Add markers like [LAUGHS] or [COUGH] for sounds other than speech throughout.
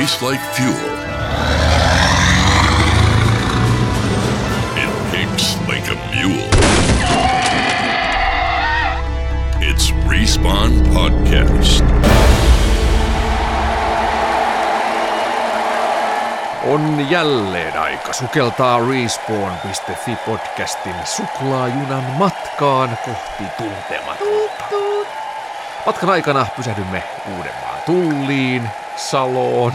tastes like fuel. It picks like a mule. It's Respawn Podcast. On jälleen aika sukeltaa Respawn.fi podcastin suklaajunan matkaan kohti tuntematonta. Matkan aikana pysähdymme Uudenmaan Tulliin, Saloon,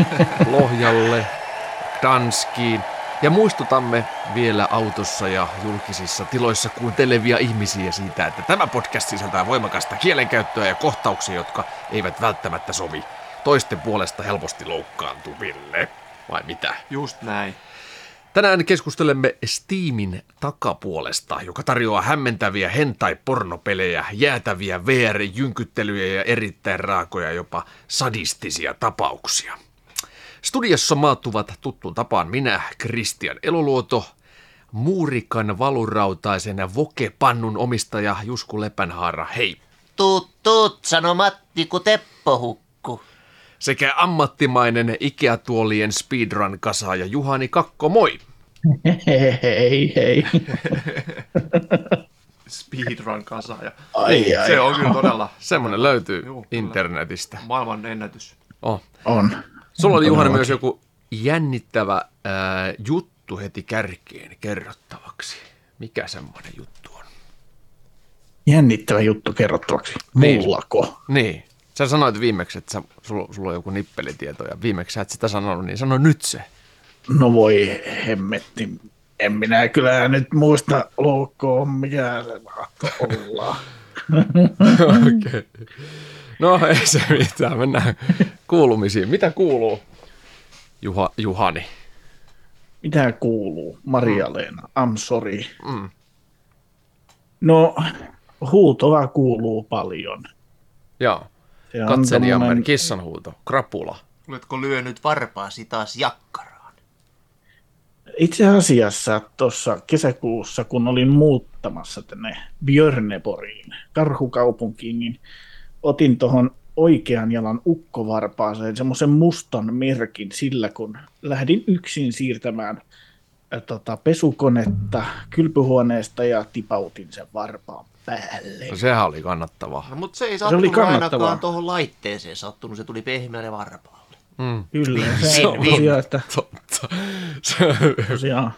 [LAUGHS] Lohjalle, Danskiin ja muistutamme vielä autossa ja julkisissa tiloissa kuuntelevia ihmisiä siitä, että tämä podcast sisältää voimakasta kielenkäyttöä ja kohtauksia, jotka eivät välttämättä sovi toisten puolesta helposti loukkaantuville. Vai mitä? Just näin. Tänään keskustelemme Steamin takapuolesta, joka tarjoaa hämmentäviä hentai-pornopelejä, jäätäviä VR-jynkyttelyjä ja erittäin raakoja, jopa sadistisia tapauksia. Studiossa maattuvat tuttuun tapaan minä, Kristian Eloluoto, muurikan valurautaisen vokepannun omistaja Jusku Lepänhaara, hei, Tuut, tuut, sano Matti, kun Teppo hukku. Sekä ammattimainen Ikea-tuolien speedrun-kasaaja Juhani Kakko, moi! Hei, hei. [LAUGHS] Speedrun kasaaja. Ai, ai, Se on kyllä todella Semmoinen löytyy Juu, internetistä. maailman ennätys. Oh. on. Sulla oli Juhani myös joku jännittävä ää, juttu heti kärkeen kerrottavaksi. Mikä semmoinen juttu on? Jännittävä juttu kerrottavaksi. Niin. Mullako? Niin. Sä sanoit viimeksi, että sä, sulla, sulla on joku nippelitieto ja viimeksi sä et sitä sanonut, niin sano nyt se. No voi hemmetti. En minä kyllä nyt muista loukkoon, mikä se mahtoi olla. [LAUGHS] Okei. Okay. No ei se mitään, mennään kuulumisiin. Mitä kuuluu, Juha, Juhani? Mitä kuuluu? Maria-Leena, I'm sorry. Mm. No, huutoa kuuluu paljon. Joo, On katselijammer, tommonen- kissanhuuto, krapula. Oletko lyönyt varpaasi taas jakkaraan? Itse asiassa tuossa kesäkuussa, kun olin muuttamassa tänne Björneboriin, karhukaupunkiin, niin otin tuohon oikean jalan ukkovarpaaseen semmoisen mustan merkin sillä, kun lähdin yksin siirtämään tota, pesukonetta kylpyhuoneesta ja tipautin sen varpaan päälle. No, sehän oli kannattavaa. No, mutta se ei oli sattunut kannattavaa. ainakaan tuohon laitteeseen sattunut, se tuli pehmeälle varpaalle. Mm. Kyllä, se Vin, on tosiaan, että Totta. Se, tosiaan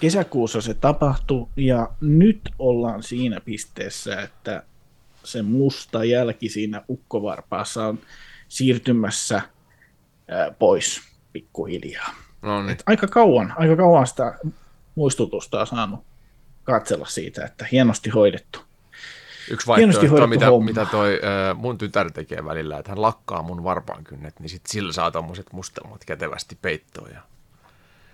kesäkuussa se tapahtui ja nyt ollaan siinä pisteessä, että se musta jälki siinä ukkovarpaassa on siirtymässä pois pikkuhiljaa. no niin. Et aika kauan, aika kauan sitä muistutusta on saanut katsella siitä, että hienosti hoidettu. Yksi vaihtoehto, hoidettu mitä, homma. mitä toi äh, mun tytär tekee välillä, että hän lakkaa mun varpaankynnet, niin sit sillä saa tommoset mustelmat kätevästi peittoon. Ja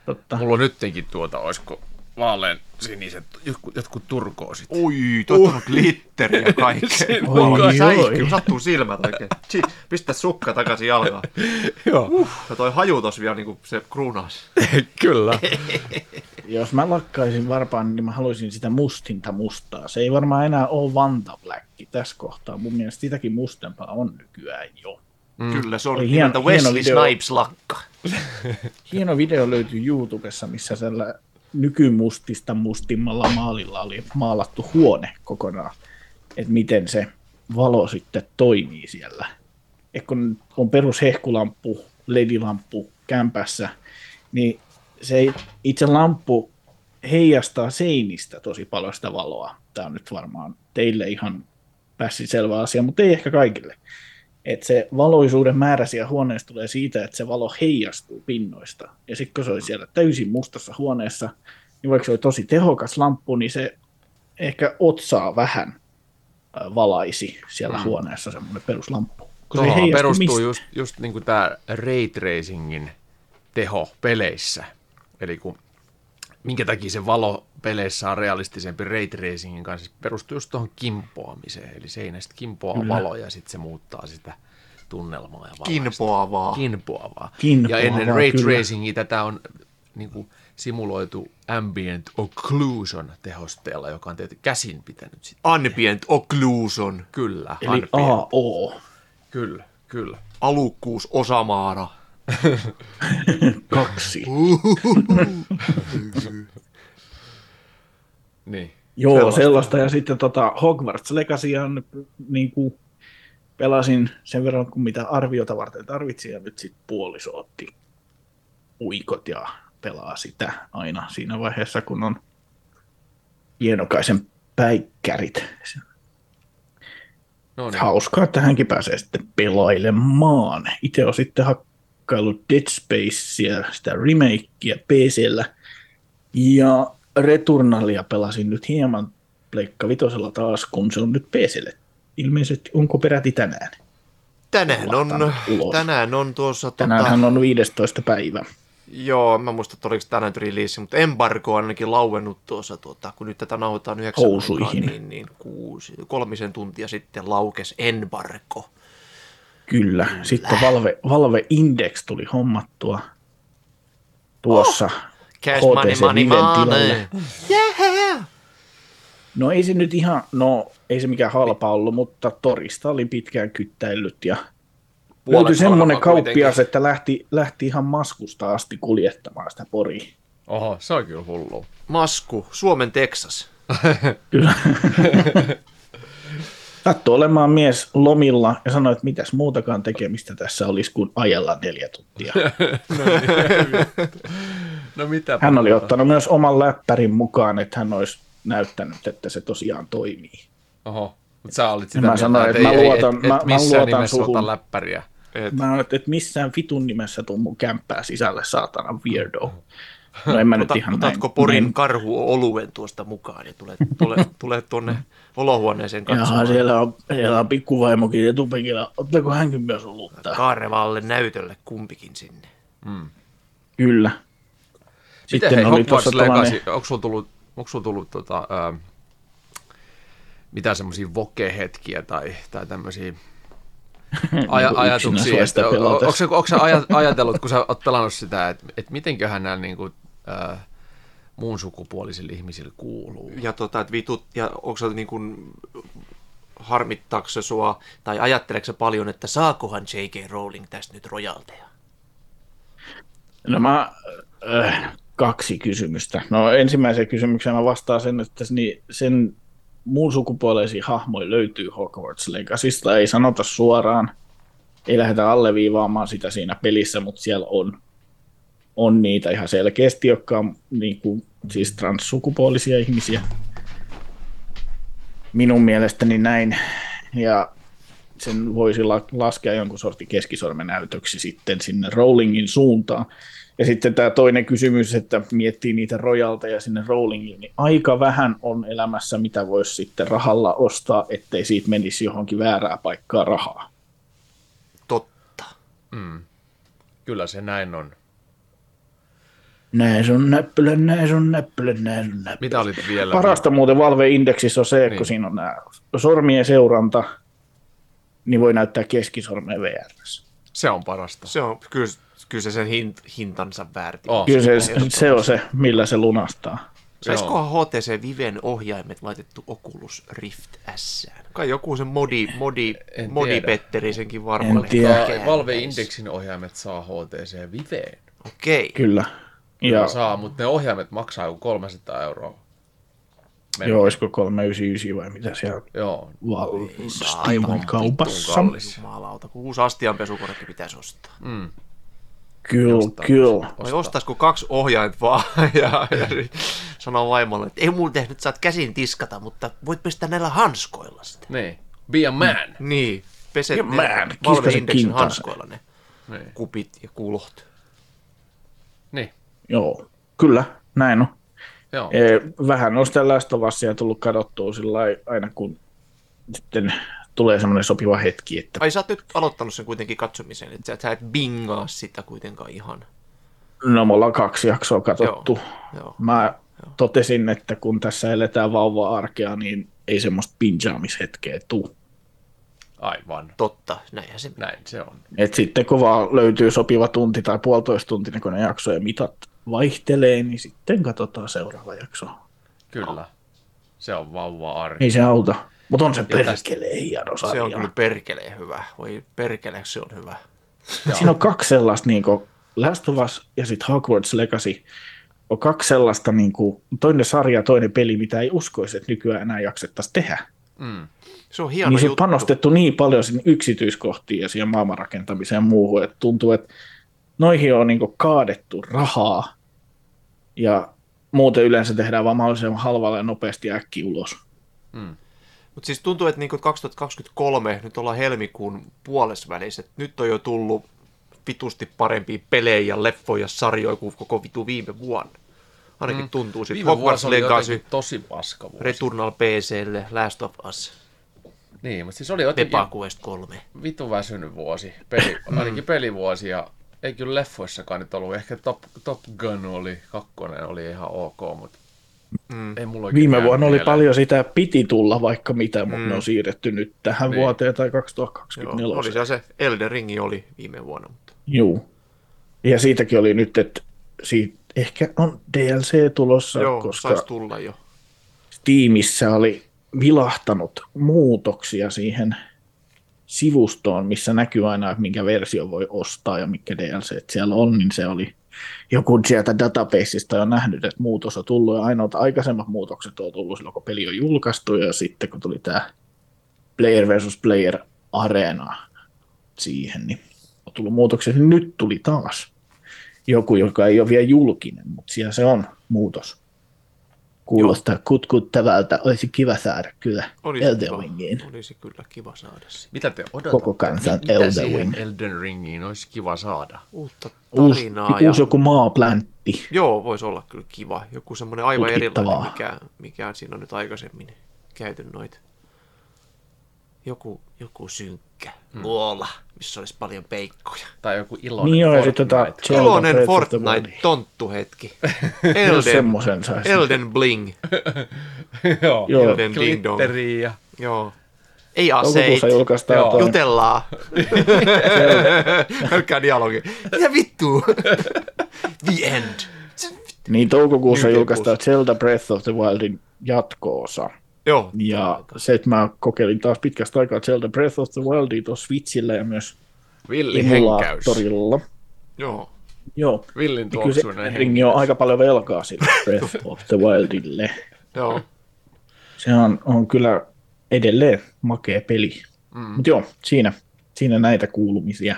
Totta. mulla on nyttenkin tuota, oisko vaalean siniset, jotkut, jotkut turkoosit. Ui, tuottanut glitteriä ja [LAUGHS] kaikkea. On Oi, kaikkea. säihkyy, sattuu silmät oikein. Chi, pistä sukka takaisin jalkaan. [LAUGHS] Joo, Ja toi haju tos vielä niinku se kruunaus. [LAUGHS] kyllä. Jos mä lakkaisin varpaan, niin mä haluaisin sitä mustinta mustaa. Se ei varmaan enää ole Vanta Black tässä kohtaa. Mun mielestä sitäkin mustempaa on nykyään jo. Mm. Kyllä, se on Oli nimeltä hieno- hieno Wesley video. Snipes lakka. Hieno video löytyy YouTubessa, missä tällä nykymustista mustimmalla maalilla oli maalattu huone kokonaan. Että miten se valo sitten toimii siellä. Et kun on perus hehkulamppu, ledilamppu kämpässä, niin se itse lamppu heijastaa seinistä tosi paljon sitä valoa. Tämä on nyt varmaan teille ihan pässiselvä asia, mutta ei ehkä kaikille. Että se valoisuuden määrä siellä huoneessa tulee siitä, että se valo heijastuu pinnoista. Ja sitten kun se oli siellä täysin mustassa huoneessa, niin vaikka se oli tosi tehokas lamppu, niin se ehkä otsaa vähän valaisi siellä mm. huoneessa semmoinen peruslamppu. Kun se Tuohon perustuu mistään. just, just niin kuin tämä ray tracingin teho peleissä. Eli kun, minkä takia se valo peleissä on realistisempi ray tracingin kanssa, se perustuu just tuohon kimpoamiseen. Eli seinästä kimpoaa Kyllä. valo ja sitten se muuttaa sitä tunnelmaa ja valaista. Kinpoavaa. Kinpoavaa. Kinpoavaa, ja ennen ray kyllä. tracingia tätä on niin kuin, simuloitu ambient occlusion tehosteella, joka on tietysti käsin pitänyt sitä. Ambient occlusion. Kyllä, Eli ambient. AO. Kyllä, kyllä. Alukkuus osamaara. [LAUGHS] Kaksi. [LAUGHS] Niin. Joo, Sellaista. sellaista. Ja sitten tota, Hogwarts Legacyan niin kuin pelasin sen verran, kuin mitä arviota varten tarvitsin, ja nyt sitten puoliso otti uikot ja pelaa sitä aina siinä vaiheessa, kun on hienokaisen päikkärit. No niin. Hauskaa, että hänkin pääsee sitten pelailemaan. Itse on sitten hakkaillut Dead Spacea, sitä remakea PCllä. Ja Returnalia pelasin nyt hieman Pleikka Vitosella taas, kun se on nyt PClle. Ilmeisesti onko peräti tänään? Tänään on, tänään on tuossa... Tänäänhän on 15. päivä. Joo, mä muistan, että oliko tänään release, mutta embargo on ainakin lauennut tuossa, tuota, kun nyt tätä nauhoitetaan yhdeksän Housuihin. aikaa, niin, niin kuusi, kolmisen tuntia sitten laukes embargo. Kyllä. Sitten Valve, Valve Index tuli hommattua tuossa Oh, Cash money, HTC money, Viven money. tilalle. Yeah! No ei se nyt ihan, no ei se mikään halpa ollut, mutta torista oli pitkään kyttäillyt ja Puolet löytyi semmoinen varmaan kuitenkin. kauppias, että lähti, lähti ihan maskusta asti kuljettamaan sitä poriin. Oho, se on kyllä hullu. Masku, Suomen Texas. Kyllä. [LAUGHS] Sattui olemaan mies lomilla ja sanoi, että mitäs muutakaan tekemistä tässä olisi kuin ajella neljä tuntia. [LAUGHS] No mitä? Hän oli ottanut myös oman läppärin mukaan, että hän olisi näyttänyt, että se tosiaan toimii. Oho, mutta sä olit sitä Mä mieltä, sanoin, että mä ei- ei- luotan- et, mä- et mä missään luotan nimessä suhun. ota läppäriä. Et, Mä sanoin, että missään vitun nimessä tuu mun kämppää sisälle, saatana weirdo. No en mä nyt ota, ihan otatko näin. Porin näin. karhu oluen tuosta mukaan ja tulet, tule, tule tuonne olohuoneeseen Jaha, katsomaan siellä on, siellä on pikkuvaimokin etupenkillä. Ottako hänkin myös olutta? Kaarevalle näytölle kumpikin sinne. Kyllä. Miten hei, Hogwarts Legacy, onko sulla tullut, onko sulla tullut tota, ää, mitään semmoisia voke-hetkiä tai, tai tämmöisiä [LAUGHS] aja, ajatuksia, onko, sä aja- ajatellut, kun sä oot pelannut sitä, että, että mitenköhän nämä niin kuin, ää, muun sukupuolisille ihmisille kuuluu? Ja tota, että vitut, ja onko se niin kuin, harmittaako se sua, tai ajatteleeko se paljon, että saakohan J.K. Rowling tästä nyt rojalteja? No mä, äh, kaksi kysymystä. No ensimmäiseen kysymykseen mä vastaan sen, että niin sen muun sukupuoleisia hahmoja löytyy Hogwarts Legacysta, ei sanota suoraan, ei lähdetä alleviivaamaan sitä siinä pelissä, mutta siellä on, on niitä ihan selkeästi, jotka on niin kuin, siis transsukupuolisia ihmisiä. Minun mielestäni näin. Ja sen voisi la- laskea jonkun sortin keskisormen näytöksi sitten sinne Rowlingin suuntaan. Ja sitten tämä toinen kysymys, että miettii niitä rojalteja sinne Rowlingiin, niin aika vähän on elämässä, mitä voisi sitten rahalla ostaa, ettei siitä menisi johonkin väärää paikkaa rahaa. Totta. Kyllä se näin on. Näin sun näppylä, näin sun näppylä, näin sun näppylä. Mitä olit vielä? Parasta muuten Valve-indeksissä on se, että Niin. kun siinä on nämä sormien seuranta, niin voi näyttää keskisormen VRS. Se on parasta. Se on, kyllä, kyllä se sen hint, hintansa väärti. Oh. Kyllä se, se on se, millä se lunastaa. Saisikohan HTC Viven ohjaimet laitettu Oculus Rift S? Kai joku sen modi, modi, En modi tiedä. Petteri senkin varmaan. En tiedä. kääntäisi. Valve Indexin ohjaimet saa HTC Viveen. Okei. Kyllä. Ja. Ja saa, mutta ne ohjaimet maksaa joku 300 euroa. Melkein. joo, olisiko 399 vai mitä siellä Joo. val- Steamin aivan kaupassa. Jumalauta, kun uusi astianpesukonekin pitäisi ostaa. Mm. Kyllä, Jostain. kyllä. Vai Ostaa. ostaisiko kaksi ohjainta vaan [LAUGHS] ja, ja sanoo vaimolle, että ei mulla tehnyt, saat käsin tiskata, mutta voit pestä näillä hanskoilla sitä. Niin. Be a man. Niin, peset Ja ne man, Valve kiskasen Indexin hanskoilla ne Niin. kupit ja kulot. Niin. Joo, kyllä, näin on. Joo. E, vähän on sitä Usia tullut kadottua sillä lailla aina kun sitten tulee semmoinen sopiva hetki, että Ai sä oot nyt aloittanut sen kuitenkin katsomisen, että sä, et- sä et bingaa sitä kuitenkaan ihan. no me ollaan kaksi jaksoa katsottu. Joo. Mä totesin, että kun tässä eletään vauva-arkea, niin ei semmoista pinjaamishetkeä tuu. Aivan. Totta, näinhän se Näin se on. Et sitten kun vaan löytyy sopiva tunti tai puolitoista tuntinen, kun ne jaksojen mitat vaihtelee, niin sitten katsotaan seuraava jakso. Kyllä. Se on vauva arki. Ei se auta. Mutta on se tästä- perkelee hieno Se on sarja. kyllä perkeleen hyvä. Voi perkele, se on hyvä. Siinä on kaksi sellaista, niin kuin Last of Us ja sitten Hogwarts Legacy, on kaksi sellaista, niin kuin, toinen sarja, toinen peli, mitä ei uskoisi, että nykyään enää jaksettaisiin tehdä. Se on hieno niin se on juttu. panostettu niin paljon sinne yksityiskohtiin ja siihen maailmanrakentamiseen ja muuhun, että tuntuu, että noihin on niin kaadettu rahaa ja muuten yleensä tehdään vaan mahdollisimman halvalla ja nopeasti äkki ulos. Mutta siis tuntuu, että niinku 2023, nyt ollaan helmikuun puolesvälissä, että nyt on jo tullut vitusti parempia pelejä ja leffoja ja sarjoja kuin koko vitu viime vuonna. Ainakin mm. tuntuu sitten. Viime Hogwarts vuosi oli Legacy, tosi paska vuosi. Returnal PClle, Last of Us, Niin, mutta siis oli jotenkin Pepa Quest 3. vitu väsynyt vuosi, peli, ainakin pelivuosi ja ei kyllä leffoissakaan nyt ollut. Ehkä Top, Top Gun oli, kakkonen oli ihan ok, mutta mm. ei mulla Viime vuonna oli mieleen. paljon sitä piti tulla vaikka mitä, mutta mm. ne on siirretty nyt tähän Niin. vuoteen tai Joo, 2024. oli siellä se Elden Ringi oli viime vuonna. Mutta... Juu. Ja siitäkin oli nyt, että siitä ehkä on DLC tulossa, Joo, koska tulla jo. Steamissa oli vilahtanut muutoksia siihen sivustoon, missä näkyy aina, että minkä versio voi ostaa ja mikä DLC siellä on, niin se oli joku sieltä databaseista jo nähnyt, että muutos on tullut ja ainoat aikaisemmat muutokset on tullut silloin, kun peli on julkaistu ja sitten kun tuli tämä player versus player arena siihen, niin on tullut muutoksia. Nyt tuli taas joku, joka ei ole vielä julkinen, mutta siellä se on muutos. Kuulostaa kutkuttavalta. Olisi kiva saada kyllä Elden kiva. Ringiin. Olisi kyllä kiva saada se. Mitä te odotatte? Koko kansan Mitä Elden Ring. Elden Ringiin olisi kiva saada? Uutta Uusi, tarinaa. ja... uusi joku maapläntti. Joo, voisi olla kyllä kiva. Joku semmoinen aivan Tutkittavaa. erilainen, mikä, mikä siinä on nyt aikaisemmin käyty noita. Joku, joku synkkä Hmm. luola, missä olisi paljon peikkoja. Tai joku iloinen Niin tota Fortnite. Zelda Iloinen Fortnite Wild. tonttuhetki. [LAUGHS] Jos Elden. Elden Bling. [LAUGHS] Joo. Elden Ding Dong. Ja... Joo. Ei aseit. Toukokuussa julkaistaan Joo. toi, Jutellaan. [LAUGHS] Pelkkää dialogi. Mitä vittu? The end. niin toukokuussa Nyt julkaistaan Zelda Breath of the Wildin jatko-osa. Joo. Ja se, että mä kokeilin taas pitkästä aikaa Zelda Breath of the Wildia tuossa Switchillä ja myös Villi emulaattorilla. Joo. Joo. Villin tuoksuinen ringi on aika paljon velkaa sille Breath of the Wildille. Joo. Se on, on kyllä edelleen makea peli. Mm. Mutta joo, siinä, siinä näitä kuulumisia.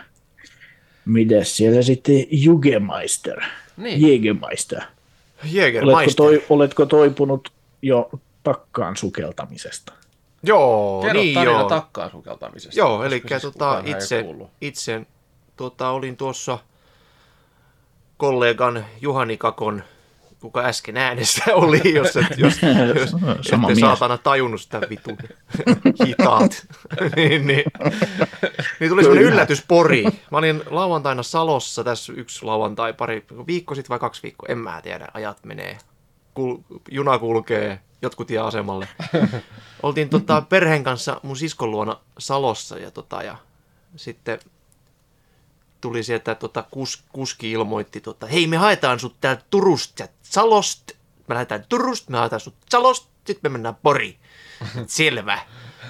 Mitäs siellä sitten Jugemeister? Niin. Jägermeister. Oletko, Jägermeister. toi, oletko toipunut jo takkaan sukeltamisesta? Joo, Kerro niin tarina joo. takkaan sukeltamisesta. Joo, eli siis tota, itse, itse tota, olin tuossa kollegan Juhani Kakon, kuka äsken äänessä [LAUGHS] oli, jos, et, jos, [LAUGHS] jos Sama ette mies. saatana tajunnut sitä vitun [LAUGHS] hitaat. niin, niin, niin tuli semmoinen yllätyspori. Mä olin lauantaina Salossa, tässä yksi lauantai, pari viikko sitten vai kaksi viikkoa, en mä tiedä, ajat menee. Kul, juna kulkee jotkut tie asemalle. [LAUGHS] Oltiin tota, perheen kanssa mun siskon luona Salossa ja, tota, ja sitten tuli sieltä tota, kus, kuski ilmoitti, tota, hei me haetaan sut täältä Turusta ja Salosta. Me lähdetään Turusta, me haetaan sut Salosta, sitten me mennään Poriin. [LAUGHS] Selvä.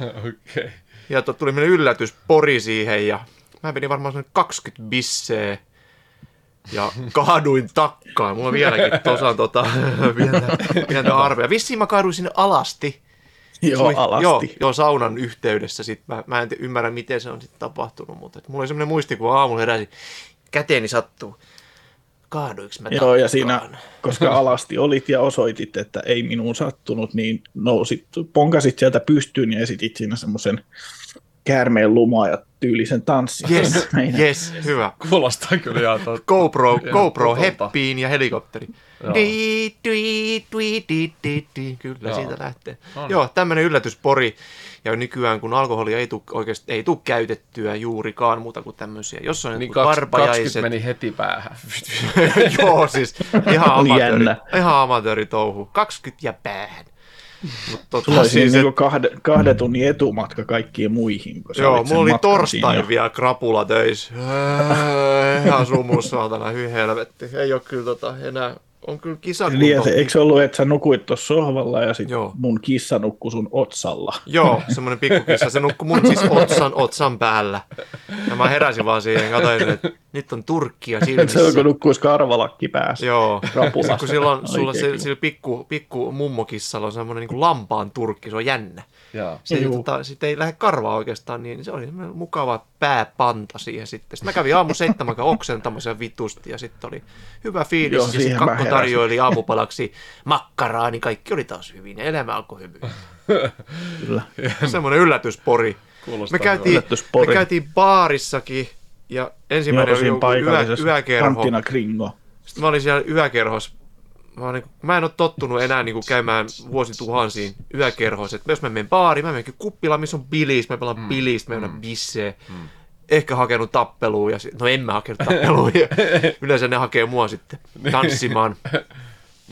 Okei. Okay. Ja to, tuli meille yllätys Pori siihen ja mä vedin varmaan semmoinen 20 bisseä ja kaaduin takkaan. Mulla on vieläkin tuossa tota, pientä, pientä arvea. Vissiin mä kaaduin sinne alasti. Joo, Sui- alasti. Joo, joo, saunan yhteydessä. Sit mä, mä en ymmärrä, miten se on sitten tapahtunut, mutta et mulla oli semmoinen muisti, kun aamulla heräsin, käteeni sattuu. Kaaduinko mä Joo, ja siinä, koska alasti olit ja osoitit, että ei minuun sattunut, niin nousit, ponkasit sieltä pystyyn ja esitit siinä semmoisen käärmeen lumaa ja tyylisen tanssin. Yes, [LAUGHS] yes, hyvä. Kuulostaa kyllä ihan totta. GoPro, Ihan GoPro heppiin ja helikopteri. Joo. Di, di, di, di, di, di. Kyllä Joo. siitä lähtee. No niin. Joo, tämmöinen yllätyspori. Ja nykyään kun alkoholia ei tule oikeasti ei tule käytettyä juurikaan muuta kuin tämmöisiä. Jos on Niin 20 varpajaiset. meni heti päähän. [LAUGHS] Joo, siis ihan amatööri, ihan amatööritouhu. 20 ja päähän. Mut tota, Sulla oli siis, siis niinku kahden, kahden tunnin etumatka kaikkiin muihin. Kun Joo, mulla oli siinä torstai jo. vielä krapula töissä. Ihan sumus saatana, hyi helvetti. Ei ole kyllä tota, enää on kyllä kisakunto. Niin, se, eikö se ollut, että sä nukuit tuossa sohvalla ja sitten mun kissa nukkui sun otsalla? Joo, semmoinen pikkukissa. Se nukkui mun siis otsan, otsan päällä. Ja mä heräsin vaan siihen ja katsoin, että nyt on turkkia Et se silmissä. on, kun nukkuisi karvalakki päässä. Joo, Rapulassa. kun silloin sulla se, sillä pikku, pikku mummokissalla on semmoinen niin lampaan turkki, se on jännä. Se ei, tota, sit ei lähde karvaa oikeastaan, niin se oli mukava pääpanta siihen sitten. Sitten mä kävin aamu seitsemän aikaa oksentamassa vitusti ja sitten oli hyvä fiilis. Joo, ja sitten kakko heräsin. tarjoili [LAUGHS] aamupalaksi makkaraa, niin kaikki oli taas hyvin ja elämä alkoi hyvin. [LAUGHS] Kyllä. Semmoinen yllätyspori. Kuulostaa Me käytiin, Yllätyspori. me käytiin baarissakin ja ensimmäinen oli joku yö, yökerho. Kringo. Sitten mä olin siellä yökerhossa. Mä, olin, mä en ole tottunut enää niin kuin käymään vuosituhansiin yökerhoissa. Et jos mä menen baariin, mä menenkin kuppilaan, missä on bilis, mä pelaan mm. bilis, mä menen mm. bisseen. Mm. Ehkä hakenut tappelua, ja no en mä hakenut tappelua, ja [LAUGHS] yleensä ne hakee mua sitten tanssimaan.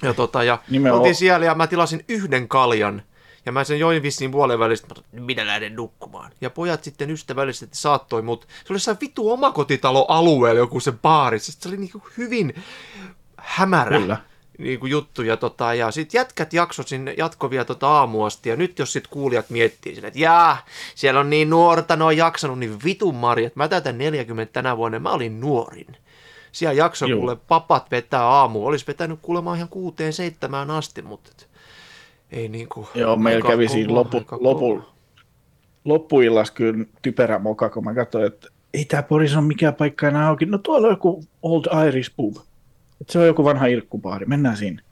Ja, tota, ja Nimenomaan- oltiin siellä, ja mä tilasin yhden kaljan, ja mä sen join vissiin puolen välistä, minä lähden nukkumaan. Ja pojat sitten ystävällisesti saattoi mut. Se oli jossain vitu omakotitalo-alueella joku se baari. Se oli niinku hyvin hämärä Kyllä. Niin kuin juttu. Ja, tota, ja sitten jätkät jakso sinne jatko vielä tota aamuasti. Ja nyt jos sitten kuulijat miettii sinne, että jaa, siellä on niin nuorta, ne on jaksanut, niin vitun marjat. Mä täytän 40 tänä vuonna, mä olin nuorin. Siellä jakso Juu. kuule papat vetää aamu. Olisi vetänyt kuulemaan ihan kuuteen seitsemään asti, mutta et, ei niin kuin... Joo, meillä kävi siinä lopu, lopu, loppuillassa kyllä typerä moka, kun mä katsoin, että ei tää Poris ole mikään paikka enää auki. No tuolla on joku Old Irish pub. Et se on joku vanha irkkubaari, mennään sinne.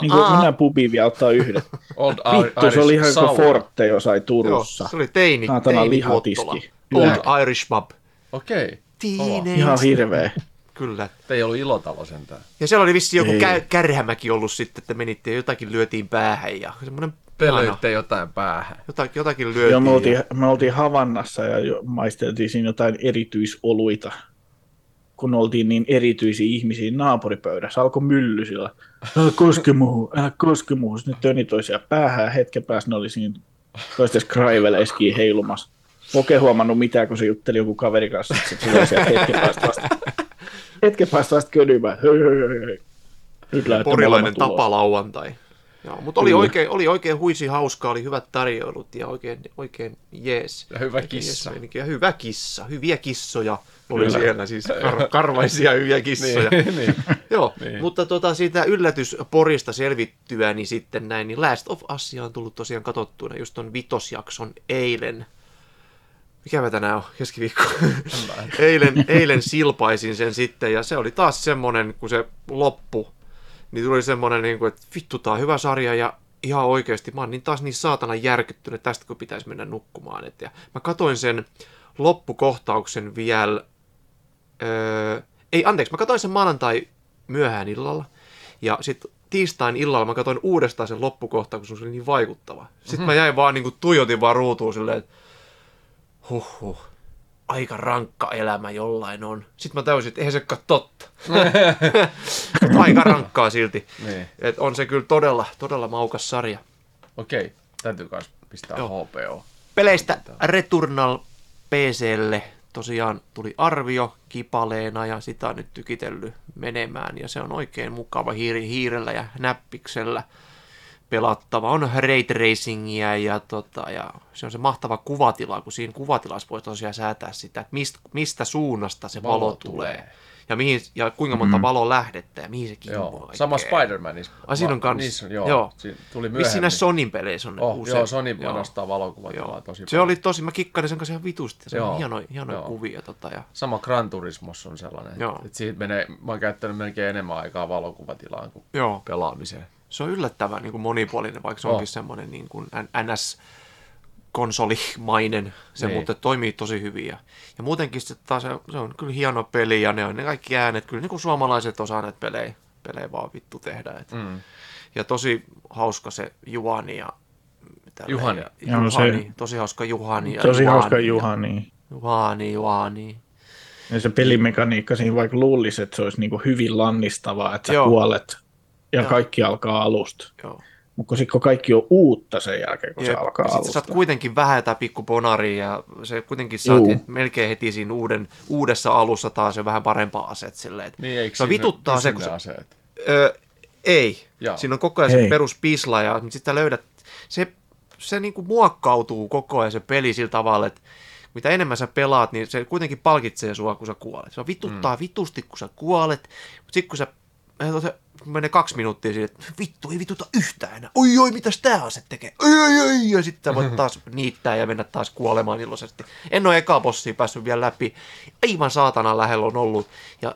Niin kuin mennään pubiin vielä ottaa yhden. Old Vittu, se oli ihan kuin. Forte jossain Joo, Turussa. se oli teini, Saatana teini lihatiski. Old Irish pub. Okei. Teenage. Ihan hirveä. Kyllä. Te ei ollut ilotalo sentään. Ja siellä oli vissi joku kä- kärhämäki ollut sitten, että menitte ja jotakin lyötiin päähän ja semmoinen Pelöitte jotain päähän. Jotakin, jotakin lyötiin. Joo, me oltiin, me oltiin Havannassa ja jo, maisteltiin siinä jotain erityisoluita, kun oltiin niin erityisiä ihmisiä naapuripöydässä. Alkoi mylly sillä, älä koske muuhun, älä koske muuhun. Sitten ne töni toisiaan päähän ja hetken päästä ne oli siinä toisten skraiveleiskiin heilumassa. Poke huomannut mitään, kun se jutteli joku kaveri kanssa. Sitten se tuli sieltä hetken päästä vasta, hetken päästä vasta könymään. Höi, höi, höi, höi. Nyt Porilainen molemmat ulos. tapalauantai. Joo, mutta oli oikein, oli oikein huisi hauskaa, oli hyvät tarjoulut ja oikein, oikein jees. Ja hyvä kissa. jees. Ja hyvä kissa, hyviä kissoja oli Kyllä. siellä, siis kar- karvaisia hyviä kissoja. [LAUGHS] Niin, niin. [LAUGHS] Joo, Niin. mutta tota, siitä yllätysporista selvittyä, niin sitten näin, niin Last of Us on tullut tosiaan katsottuina just ton vitosjakson eilen. Mikä mä tänään on? Keskiviikko. [LAUGHS] eilen, eilen silpaisin sen sitten ja se oli taas semmonen, kun se loppu, niin tuli semmonen, niin kuin, että vittu, tää on hyvä sarja ja ihan oikeasti mä oon niin taas niin saatana järkyttynyt tästä, kun pitäisi mennä nukkumaan. Et, ja mä katoin sen loppukohtauksen vielä Öö, ei, anteeksi, mä katsoin sen maanantai myöhään illalla. Ja sitten tiistain illalla mä katsoin uudestaan sen loppukohtaan, kun se oli niin vaikuttava. Sitten mm-hmm. mä jäin vaan niin kuin tuijotin vaan ruutuun silleen, että huhhuh, aika rankka elämä jollain on. Sitten mä täysin, että eihän se ole totta. [LAUGHS] Aika rankkaa silti. Niin. Et on se kyllä todella, todella maukas sarja. Okei, täytyy myös pistää Joo. HPO. Peleistä Returnal PClle tosiaan tuli arvio kipaleena ja sitä on nyt tykitellyt menemään ja se on oikein mukava hiiri, hiirellä ja näppiksellä pelattava. On ray tracingia ja, tota, ja se on se mahtava kuvatila, kun siinä kuvatilassa voi tosiaan säätää sitä, että mistä, mistä suunnasta se valo, Valo tulee. tulee. Ja, mihin, ja kuinka monta mm. valolähdettä ja mihin se kimpoaa. Joo, sama. Spider-Manissa. Ai, siinä on kans. Niissä, joo. Joo. Siinä tuli myöhemmin. näissä Sonin peleissä on Oh, usein. joo, Sony Joo. panostaa valokuvatilaa Joo. tosi Se oli tosi, mä kikkailin sen kanssa ihan vitusti. Se Joo. on hieno, hienoja Joo. kuvia. Tota, ja, Sama Gran Turismos on sellainen, Joo. että, että siitä menee, mä oon käyttänyt melkein enemmän aikaa valokuvatilaan kuin joo. pelaamiseen. Se on yllättävän niin kuin monipuolinen, vaikka se Oh. onkin semmoinen niin kuin NS konsolimainen, se Niin. mutta toimii tosi hyvin. Ja, ja muutenkin se, taas, se, se on kyllä hieno peli ja ne on ne kaikki äänet, kyllä niin kuin suomalaiset osaa näitä pelejä, pelejä vaan vittu tehdä. Et. Mm. Ja tosi hauska se Juhani ja tälleen, Juhani. Ja, Juhani, se- tosi hauska Juhani. Ja Tosi hauska ja- Juha, niin. Juhani, Juhani. Ja se pelimekaniikka siinä vaikka luulisi, että se olisi niin kuin hyvin lannistavaa, että sä Joo. kuolet ja Joo. kaikki alkaa alusta. Joo. Mutta sitten kun kaikki on uutta sen jälkeen, kun Jep. se alkaa Ja sit sä alusta. saat kuitenkin vähän jotain pikku bonaria ja se kuitenkin saat Juu. melkein heti siinä uuden, uudessa alussa taas jo vähän parempaa aset silleen. että Niin, eikö se vituttaa se, kun se, aseet? ö, Ei. Joo. Siinä on koko ajan se Ei. perus pisla ja sitten löydät, se, se niinku muokkautuu koko ajan se peli sillä tavalla, että mitä enemmän sä pelaat, niin se kuitenkin palkitsee sua, kun sä kuolet. Se vituttaa mm. vitusti, kun sä kuolet, mutta sitten kun sä se menee kaksi minuuttia siihen, että vittu, ei vituta yhtään enää. Oi, oi, mitäs tää ase tekee? Oi, oi, oi, ja sitten voit taas niittää ja mennä taas kuolemaan iloisesti. En ole ekaa bossia päässyt vielä läpi. Aivan saatana lähellä on ollut, ja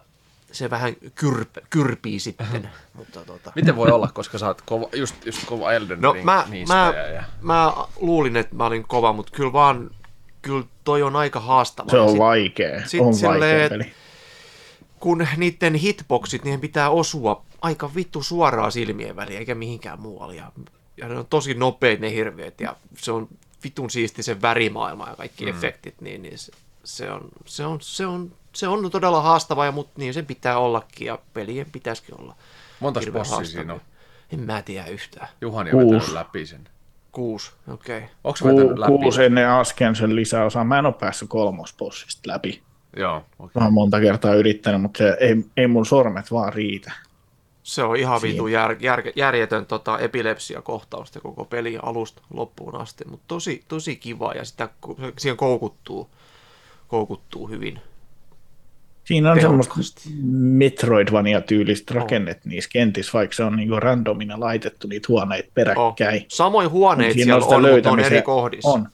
se vähän kyrp, kyrpii sitten. Mutta tota, Miten voi olla, koska sä oot kova, just, just kova Elden No Ring mä, mä, ja... mä luulin, että mä olin kova, mutta kyllä vaan, kyllä toi on aika haastava. Se on sit- vaikea. sit on silleen, vaikea peli. Kun niiden hitboxit, niihin pitää osua aika vittu suoraan silmien väliin, eikä mihinkään muualle. Ja, ja ne on tosi nopeat ne hirviöt, ja se on vitun siisti se värimaailma ja kaikki mm. efektit, niin, niin se, se, on, se, on, se, on, se on todella haastava, ja, mutta niin sen pitää ollakin, ja pelien pitäisikin olla. Montas hirveän bossia siinä on? En mä tiedä yhtään. Juhani on vetänyt läpi sen. Kuusi, okei. Okay. Onko vetänyt Ku, läpi? kuusi ennen Askensen lisäosaa. Mä en ole päässyt kolmosbossista läpi. Joo, okei. Mä oon monta kertaa yrittänyt, mutta se ei, ei mun sormet vaan riitä. Se on ihan vitu jär, jär, järjetön tota, epilepsia-kohtausta koko peli alusta loppuun asti, mutta tosi, tosi kiva ja sitä, siihen koukuttuu, koukuttuu hyvin. Siinä on semmoista. Metroidvania-tyylistä rakennet niissä kentissä, vaikka se on niinku randomina laitettu niitä huoneita peräkkäin. Oh. Samoin huoneet Siinä siellä on, mutta on löytämisen- eri kohdissa. On.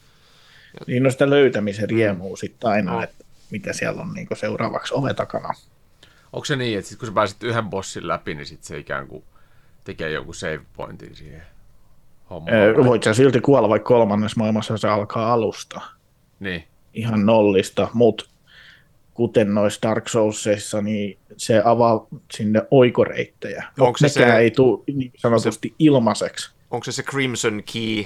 Siinä on sitä löytämisen riemua sitten aina, On. että mitä siellä on niinku seuraavaksi ove takana. Onko se niin, että sit kun sä pääset yhden bossin läpi, niin sit se ikään kuin tekee joku save pointin siihen hommaan? Öö, voit sä silti kuolla, vaikka kolmannessa maailmassa se alkaa alusta. Niin. ihan nollista, mutta kuten noissa Dark Soulsissa, niin se avaa sinne oikoreittejä. Onko se Nekään se- ei tule niin sanotusti ilmaiseksi. Onko se se Crimson Key?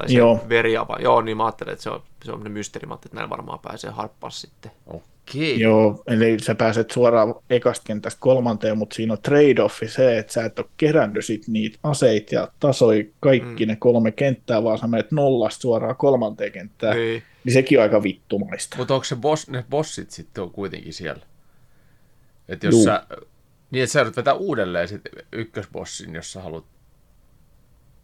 Tai se Joo. veriava? Joo, niin mä ajattelin, että se on, se on ne mysteeri. Mä ajattelin, että näin varmaan pääsee harppaa sitten. Okei. Joo, eli sä pääset suoraan ekasta kentästä kolmanteen, mutta siinä on trade-offi se, että sä et ole kerännyt sit niitä aseita ja tasoi kaikki mm. ne kolme kenttää, vaan sä menet nollasta suoraan kolmanteen kenttään. Niin. Niin sekin on aika vittumaista. Mutta onko se boss, ne bossit sitten on kuitenkin siellä? Että jos Juu. sä, niin että sä joudut vetää uudelleen sit ykkösbossin, jos sä haluat.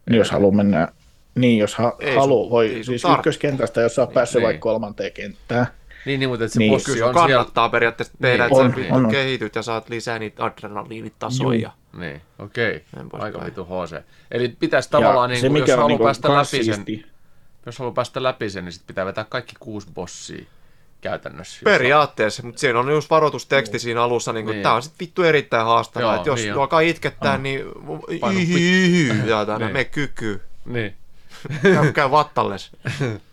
Niin jos haluaa mennä, niin jos ha- Ei sun- haluaa, voi, ei siis tarvitse. ykköskentästä, jos sä oot päässyt niin. vaikka kolmanteen kenttään, Niin, niin mutta että se Niin. bossi on sun siellä. kannattaa periaatteessa tehdä, Niin. että On, sä vittu on, on. kehityt ja saat lisää niitä adrenaliinitasoja. Juu. Niin, okei. Näin Aika vitu HC. Eli pitäisi tavallaan, niin se, jos mikä on haluaa niinku päästä läpi sen, jos haluaa päästä läpi sen, niin sit pitää vetää kaikki kuusi bossia käytännössä. Periaatteessa, mutta siinä on just varoitusteksti siinä alussa, niin kuin, Niin. tämä on sitten vittu erittäin haastavaa, että jos niin alkaa itkettää, niin ja tänne Niin. me kyky, Niin. [LAUGHS] käy, käy vattalles. [LAUGHS]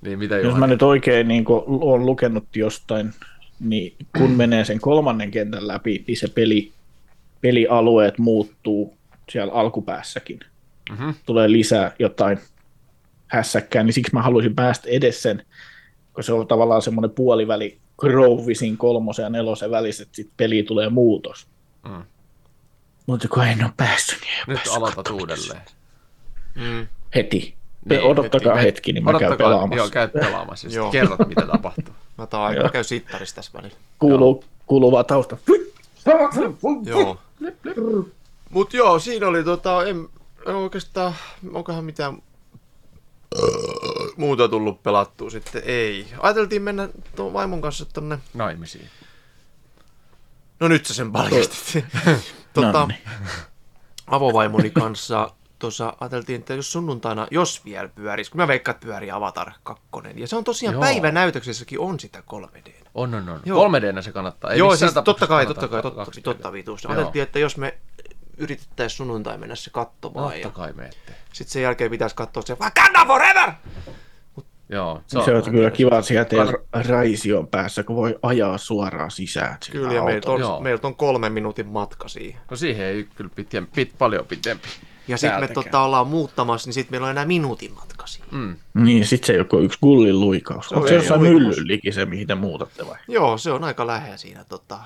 Niin, mitä jos mä nyt oikein niin olen lukenut jostain, niin kun menee sen kolmannen kentän läpi, niin se peli, pelialueet muuttuu siellä alkupäässäkin. Mhm. Tulee lisää jotain hässäkkää, niin siksi mä haluaisin päästä edes sen, kun se on tavallaan semmoinen puoliväli Grovisin kolmosen ja nelosen välissä, että sitten peliin tulee muutos. Mm. Mutta kun en ole päässyt, niin ei ole Nyt päässyt aloitat uudelleen. Mm. Heti. Niin, Odottakaa heti. hetki, niin mä käyn Odottakaa, pelaamassa. Joo, käy pelaamassa. Sitten kerrot, mitä tapahtuu. Mä, taan, aika- mä käyn sittarissa tässä välillä. Kuuluu, kuuluu vaan tausta. Joo. Mut joo, siinä oli tota, en, en oikeastaan, onkohan mitään muuta tullut pelattua sitten, ei. Ajateltiin mennä tuon vaimon kanssa tonne, Naimisiin. no nyt sä sen paljastit. [LAUGHS] tota, avovaimoni kanssa tuossa ajateltiin, että jos sunnuntaina, jos vielä pyörisi, kun mä veikkaan, että pyörii Avatar 2. Ja se on tosiaan Joo. päivänäytöksessäkin on sitä 3D. On, on, on. Joo. 3D se kannattaa. Ei Joo, siis totta kai, totta kai, totta, 2D. totta vitus. Joo. Ajateltiin, että jos me yritettäisiin sunnuntai mennä se katsomaan Totta ja kai meette. sitten sen jälkeen pitäisi katsoa se Wakanda Forever! Joo, Se on kyllä kiva, sieltä ei raision päässä, kun voi ajaa suoraan sisään. Kyllä, ja meiltä on, meiltä on kolmen minuutin matka siihen. No siihen ei kyllä pitem, pit, paljon pitempi. Ja sitten me tota, ollaan muuttamassa, niin sitten meillä on enää minuutin matka siihen. Mm. Niin, sit se ei ole kuin yksi gullin luikaus. on Onko se jossain liki se, mihin te muutatte vai? Joo, se on aika lähellä siinä. Tota.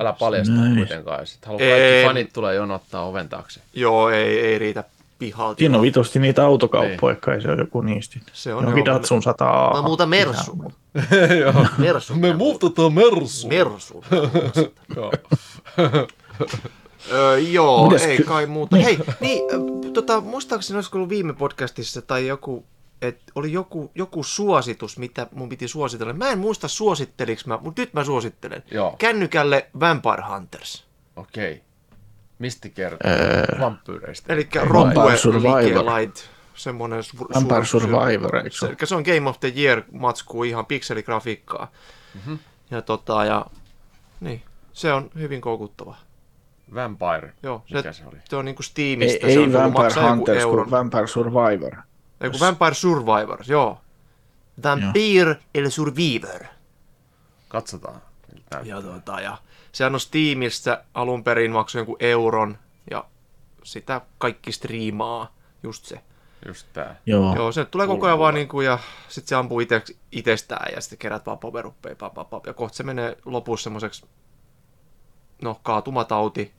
Älä paljasta Nice. kuitenkaan. Sitten haluaa Ei. kaikki fanit tulee jonottaa oven taakse. Joo, ei, ei riitä pihalta. Siinä on vitusti niitä autokauppoja, kai se on joku niistä. Se on joo. Datsun 100 Mä muutan Mersuun. Mersuun. [LAUGHS] Me muutetaan Mersu. Mersuun. [LAUGHS] [LAUGHS] Joo. Öö, joo, Mites ei ky- kai muuta. Niin. Hei, niin, tota, muistaakseni olisiko ollut viime podcastissa tai joku, että oli joku, joku suositus, mitä mun piti suositella. Mä en muista suositteliks mä, mutta nyt mä suosittelen. Joo. Kännykälle Vampire Hunters. Okei. Mistä kertoo? Öö... Vampyyreistä. Eli Survivor. Light, semmonen su- Vampire suur- Survivor, eikö se se, ole? eli se on Game of the Year matsku ihan pikseligrafiikkaa. Mm-hmm. Ja tota, ja niin, se on hyvin koukuttava. Vampire. Joo, Mikä se oli? Se on niinku Ei, Steamista. se ei on tullut Vampire Hunters, kun Vampire Survivor. Ei kun Vampire Survivor, joo. Vampire el Survivor. Katsotaan. Ja, tota, ja sehän on Steamissa alun perin maksoi jonkun euron ja sitä kaikki striimaa, just se. Just tää. Joo. Joo, se tulee koko ajan vaan niinku, ja sitten se ampuu ite, itsestään ja sitten kerät vaan poveruppeja, pap, pap, pap, ja kohta se menee lopussa semmoiseksi, no, kaatumatauti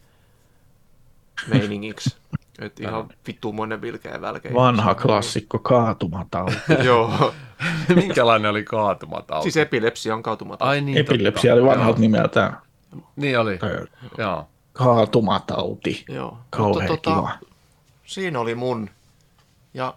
meiningiksi. [LAUGHS] Et ihan vittuumoinen vilkeä välkeä. Vanha klassikko kaatumatauti. [LAUGHS] Joo, [LAUGHS] Minkälainen oli kaatumatauti? siis epilepsia on kaatumatauti. Ai niin, Epilepsia totta. oli vanhalta Joo. nimeltään. Niin oli. Ö, Joo. Kaatumatauti. Joo. Kauhean Mutta kiva. siinä oli mun. Ja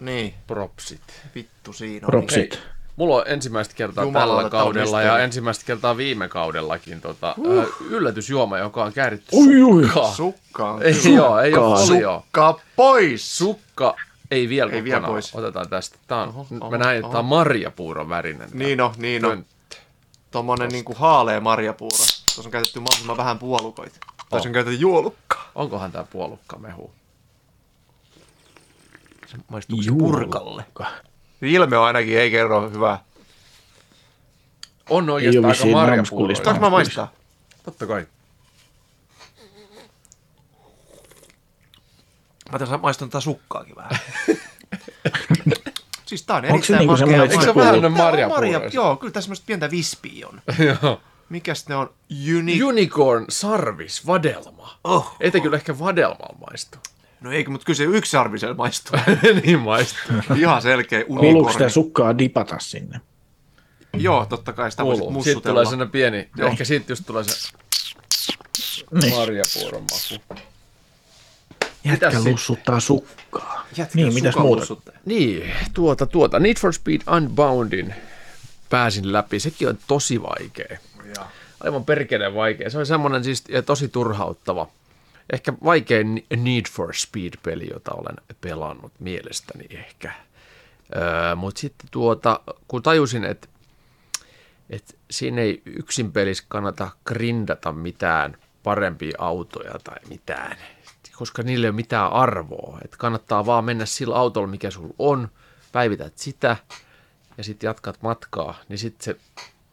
niin, Propsit. vittu siinä Propsit. Mulla on ensimmäistä kertaa Jumalauta, tällä kaudella ja ensimmäistä kertaa viime kaudellakin tota, uh. yllätysjuoma, joka on kääritty Ui, ui. sukkaa. oli. Sukka on Ei, joo, ei ole folio. Sukka pois! Sukka ei vielä Ei vielä pois. Otetaan tästä. Tää on, Oho, oho, mä näin, että tää on marjapuuron värinen. Niin on, niin on. pönttö. Tommonen niinku haalea marjapuuro. Tuossa on käytetty mahdollisimman vähän puolukoita. Oh. on käytetty juolukkaa. Onkohan tää puolukkamehu? Maistuuko se Juolukka. purkalle? Ilme on ainakin, ei kerro hyvää. On oikeastaan aika namskulista. Saanko mä maistaa? Totta kai. Mä tässä maistan tätä sukkaakin vähän. [LAUGHS] siis tää on Onko se erittäin niinku makea semmoinen, Eikö se marja- vähän Tää on marjapuuroa? marja- Joo, kyllä tässä semmoista pientä vispiä on. [LAUGHS] Joo. Mikäs ne on? Uni... Unicorn sarvis, vadelma. Oh. Ei te kyllä ehkä vadelmaa maistu. No eikö, mutta kyllä se yksi arvisella maistuu. [LAUGHS] niin maistuu. Ihan selkeä Kuuluuko sitä unikorni. sukkaa dipata sinne? Joo, totta kai sitä voisit Kuuluu. Siitä tulee mussutella. sellainen pieni, Joo. ehkä siitä just tulee se Niin. marjapuuron maku. Jätkä Mitäs sit? lussuttaa sukkaa. Jätkä Niin, mitäs muuta? mussuttaja. Niin, tuota, tuota. Need for Speed Unboundin pääsin läpi. Sekin on tosi vaikea. Aivan perkeleen vaikea. Se on semmoinen siis ja tosi turhauttava. Ehkä vaikein Need for Speed-peli, jota olen pelannut mielestäni ehkä. Öö, Mutta sitten tuota, kun tajusin, että et siinä ei yksin pelissä kannata grindata mitään parempia autoja tai mitään, koska niille ei ole mitään arvoa. Et kannattaa vaan mennä sillä autolla, mikä sulla on, päivität sitä ja sitten jatkat matkaa, niin sitten se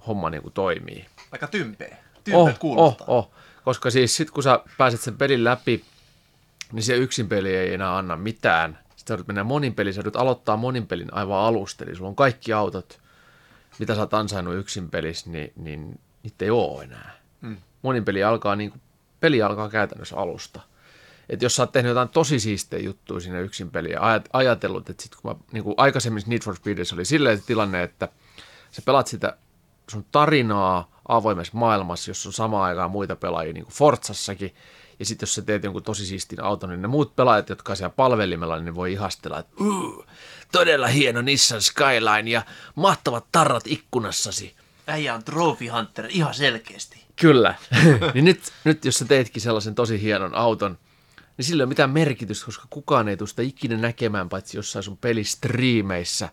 homma niinku toimii. Aika tympeä. Oh, Tympeät oh, kuulostaa. oh. Koska siis sitten kun sä pääset sen pelin läpi, niin se yksin peli ei enää anna mitään. Sitten joudut mennä monin peliin, sä aloittaa monin pelin aivan alusta. Eli sulla on kaikki autot, mitä sä oot ansainnut yksin pelissä, niin, niin niitä ei ole enää. Mm. Monin peli alkaa, niin kuin, peli alkaa käytännössä alusta. Et jos sä oot tehnyt jotain tosi siistejä juttuja sinne yksin ajat- ajatellut, että sit kun mä, niin kuin aikaisemmin Need for Speedissä oli silleen se tilanne, että sä pelaat sitä sun tarinaa avoimessa maailmassa, jossa on samaan aikaan muita pelaajia, niin kuin Forzassakin, ja sitten jos sä teet jonkun tosi siistin auton, niin ne muut pelaajat, jotka on siellä palvelimella, niin ne voi ihastella, että "Uu, todella hieno Nissan Skyline ja mahtavat tarrat ikkunassasi. Äijä on Trophy Hunter ihan selkeästi. Kyllä. [LAUGHS] niin nyt, nyt jos sä teetkin sellaisen tosi hienon auton, niin sillä ei ole mitään merkitystä, koska kukaan ei tule sitä ikinä näkemään, paitsi jossain sun pelistriimeissä.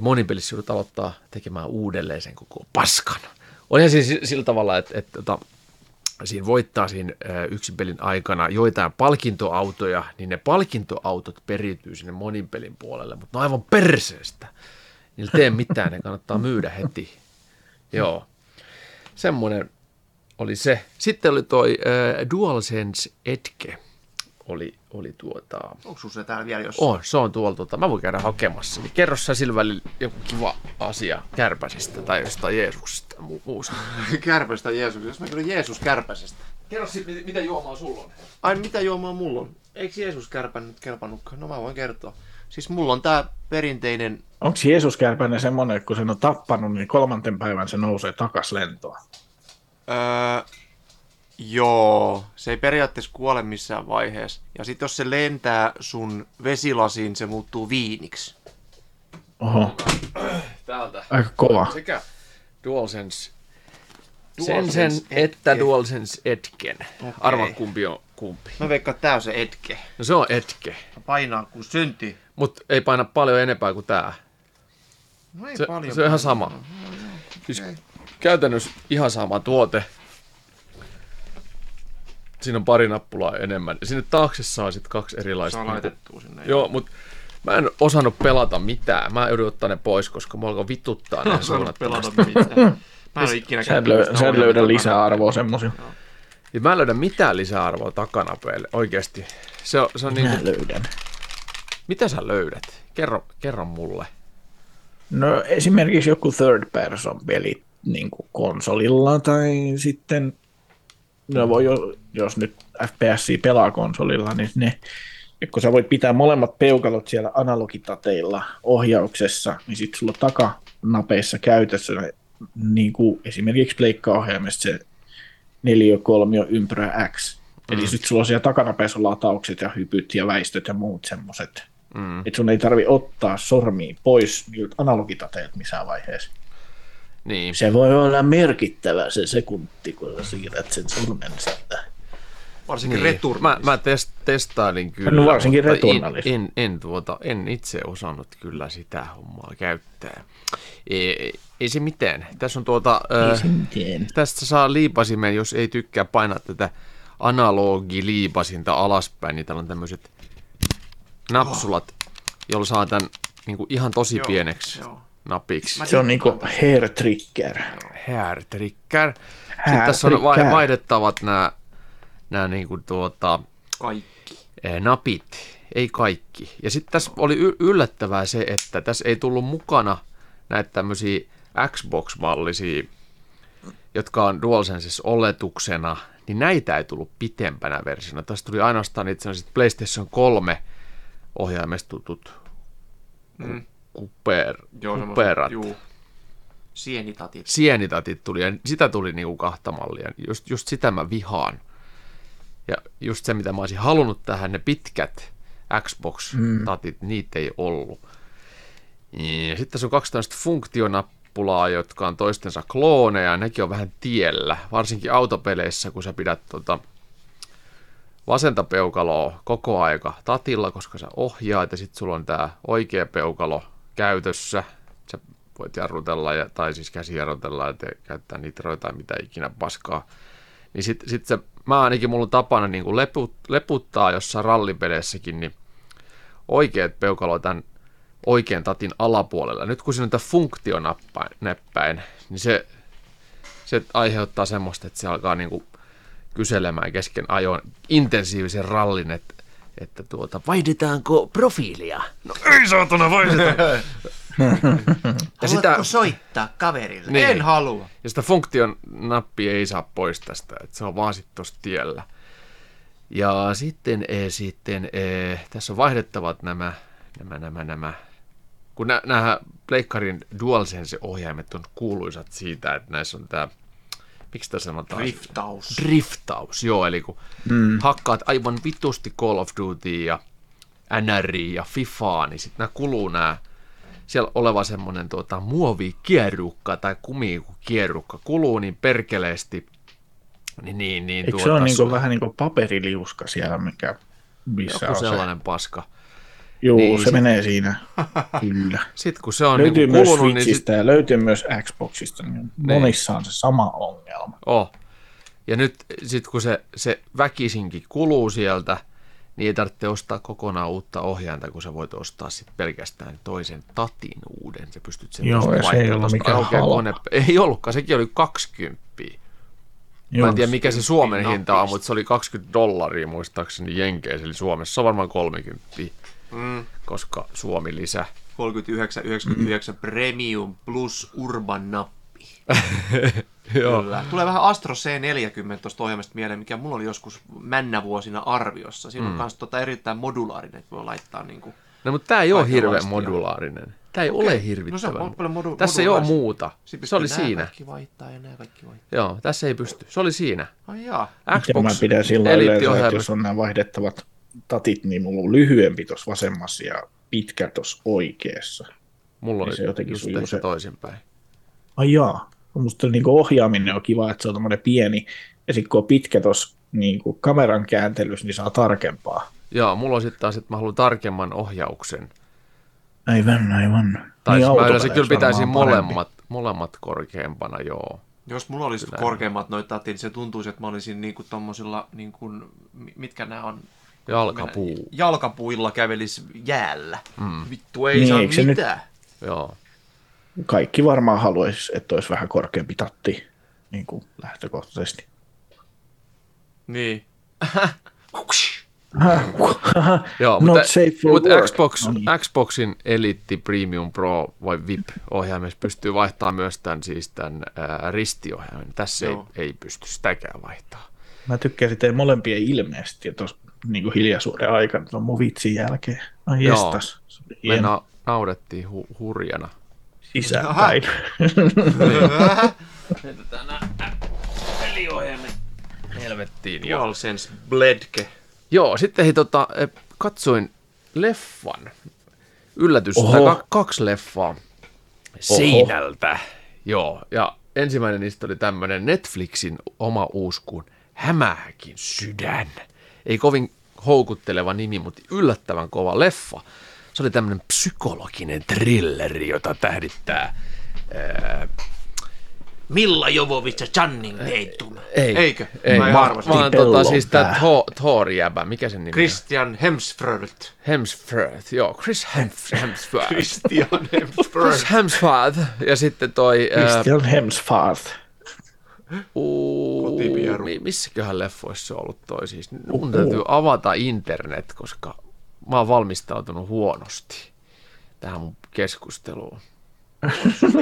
Ja monipelissä joudut aloittaa tekemään uudelleen sen koko paskan. Onhan siinä si- sillä tavalla, että, että, että siinä voittaa siinä ö, yksin pelin aikana joitain palkintoautoja, niin ne palkintoautot periytyy sinne monin pelin puolelle, mutta ne on aivan perseestä. Niillä tee mitään, ne kannattaa myydä heti. Joo. Semmoinen oli se. Sitten oli toi äh, DualSense Edge. Oli, oli tuota... Onko se täällä vielä jossain? On, se on tuolla, tuota, mä voin käydä hakemassa. Niin kerro sä sillä välillä joku kiva asia kärpäsistä tai jostain Jeesuksesta mu- muusta. [LAUGHS] Kärpästä Jeesus. Jos mä kyllä Jeesus kärpäsestä. Kerro sitten, mitä juomaa sulla on. Ai mitä juomaa mulla on? Eikö Jeesus kärpän nyt kelpannutkaan? No mä voin kertoa. Siis mulla on tää perinteinen... Onko Jeesus Kärpänen semmoinen, että kun sen on tappanut, niin kolmanten päivän se nousee takas lentoon? Öö, Joo, se ei periaatteessa kuole missään vaiheessa. Ja sitten jos se lentää sun vesilasiin, se muuttuu viiniksi. Oho, Täältä. aika kova. Sekä DualSense DualSense sen, sen että. DualSense Edgen. Arvaa kumpi on kumpi. Mä veikkaan, että tää on se etke. No se on Edge, Painaa kun synti. mutta ei paina paljon enempää kuin tää. No ei Se, paljon. se on ihan sama. Siis käytännössä ihan sama tuote. Siinä on pari nappulaa enemmän. Ja sinne taakse saa sitten kaksi erilaista. Saa niinku- laitettua sinne. Joo, mutta mä en osannut pelata mitään. Mä joudun ottaa ne pois, koska mua alkoi vituttaa [LAUGHS] ne suunnattomasti. pelata mitään. Mä en ole ikinä Sä et, sitä sä et löydä lisäarvoa semmosia. Ja mä en löydä mitään lisäarvoa takanapeille, oikeasti. Se on, se on niinku, Mä löydän. mitä sä löydät? Kerro, kerro mulle. No esimerkiksi joku third person peli niin kuin konsolilla tai sitten, no voi jo, jos nyt FPS pelaa konsolilla, niin ne, kun sä voit pitää molemmat peukalot siellä analogitateilla ohjauksessa, niin sitten sulla takanapeissa käytössä niin kuin esimerkiksi pleikkaohjelmassa se neliö, kolmio, ympyrä X. Eli sitten sulla on siellä takanapeissa lataukset ja hypyt ja väistöt ja muut semmoiset. Mm. Että sun ei tarvi ottaa sormia pois niiltä analogitateilta missään vaiheessa. Niin. Se voi olla merkittävä se sekunti, kun sä siirrät sen sormen sieltä. Varsinkin Niin. retur. Mä, mä test, testailin kyllä. No varsinkin en, en, en, tuota, en itse osannut kyllä sitä hommaa käyttää. Ei, ei se mitään. Tässä on tuota... Äh, Miten? tästä saa liipasimen, jos ei tykkää painaa tätä analogiliipasinta alaspäin, niin täällä on tämmöiset napsulat, jolla saa tämän niin kuin ihan tosi Joo, pieneksi joo. Napiksi. Se on niinku hair trigger. Hair trigger. Sitten tässä on trigger. vaihdettavat nämä, nämä niin kuin tuota, Kaikki. eh, napit, ei kaikki. Ja sitten tässä oli yllättävää se, että tässä ei tullut mukana näitä tämmöisiä Xbox-mallisia, jotka on DualSenses oletuksena, niin näitä ei tullut pitempänä versiona. Tässä tuli ainoastaan itse asiassa PlayStation 3 ohjaimesta tutut Mm. Kuper, Joo, kuperat. Juu. Sienitatit. sienitatit tuli, ja sitä tuli niinku kahta mallia. Just, just sitä mä vihaan. Ja just se, mitä mä olisin halunnut tähän, ne pitkät Xbox-tatit, mm. niitä ei ollut. Ja sitten tässä on 12 funktionappulaa, jotka on toistensa klooneja, ja nekin on vähän tiellä. Varsinkin autopeleissä, kun sä pidät tota vasenta peukaloa koko aika tatilla, koska sä ohjaat, ja sitten sulla on tämä oikea peukalo käytössä. Sä voit jarrutella, ja, tai siis käsijarrutella, ja käyttää nitroja tai mitä ikinä paskaa. Niin sitten sit se, mä ainakin mulla on tapana niin kuin leput, leputtaa jossain rallipeleissäkin, niin oikeat peukalo tämän oikean tatin alapuolella. Nyt kun siinä on tämä funktionäppäin, niin se, se aiheuttaa semmoista, että se alkaa niin kuin kyselemään kesken ajon intensiivisen rallin, että, että tuota, vaihdetaanko profiilia? No ei saatana vaihdeta. [LAUGHS] ja, sitä, soittaa kaverille? Niin. En halua. ja sitä funktion nappia ei saa pois tästä, että se on vaan sitten tuossa tiellä. Ja sitten, e, sitten e, tässä on vaihdettavat nämä, nämä, nämä, nämä kun nä, nämä Pleikkarin DualSense-ohjaimet on kuuluisat siitä, että näissä on tämä, miksi sitä sanotaan? Driftaus. Driftaus, joo, eli kun mm. hakkaat aivan vitusti Call of Duty ja NR ja FIFAa, niin sitten nämä kuluu nämä siellä oleva semmoinen tuota, muovikierrukka tai kumikierrukka kuluu niin perkeleesti, niin, niin, niin Eikö se ole niinku vähän niin kuin paperiliuska siellä, mikä missä joku on se? sellainen paska. Joo, Niin, se sit- menee siinä. [LAUGHS] Kyllä. Sitten kun se on löytyy niin myös kulunut, niin Switchistä sit, ja löytyy myös Xboxista, niin monissa on se sama ongelma. oh. Ja nyt sitten kun se, se väkisinkin kuluu sieltä, niin ei tarvitse ostaa kokonaan uutta ohjainta, kun sä voit ostaa sitten pelkästään toisen tatin uuden. Sä pystyt sen Joo, ja se ei ollut mikään kone. Ei ollutkaan, sekin oli 20. Mä en tiedä mikä se Suomen hinta on, mutta se oli 20 dollaria muistaakseni Jenkeissä, eli Suomessa on varmaan 30, Mm. koska Suomi lisä. 39,99 Premium Plus Urban nappi. [LAUGHS] Joo. Kyllä. Tulee vähän Astro C40 tuosta ohjelmasta mieleen, mikä mulla oli joskus männävuosina arviossa. Siinä on myös tota erittäin modulaarinen, että voi laittaa niinku... No mutta tämä ei ole hirveän modulaarinen. Tämä ei ole hirvittävän. No se on modu- tässä ei ole muuta. Se oli siinä. kaikki vaihtaa ja nämä kaikki vaihtaa. Joo, tässä ei pysty. Se oli siinä. Ai jaa. Ja mä pidän sillä yleensä, että jos on nämä vaihdettavat tatit, niin mulla on lyhyempi tuossa vasemmassa ja pitkä tuossa oikeassa. Mulla oli se jotenkin just ehkä se- toisinpäin. Ai jaa. Musta niin ohjaaminen on kiva, että se on tämmöinen pieni. Ja sitten kun on pitkä tuossa niin kameran kääntelyssä, niin saa tarkempaa. Joo, mulla on sitten taas, että mä haluan tarkemman ohjauksen. Aivan, aivan. Tai Niin niin mä yleensä kyllä pitäisin parempi. molemmat, molemmat korkeampana, joo. Jos mulla olisi korkeammat noita tatit, niin se tuntuisi, että mä olisin niinku tommosilla, niinku, mi- mitkä nämä on, Jalkapuu, jalkapuilla kävelis jäällä. Mm. Vittu, ei Niin, saa se nyt- mitään. joo. Kaikki varmaan haluaisi, että olisi vähän korkeampi tatti niin kuin lähtökohtaisesti. Niin. [LAUGHS] Joo, Not mutta, safe for mutta work. Xbox, No niin. Xboxin Elite Premium Pro vai VIP ohjaimessa pystyy vaihtamaan myös tämän, siis tämän ää, ristiohjaimen. Tässä ei, ei pysty sitäkään vaihtaa. Mä tykkään sitten molempien ilmeestä ja tuossa niin hiljaisuuden aikana tuon mun vitsin jälkeen. Ai Joo. jestas. Me na- naudettiin hu- hurjana. Sisäänpäin. Helvettiin, joo. DualSense Bledke. Joo, sitten hei, tota, eh, katsoin leffan. Yllätys, Oho. tai ka- kaksi leffaa seinältä. Joo, ja ensimmäinen niistä oli tämmöinen Netflixin oma uusi Hämähäkin sydän. Ei kovin houkutteleva nimi, mutta yllättävän kova leffa. Se oli tämmöinen psykologinen thrilleri, jota tähdittää ää, Milla Jovovich ja Channing Tatum. ei, Eikö? Ei, Mä en vaan, tota, siis tämä. Thor, Thor-jäbä, mikä sen nimi on? Christian Hemsworth. Hemsworth, joo, Chris Hems- Hemsworth. Christian Chris Hemsworth. Hemsworth ja sitten toi... Ää, Christian Hemsworth. Uu, Kotipieru. mi- missäköhän leffoissa se on ollut toi siis? Mun täytyy avata internet, koska mä oon valmistautunut huonosti tähän mun keskusteluun.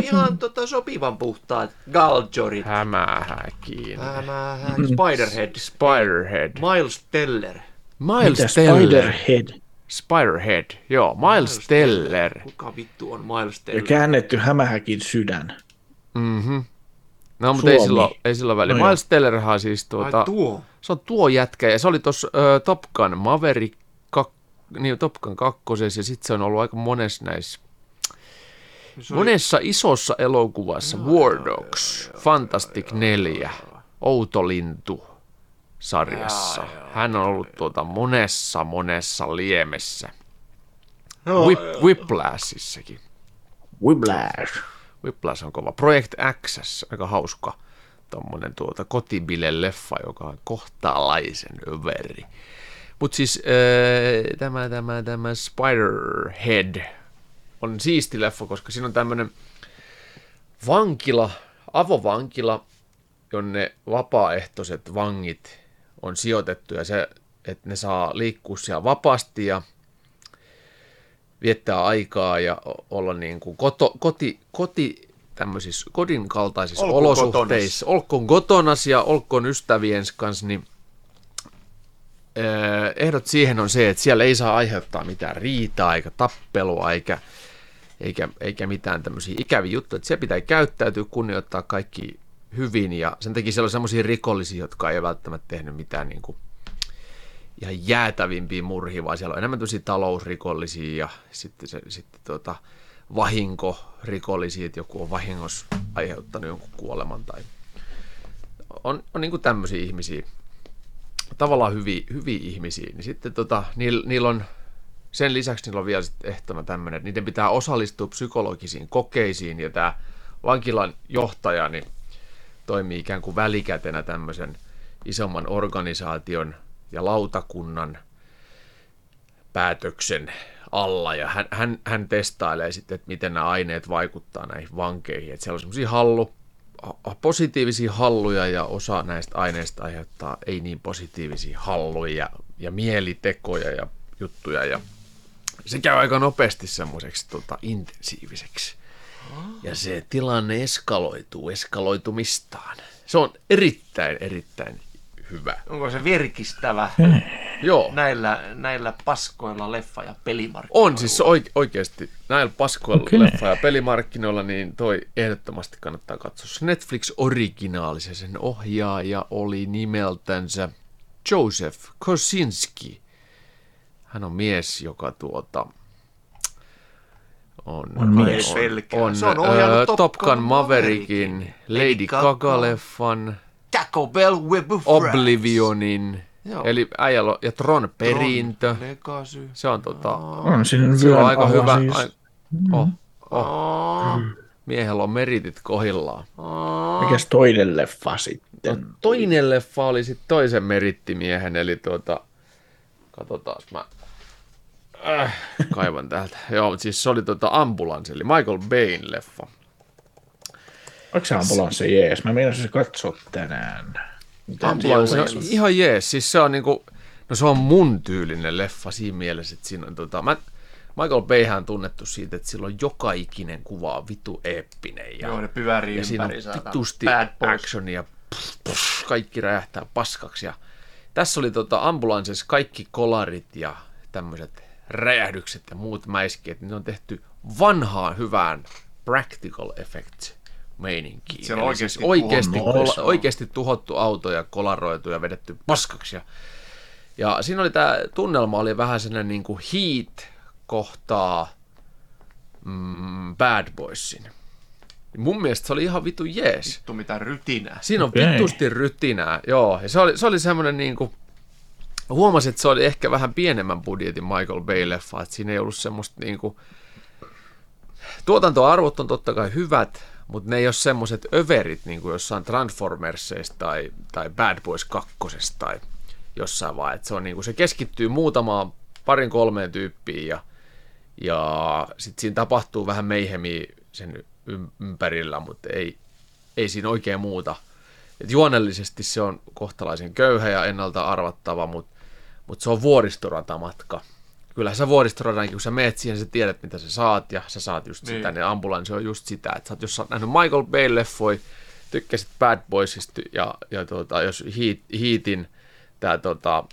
Ihan tota sopivan puhtaat Galjorit. Hämähäkin. Tämä Spiderhead. Spiderhead. Miles Teller. Miles Mitä Teller. Spiderhead? Spiderhead, joo. Miles Teller. Kuka vittu on Miles Ja Teller? käännetty hämähäkin sydän. Mhm. No, mutta ei sillä, ei sillä väliä. No joo. Miles Tellerhan siis Ai tuota... tuo. Se on tuo jätkä, ja se oli tuossa uh, Top Gun Maverick, kak, niin, Top Gun kakkosessa, ja sitten se on ollut aika monessa näissä, Se oli- monessa isossa elokuvassa, War Dogs, Fantastic 4, Outolintu sarjassa. Hän on ollut tuota monessa, monessa liemessä. Whip, Whiplashисsakin. Whiplash. Whiplash on kova. Project X, aika hauska tommonen tuota kotibile-leffa, joka on kohtalaisen överi. Mutta siis äh, tämä, tämä, tämä Spiderhead on siisti leffa, koska siinä on tämmöinen vankila, avovankila, jonne vapaaehtoiset vangit on sijoitettu ja se, että ne saa liikkua siellä vapaasti ja viettää aikaa ja olla niin kuin koto, koti, koti tämmöisissä kodin kaltaisissa Olkoon olosuhteissa. Olkoon kotonas ja olkoon ystävien kanssa, niin eh, ehdot siihen on se, että siellä ei saa aiheuttaa mitään riitaa eikä tappelua eikä, eikä, eikä mitään tämmöisiä ikäviä juttuja. Että siellä pitää käyttäytyä, kunnioittaa kaikki hyvin ja sen takia siellä on semmoisia rikollisia, jotka ei ole välttämättä tehnyt mitään niin kuin ihan jäätävimpiä murhia, vaan siellä on enemmän tämmöisiä talousrikollisia ja sitten, se, sitten tota, vahinkorikollisia, että joku on vahingossa aiheuttanut jonkun kuoleman tai on, on niin tämmöisiä ihmisiä, tavallaan hyviä, hyviä ihmisiä, niin sitten tota, niillä, niillä on, sen lisäksi niillä on vielä sitten ehtona tämmöinen, että niiden pitää osallistua psykologisiin kokeisiin ja tämä vankilan johtaja niin toimii ikään kuin välikätenä tämmöisen isomman organisaation ja lautakunnan päätöksen alla ja hän, hän, hän testailee sitten, että miten nämä aineet vaikuttaa näihin vankeihin. Että siellä on semmoisia hallu, ha- positiivisia halluja ja osa näistä aineista aiheuttaa ei niin positiivisia halluja ja, ja mielitekoja ja juttuja ja se käy aika nopeasti semmoiseksi tota, intensiiviseksi. Ja se tilanne eskaloituu eskaloitumistaan. Se on erittäin, erittäin hyvä. Onko se virkistävä? [LAUGHS] Joo. näillä, näillä paskoilla leffa- ja pelimarkkinoilla. On siis oike- oikeasti näillä paskoilla okay. leffa- ja pelimarkkinoilla, niin toi ehdottomasti kannattaa katsoa. Se Netflix originaalisen sen ohjaaja oli nimeltänsä Joseph Kosinski. Hän on mies, joka tuota on, On mies. pelkää. on, Se on ohjannut ää, Top Gun Maverickin, Maverickin, Lady Lady Gaga. Gaga-leffan, Taco Bell Web of Oblivionin, Joo. eli äijällä ja Tron perintö. Legacy. Se on tota, On siinä se on aika hyvä. Siis. Ai, oh, oh. Oh. Miehellä on meritit kohillaan. Mikäs toinen leffa sitten? Toinen leffa oli sitten toisen merittimiehen, eli tuota, katsotaan, mä äh, kaivan täältä. Joo, mutta siis se oli tuota ambulanssi, eli Michael Bayn leffa. Onko se ambulanssi jees? Mä meinasin se katsoa tänään. Ambulanssi on ihan jees, siis se on niinku, no se on mun tyylinen leffa siinä mielessä, että siinä on tota, mä, Michael Bayhän on tunnettu siitä, että sillä on joka ikinen kuva on vitu eeppinen. Ja, Joo, ne pyörii ja siinä on vitusti actionia, pff, pff, kaikki räjähtää paskaksi. Ja tässä oli tota ambulanssissa kaikki kolarit ja tämmöiset räjähdykset ja muut mäiskeet, niin ne on tehty vanhaan hyvään practical effects meininkiin. Siellä on Eli siis oikeasti oikeasti, kola, oikeasti tuhottu auto ja kolaroitu ja vedetty paskaksi. Ja, ja siinä oli tämä tunnelma oli vähän sellainen niin kuin heat kohtaa mm, Bad Boysin. Mun mielestä se oli ihan vitu jees. Vittu mitä rytinää. Siinä on okay. vitusti rytinää, joo. Ja se oli, se oli semmoinen niinku, huomasin, että se oli ehkä vähän pienemmän budjetin Michael Bay-leffa, että siinä ei ollut semmoista niinku, tuotantoarvot on totta kai hyvät, mutta ne ei ole semmoiset överit niin kuin jossain Transformersseista tai, tai Bad Boys 2 tai jossain vaan, että se, on, niin kuin, se keskittyy muutamaan parin kolmeen tyyppiin ja, ja sitten siinä tapahtuu vähän meihemiä sen ym- ympärillä, mutta ei, ei siinä oikein muuta. Et juonellisesti se on kohtalaisen köyhä ja ennalta arvattava, mutta mut se on vuoristoratamatka. Kyllä sä vuoristoradankin, kun sä meet siihen, sä tiedät mitä sä saat ja sä saat just Niin. sitä, niin ambulanssi on just sitä, että sä oot, jos sä oot nähnyt Michael Bay-leffoi, tykkäsit Bad Boysista ja, ja tuota, jos Heat, Heatin tämä tota,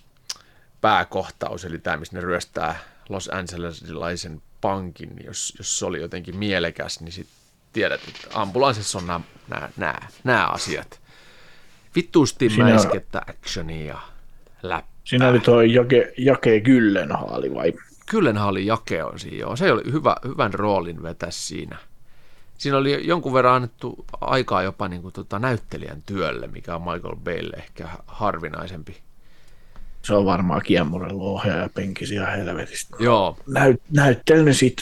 pääkohtaus, eli tämä, missä ne ryöstää Los Angelesilaisen pankin, niin jos, jos se oli jotenkin mielekäs, niin sit tiedät, että ambulanssissa on nämä, nämä, nämä, nämä asiat. Vittuusti Siinä mäiskettä, actionia ja läppää. Siinä oli tuo Jake, Jake Gyllenhaali vai? Kyllenhän oli Jake on siinä, joo. Se oli hyvä, hyvän roolin vetä siinä. Siinä oli jonkun verran annettu aikaa jopa niin kuin, tota, näyttelijän työlle, mikä on Michael Baylle ehkä harvinaisempi. Se on varmaan kiemurellut ohjaaja penkisi ihan helvetistä. Joo, Näyt, näyttelnyt sit.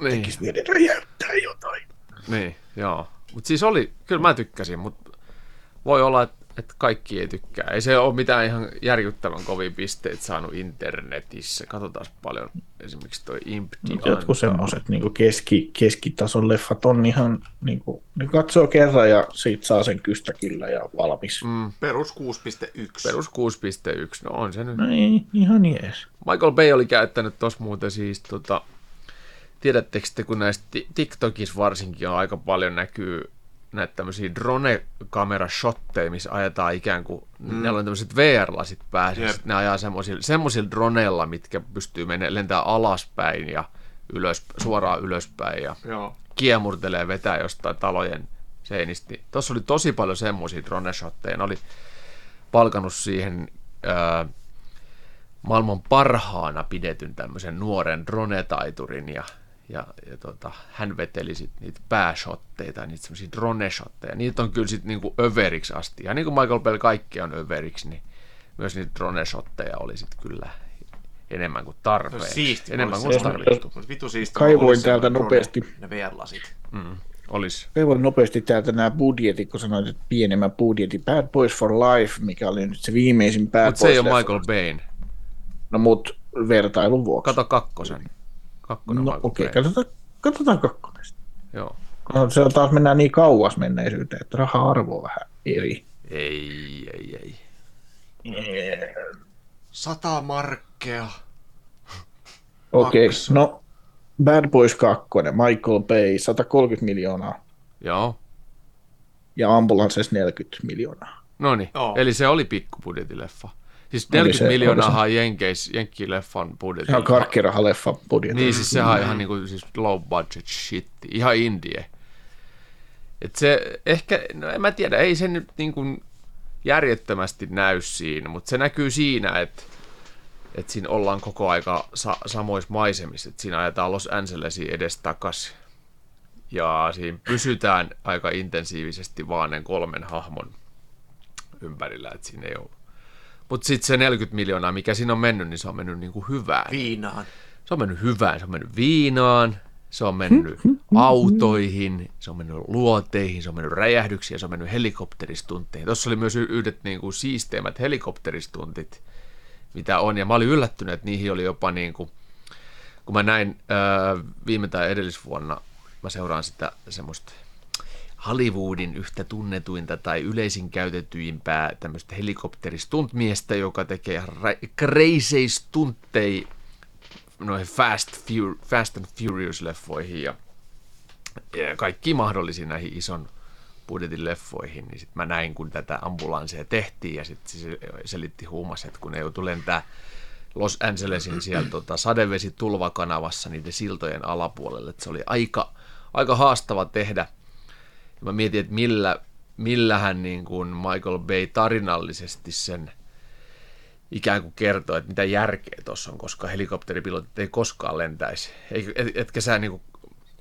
niin, mieli räjäyttää jotain. niin joo. Mutta siis oli, kyllä mä tykkäsin, mutta voi olla, että et kaikki ei tykkää. Ei se ole mitään ihan järkyttävän kovia pisteitä saanut internetissä. Katsotaan paljon esimerkiksi toi Imp Mut Jotkut semmoiset niin keski, keskitason leffat on ihan, niin kuin, ne katsoo kerran ja siitä saa sen kystäkillä ja valmis. Mm. Perus 6.1. Perus 6.1, no on se nyt. No ei, ihan jees. Michael Bay oli käyttänyt tuossa muuten siis, tota, tiedättekö te, kun näistä ti- TikTokissa varsinkin on aika paljon näkyy näitä tämmöisiä drone-kamera-shotteja, missä ajetaan ikään kuin, mm. ne on tämmöiset VR-lasit päässä, sit ne ajaa semmoisilla, semmoisilla droneilla, mitkä pystyy menemään, lentää alaspäin ja ylös, suoraan ylöspäin ja Joo. kiemurtelee vetää jostain talojen seinistä. Tuossa oli tosi paljon semmoisia drone-shotteja. Ne oli palkannut siihen ää, maailman parhaana pidetyn tämmöisen nuoren drone-taiturin ja, ja, ja tota, hän veteli sit niitä pääshotteita, niitä semmoisia drone-shotteja. Niitä on kyllä sitten niinku överiksi asti. Ja niin kuin Michael Bell kaikki on överiksi, niin myös niitä drone-shotteja oli sitten kyllä enemmän kuin tarpeeksi. Siisti. enemmän kuin tarvittu. Mut Vitu siisti. Kaivoin täältä nopeasti. Ne VR-lasit. Olisi. Kaivoin nopeasti täältä nämä budjetit, kun sanoit, että pienemmän budjetin. Bad Boys for Life, mikä oli nyt se viimeisin Bad Mutta se ei Boys ole. Michael Bayn. No mut vertailun vuoksi. Kato kakkosen. Kakkonen no okei, okay, katsotaan, katsotaan kakkonen. sitten. Joo. No, se on taas mennään niin kauas menneisyyteen, että raha-arvo on vähän eri. Ei, ei, ei. Sata markkea. [LAUGHS] Okei, okay, no Bad Boys 2, Michael Bay, 130 miljoonaa Joo. ja Ambulances 40 miljoonaa. No niin. Eli se oli pikkubudjetileffa. Siis Oli 40 se- oli miljoonaa on Jenkeis, Jenkkileffan budjetti. Se on karkkirahaleffa budjetti. Niin, siis sehän on ihan niinku siis low budget shit, ihan indie. Et se ehkä, no en mä tiedä, ei se nyt niinku järjettömästi näy siinä, mutta se näkyy siinä, että et siinä ollaan koko aika sa- samoissa maisemissa, että siinä ajetaan Los Angelesin edestakas ja siinä pysytään aika intensiivisesti vaan ne kolmen hahmon ympärillä, että siinä ei ole. Mutta sitten se 40 miljoonaa, mikä siinä on mennyt, niin se on mennyt niinku hyvään. Viinaan. Se on mennyt hyvään, se on mennyt viinaan, se on mennyt autoihin, se on mennyt luoteihin, se on mennyt räjähdyksiin se on mennyt helikopteristunteihin. Tuossa oli myös yhdet niin kuin siisteimmät helikopteristuntit, mitä on. Ja mä olin yllättynyt, että niihin oli jopa niin kuin, kun mä näin ää, viime tai edellisvuonna, mä seuraan sitä semmoista Hollywoodin yhtä tunnetuinta tai yleisin käytetyimpää tämmöistä helikopteristuntmiestä, joka tekee ra- crazy stuntteja noihin Fast, Fur- Fast and Furious-leffoihin ja, ja kaikki mahdollisiin näihin ison budjetin leffoihin, niin sitten mä näin, kun tätä ambulanssia tehtiin, ja sitten se selitti huumas, että kun ne joutui lentää Los Angelesin siellä tota, sadevesitulvakanavassa niiden siltojen alapuolelle, että se oli aika, aika haastava tehdä. Ja mä mietin, että millä, millähän niin kuin Michael Bay tarinallisesti sen ikään kuin kertoo, että mitä järkeä tuossa on, koska helikopteripilotit ei koskaan lentäisi. Et- Etkä sä niin kuin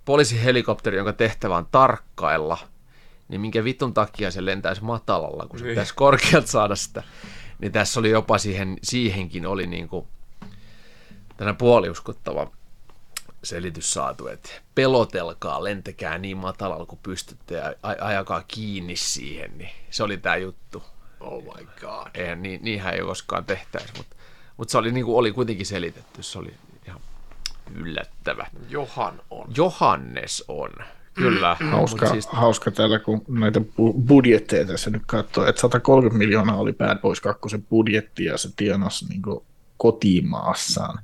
poliisihelikopteri, jonka tehtävä on tarkkailla, niin minkä vitun takia se lentäisi matalalla, kun se Niin. pitäisi korkealta saada sitä. Niin tässä oli jopa siihen, siihenkin oli niin kuin tänä puoliuskottava selitys saatu, että pelotelkaa, lentäkää niin matalalla kuin pystytte ja aj- ajakaa kiinni siihen, niin se oli tämä juttu. Oh my god. Eihän, niin, niinhän ei koskaan tehtäisi, mutta, mutta se oli, niin kuin, oli kuitenkin selitetty, se oli ihan yllättävä. Johan on. Johannes on, kyllä. [CLEARS THROAT] Hauska, siis... hauska täällä, kun näitä bu- budjetteja tässä nyt katsoo, että 130 miljoonaa oli Bad Boys 2 budjetti ja se tienasi niin kotimaassaan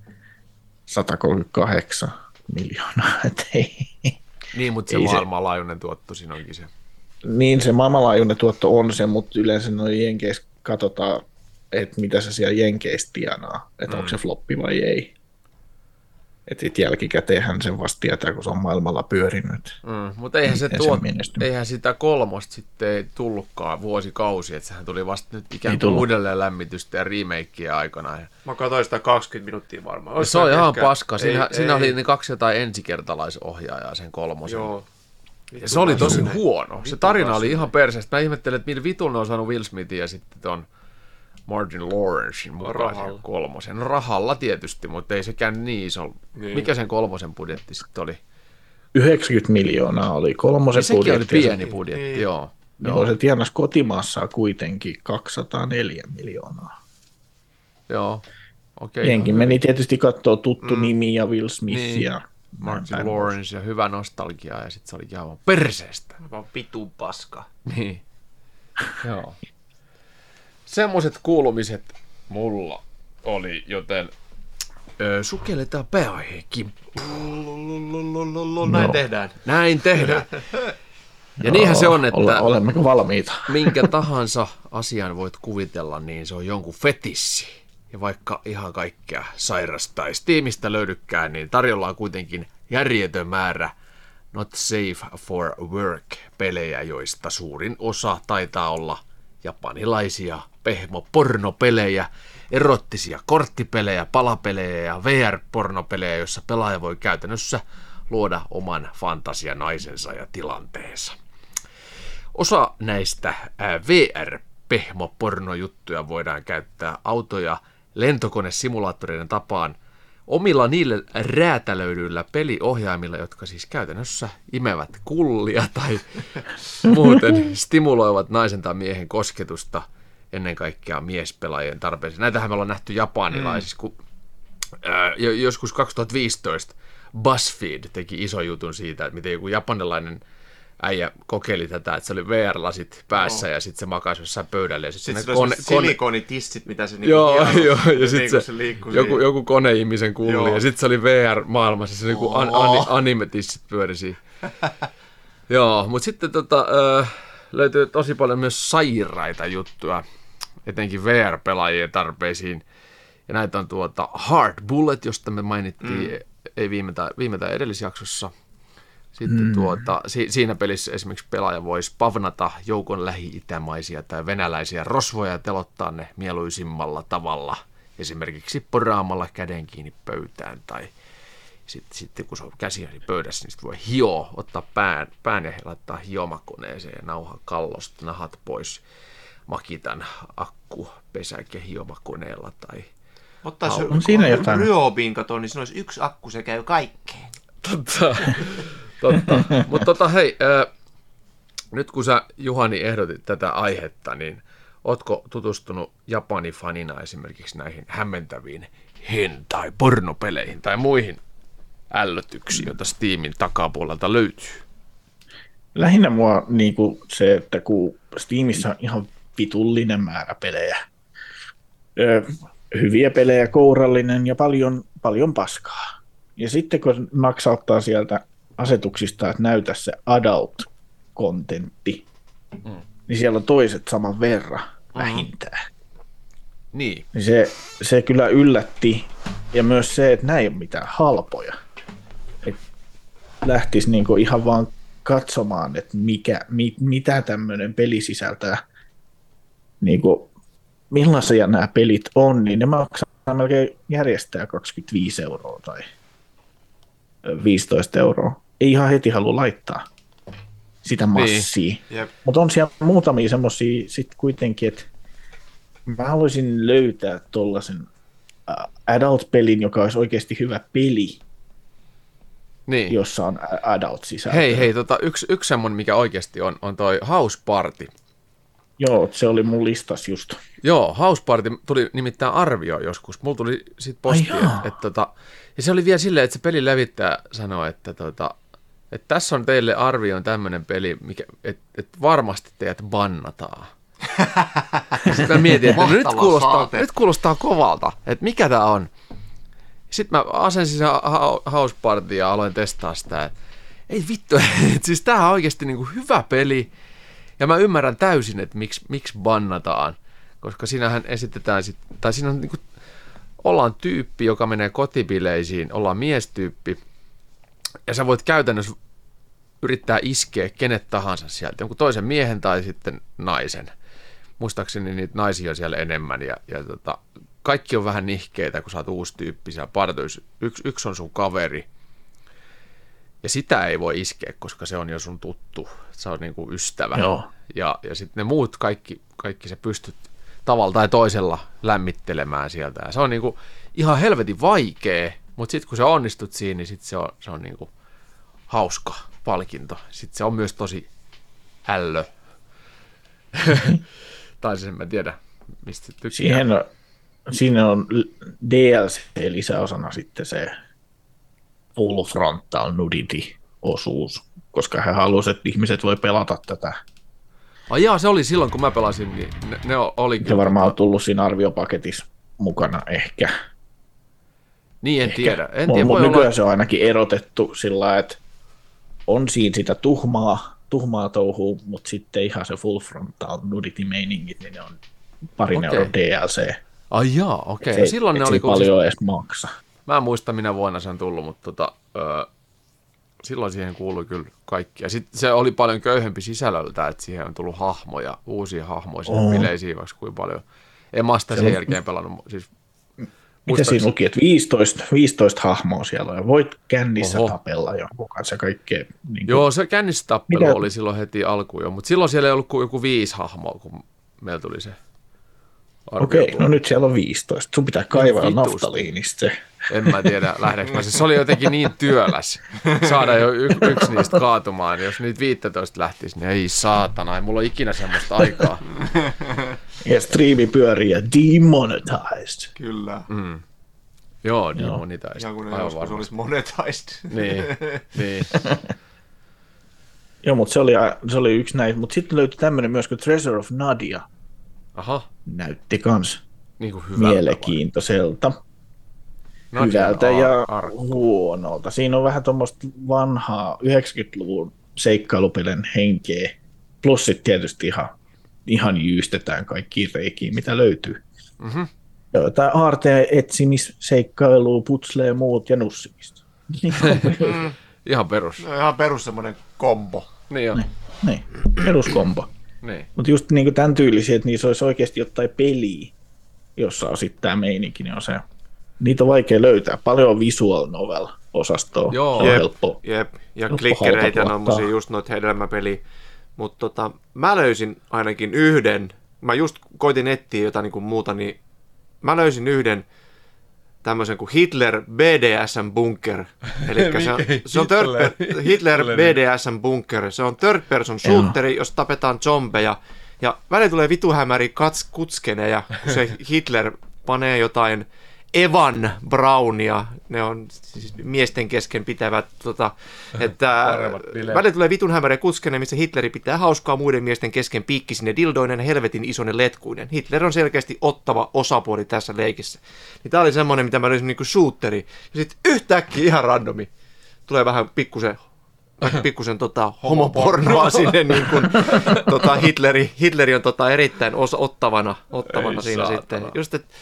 138 miljoonaa. [LAUGHS] Et ei. niin, mutta se ei se- maailmanlaajuinen tuotto siinä onkin se. Niin se maailmanlaajuinen tuotto on se, mutta yleensä noin Jenkeissä katsotaan, että mitä se siellä Jenkeissä tienaa, että mm. onko se floppi vai ei. Että sitten jälkikäteenhän sen vasta tietää, kun se on maailmalla pyörinyt. Mm, mutta eihän, se menestyy? eihän sitä kolmosta sitten ei tullutkaan vuosikausi, että sehän tuli vasta nyt ikään kuin uudelleen lämmitystä ja remakeä aikana. Mä katsoin sitä 20 minuuttia varmaan. Olis se on ihan ehkä- paska. Siinä, ei- siinä ei. oli ne kaksi jotain ensikertalaisohjaajaa sen kolmosen. Joo. Ja se oli tosi huono. Se tarina oli ihan perseestä. Mä ihmettelin, että millä vitun ne on saanut Will Smithin ja sitten ton Martin Lawrencein mukaan kolmosen. Rahalla tietysti, mutta ei sekään niin iso. Niin. Mikä sen kolmosen budjetti sitten oli? 90 miljoonaa oli kolmosen Ja sekin oli budjetti. ja se- pieni budjetti, niin. joo. Joo, se tienasi kotimaassaan kuitenkin 204 miljoonaa. Joo. Okei. Jenkin meni tietysti katsoa tuttu mm. nimi ja Will Smith Niin. ja Martin Lawrence ja hyvä nostalgia ja sitten se olikin aivan perseestä. Vaan vitun paska. Niin. Joo. Semmoiset kuulumiset mulla oli, joten öö, sukelletaan pääaiheen kimppuun. Näin tehdään. Näin tehdään. Ja niinhän se on, että Ole, olemmeko valmiita? minkä tahansa asian voit kuvitella, niin se on jonkun fetissi. Ja vaikka ihan kaikkea sairasta tai Steamista löydykään, niin tarjolla on kuitenkin järjetön määrä Not Safe for Work-pelejä, joista suurin osa taitaa olla japanilaisia pehmo-pornopelejä, erottisia korttipelejä, palapelejä ja VR-pornopelejä, joissa pelaaja voi käytännössä luoda oman fantasianaisensa ja tilanteensa. Osa näistä VR-pehmopornojuttuja voidaan käyttää autoja lentokonesimulaattoreiden tapaan omilla niille räätälöidyillä peliohjaimilla, jotka siis käytännössä imevät kullia tai [LAUGHS] muuten stimuloivat naisen tai miehen kosketusta ennen kaikkea miespelaajien tarpeisiin. Näitähän me ollaan nähty japanilaisissa, kun ää, jo- joskus 2015 BuzzFeed teki iso jutun siitä, että miten joku japanilainen äijä kokeili tätä, että se oli VR-lasit päässä ja sitten se makasi jossain pöydällä ja sitten Sitten kone, silikoonitissit, mitä se niinku Joo, hieno- joo, ja niinku sitten se, se joku, joku koneihmisen kulli, Joo. ja sitten se oli VR-maailmassa, se niinku an, ani, anime-tissit pyöri siinä. [LAUGHS] Joo, mutta sitten tota, ö, löytyy tosi paljon myös sairaita juttuja. etenkin VR-pelaajien tarpeisiin. Ja näitä on tuota Hard Bullet, josta me mainittiin mm. ei viime tai, viime tai edellisjaksossa. Sitten mm. tuota, si, siinä pelissä esimerkiksi pelaaja voisi pavnata joukon lähi-itämaisia tai venäläisiä rosvoja ja telottaa ne mieluisimmalla tavalla. Esimerkiksi poraamalla käden kiinni pöytään tai sitten, sitten kun se on käsi pöydässä, niin sitten voi hioa, ottaa pään, pään ja laittaa hiomakoneeseen ja nauha kallosta nahat pois makitan akku pesäke hiomakoneella tai Ottaa se On siinä jotain. Ryobin kato, niin siinä olisi yksi akku, se käy kaikkeen. Totta. [LAUGHS] Totta. [LAUGHS] Mutta tota, hei, ää, nyt kun sä Juhani ehdotit tätä aihetta, niin ootko tutustunut Japani-fanina esimerkiksi näihin hämmentäviin hentai pornopeleihin tai muihin ällötyksiin, joita Steamin takapuolelta löytyy? Lähinnä mua niin kuin se, että kun Steamissa on ihan vitullinen määrä pelejä, ö, hyviä pelejä, kourallinen ja paljon, paljon paskaa. Ja sitten kun naksauttaa sieltä asetuksista, että näytä se adult-kontentti, mm. niin siellä on toiset saman verran vähintään. Niin. Niin se, se kyllä yllätti. Ja myös se, että näin ei ole mitään halpoja. Et lähtisi niinku ihan vaan katsomaan, että mikä, mi, mitä tämmöinen peli sisältää. Niinku, millaisia nämä pelit on, niin ne maksaa melkein järjestää 25 euroa tai 15 euroa. Ei ihan heti halua laittaa sitä massia. Jep. Mutta on siellä muutamia semmoisia sitten kuitenkin, että mä haluaisin löytää tuollaisen uh, adult-pelin, joka olisi oikeasti hyvä peli, niin. jossa on adult sisältö. Hei, hei, tota, yksi, yksi semmoinen, mikä oikeasti on, on toi House Party. Joo, se oli mun listas just. Joo, House Party tuli nimittäin arvio joskus. Mulla tuli sit postia, että, että tota, ja se oli vielä silleen, että se pelin levittäjä sanoi, että, tota, että tässä on teille arvioon tämmöinen peli, että, että varmasti teidät bannataan. Sitten mä mietin, että nyt, kuulostaa, saate. nyt kuulostaa kovalta, että mikä tämä on. Sitten mä asensin sen ha- House Party ja aloin testaa sitä. että Ei vittu, [LAUGHS] että siis tää on oikeasti niinku hyvä peli. Ja mä ymmärrän täysin, että miksi, miksi bannataan. Koska siinähän esitetään, sit, tai siinä on niinku, ollaan tyyppi, joka menee kotibileisiin, ollaan miestyyppi. Ja sä voit käytännössä yrittää iskeä kenet tahansa sieltä, jonkun toisen miehen tai sitten naisen. Muistaakseni niitä naisia on siellä enemmän ja, ja tota, kaikki on vähän nihkeitä, kun sä oot uusi tyyppi siellä. Yksi, yksi on sun kaveri ja sitä ei voi iskeä, koska se on jo sun tuttu, se on niinku ystävä. Joo. Ja, ja sitten ne muut kaikki, kaikki se pystyt tavalla tai toisella lämmittelemään sieltä. Ja se on niinku ihan helvetin vaikea, mutta sitten kun sä onnistut siinä, niin sit se on, se on niinku hauska palkinto. Sitten se on myös tosi ällö. [LAUGHS] tai sen mä tiedä, mistä tykkää. Siihen on, siinä on DLC-lisäosana sitten se full frontal nudity-osuus, koska he halusivat, että ihmiset voi pelata tätä. Ai jaa, se oli silloin, kun mä pelasin, niin ne, ne oli Se varmaan on tullut siinä arviopaketissa mukana ehkä. Niin, en tiedä. En tiedä, mut voi olla... nykyään se on ainakin erotettu sillä lailla, että on siinä sitä tuhmaa, tuhmaa touhua, mutta sitten ihan se full frontal nudity-meiningit, niin ne on parin okay. euron DLC. Ai jaa, okei. Se, Okay. Silloin et ne se oli... paljon edes maksa. Mä en muista, minä vuonna se on tullut, mutta tota, öö, silloin siihen kuului kyllä kaikki. Ja sitten se oli paljon köyhempi sisällöltä, että siihen on tullut hahmoja, uusia hahmoja sinne Oo. bileisiin, vaikka kuinka paljon. En mä sitä sen jälkeen pelannut. Siis, Mitä siinä luki, että 15, 15 hahmoa siellä on, ja voit kännissä Oho. Tapella jonkun kanssa ja kaikkea. Niin kuin, Joo, se kännissä tappelu Mitä- oli silloin heti alkuun jo, mutta silloin siellä ei ollut kuin joku viisi hahmoa, kun meillä tuli se Okei, no nyt siellä on 15. Sun pitää kaivaa naftaliinista se. En mä tiedä, lähdekö mä. Siis se oli jotenkin niin työläs saada jo y- yksi niistä kaatumaan. Jos niitä 15 lähtisi, niin ei saatana, ei mulla ole ikinä semmoista aikaa. Ja striimi pyörii ja demonetized. Kyllä. Mm. Joo, demonetized. Ihan kun ne Aivan joskus varmasti. olisi monetized. Niin, niin. Joo, mutta se oli, se oli yksi näistä. Mutta sitten löytyi tämmöinen myös kuin Treasure of Nadia. Aha, Näytti kans niin kuin hyvältä. vai? Hyvältä Ar- ja Ar- huonolta. Siinä on vähän tuommoista vanhaa 90-luvun seikkailupelin henkeä. Plus sitten tietysti ihan ihan jyystetään kaikki reikiin, mitä löytyy. Mm-hmm. Jotain aarteen etsimisseikkailua, putslee muut ja nussimista. [LAUGHS] Ihan perus. No, ihan perus semmoinen kombo. Niin on. niin, peruskombo. Niin. Mutta just niin tämän tyylisiä, että niissä olisi oikeasti jotain peliä, jossa on sitten tämä meininki, niin on se, niitä on vaikea löytää. Paljon on visual novel osastoa. Joo. Jep. helppo. Jep, ja klikkereitä on musia just noita hedelmäpeliä. Mutta tota, mä löysin ainakin yhden, mä just koitin etsiä jotain niin kuin muuta, niin mä löysin yhden tämmöisen kuin Hitler BDSM Bunker. [LAUGHS] Eli se, on- se on third, Hitler- Hitler Hitler- BDSM Bunker. Se on third person shooteri, jos tapetaan zombeja. Ja välillä tulee vituhämäri kats, kutskeneja, kun se Hitler panee jotain Evan Brownia, ne on siis miesten kesken pitävät, tota, [LAUGHS] että välillä tulee vitun hämärä kutskeneja, missä Hitleri pitää hauskaa muiden miesten kesken piikkisinen dildoinen helvetin isoinen letkuinen. Hitler on selkeästi ottava osapuoli tässä leikissä. Niin tää oli semmonen, mitä mä löysin niinku shooteri. Ja sit yhtäkkiä ihan randomi tulee vähän pikkusen [LAUGHS] pikkusen tota, homopornoa [LAUGHS] sinne, niin kuin, tota, Hitleri, Hitleri on tota, erittäin osa, ottavana, ottavana Ei siinä saatana. sitten. Just, että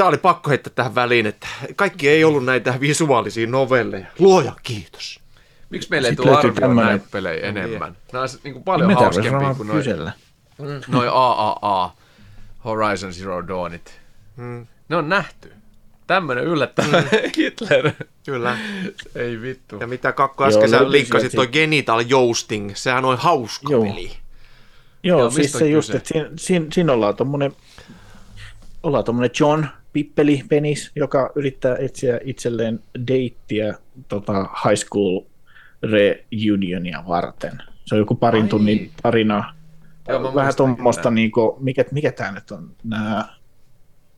Tämä oli pakko heittää tähän väliin, että kaikki ei ollut näitä visuaalisia novelleja. Luoja kiitos. Miksi meillä ei tule arvioida tämmönen- näitä pelejä enemmän? Nämä on niin kuin paljon hauskempia kuin noin kysellä. noi AAA, Horizon Zero Dawnit. Mm. Ne on nähty. Tämmönen yllättävä [LAUGHS] Hitler. Kyllä. Ei vittu. Ja mitä Kakko Joo, äsken sä löytyy linkkasit, sieltä toi Genital Jousting, sehän on hauska Joo. peli. Joo, Joo, siis se on just, kyse? että siinä, siinä, siinä ollaan tommonen, ollaan tommonen John Pippeli penis, joka yrittää etsiä itselleen deittiä tota, high school reunionia varten. Se on joku parin Ai. tunnin tarina. Joo, Vähän tuommoista, niinku, mikä, mikä tämä nyt on, nämä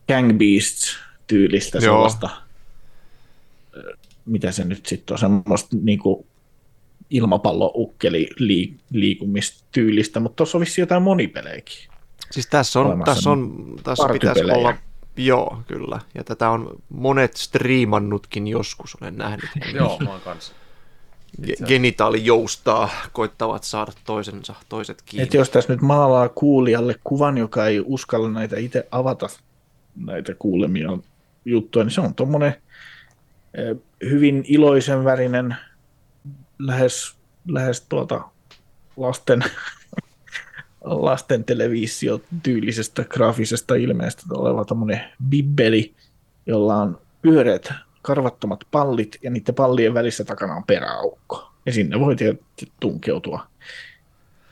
Gang Beasts tyylistä Joo. sellaista, ö, mitä se nyt sitten on, semmoista niinku ilmapalloukkeli lii, liikumistyylistä, mutta tuossa on vissiin jotain monipelejäkin. Siis tässä on, tässä on, tässä pitäisi olla, joo, kyllä. Ja tätä on monet striimannutkin joskus, olen nähnyt. Joo, mä oon kanssa. Ge- Genitaali joustaa, koittavat saada toisensa, toiset kiinni. Et jos tässä nyt maalaa kuulijalle kuvan, joka ei uskalla näitä itse avata näitä kuulemia juttuja, niin se on tuommoinen hyvin iloisen värinen, lähes, lähes tuota lasten, lasten televisio tyylisestä graafisesta ilmeestä oleva tuommoinen bibbeli, jolla on pyöreät karvattomat pallit ja niiden pallien välissä takana on peräaukko. Ja sinne voi tietysti tunkeutua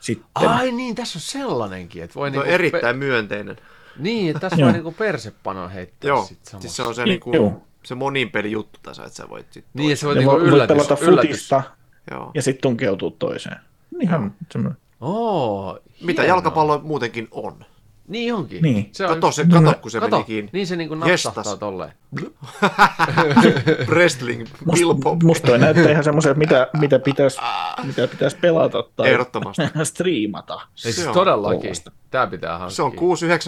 sitten. Ai niin, tässä on sellainenkin, että voi No, niinku erittäin myönteinen. Pe- niin, että tässä voi niinku persepano heittää Joo, sit samassa. siis se on se, Niin, niinku, joo. se monin peli juttu tässä, että sä voit sit Niin, ja se voi niinku yllätys, pelata yllätys. futista Joo. ja sitten tunkeutua toiseen. Ihan semmoinen. Oo, Mitä hienoa. jalkapallo muutenkin on. Niin onkin. Niin. Se on Kato, se, kato kun se kato, meni kiinni. niin se niinku napsahtaa Jestas. tolleen. [LAUGHS] Wrestling, Bilbo. Musta, musta toi näyttää ihan semmoiselta, mitä, mitä pitäisi mitä pitäis pelata tai Ehdottomasti. [LAUGHS] striimata. Siis on todellakin. Tää pitää hankkia. Se on 6,90.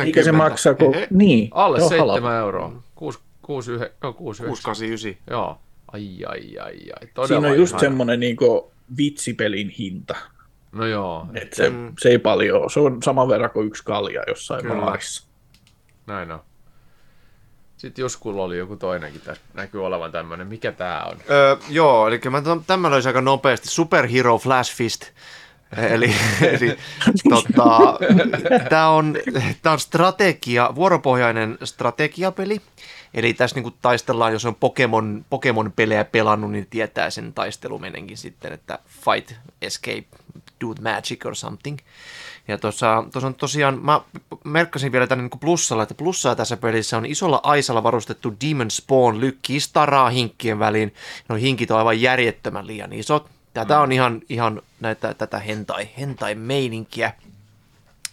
Eikä se maksaa, kun... Ehe, Niin. Alle joo, 7 halpa. euroa. 6, 6, 9, joo, 6, 9. 6,89. Joo. Ai, ai, ai, ai. Todella Siinä on just semmoinen niinku vitsipelin hinta. No joo, Et se, Mm. se ei paljon ole. Se on saman verran kuin yksi kalja jossain Kyllä. baarissa. näin on. Sitten Juskulla oli joku toinenkin tässä. Näkyy olevan tämmönen. Mikä tää on? Öö, joo, eli mä tämän- tämän löysin aika nopeasti. Superhero Flash Fist. Eli, [LAUGHS] eli tota, tämä on, tää on strategia, vuoropohjainen strategiapeli. Eli tässä niinku taistellaan, jos on Pokemon, Pokemon-pelejä pelannut, niin tietää sen taistelumenenkin sitten, että fight, escape, do the magic or something. Ja tuossa, tuossa on tosiaan, mä merkkasin vielä tänne niin plussalla, että plussaa tässä pelissä on isolla aisalla varustettu Demon Spawn lykkii staraa hinkkien väliin. No hinkit on aivan järjettömän liian isot. Tätä on ihan, ihan näitä, tätä hentai, hentai meininkiä.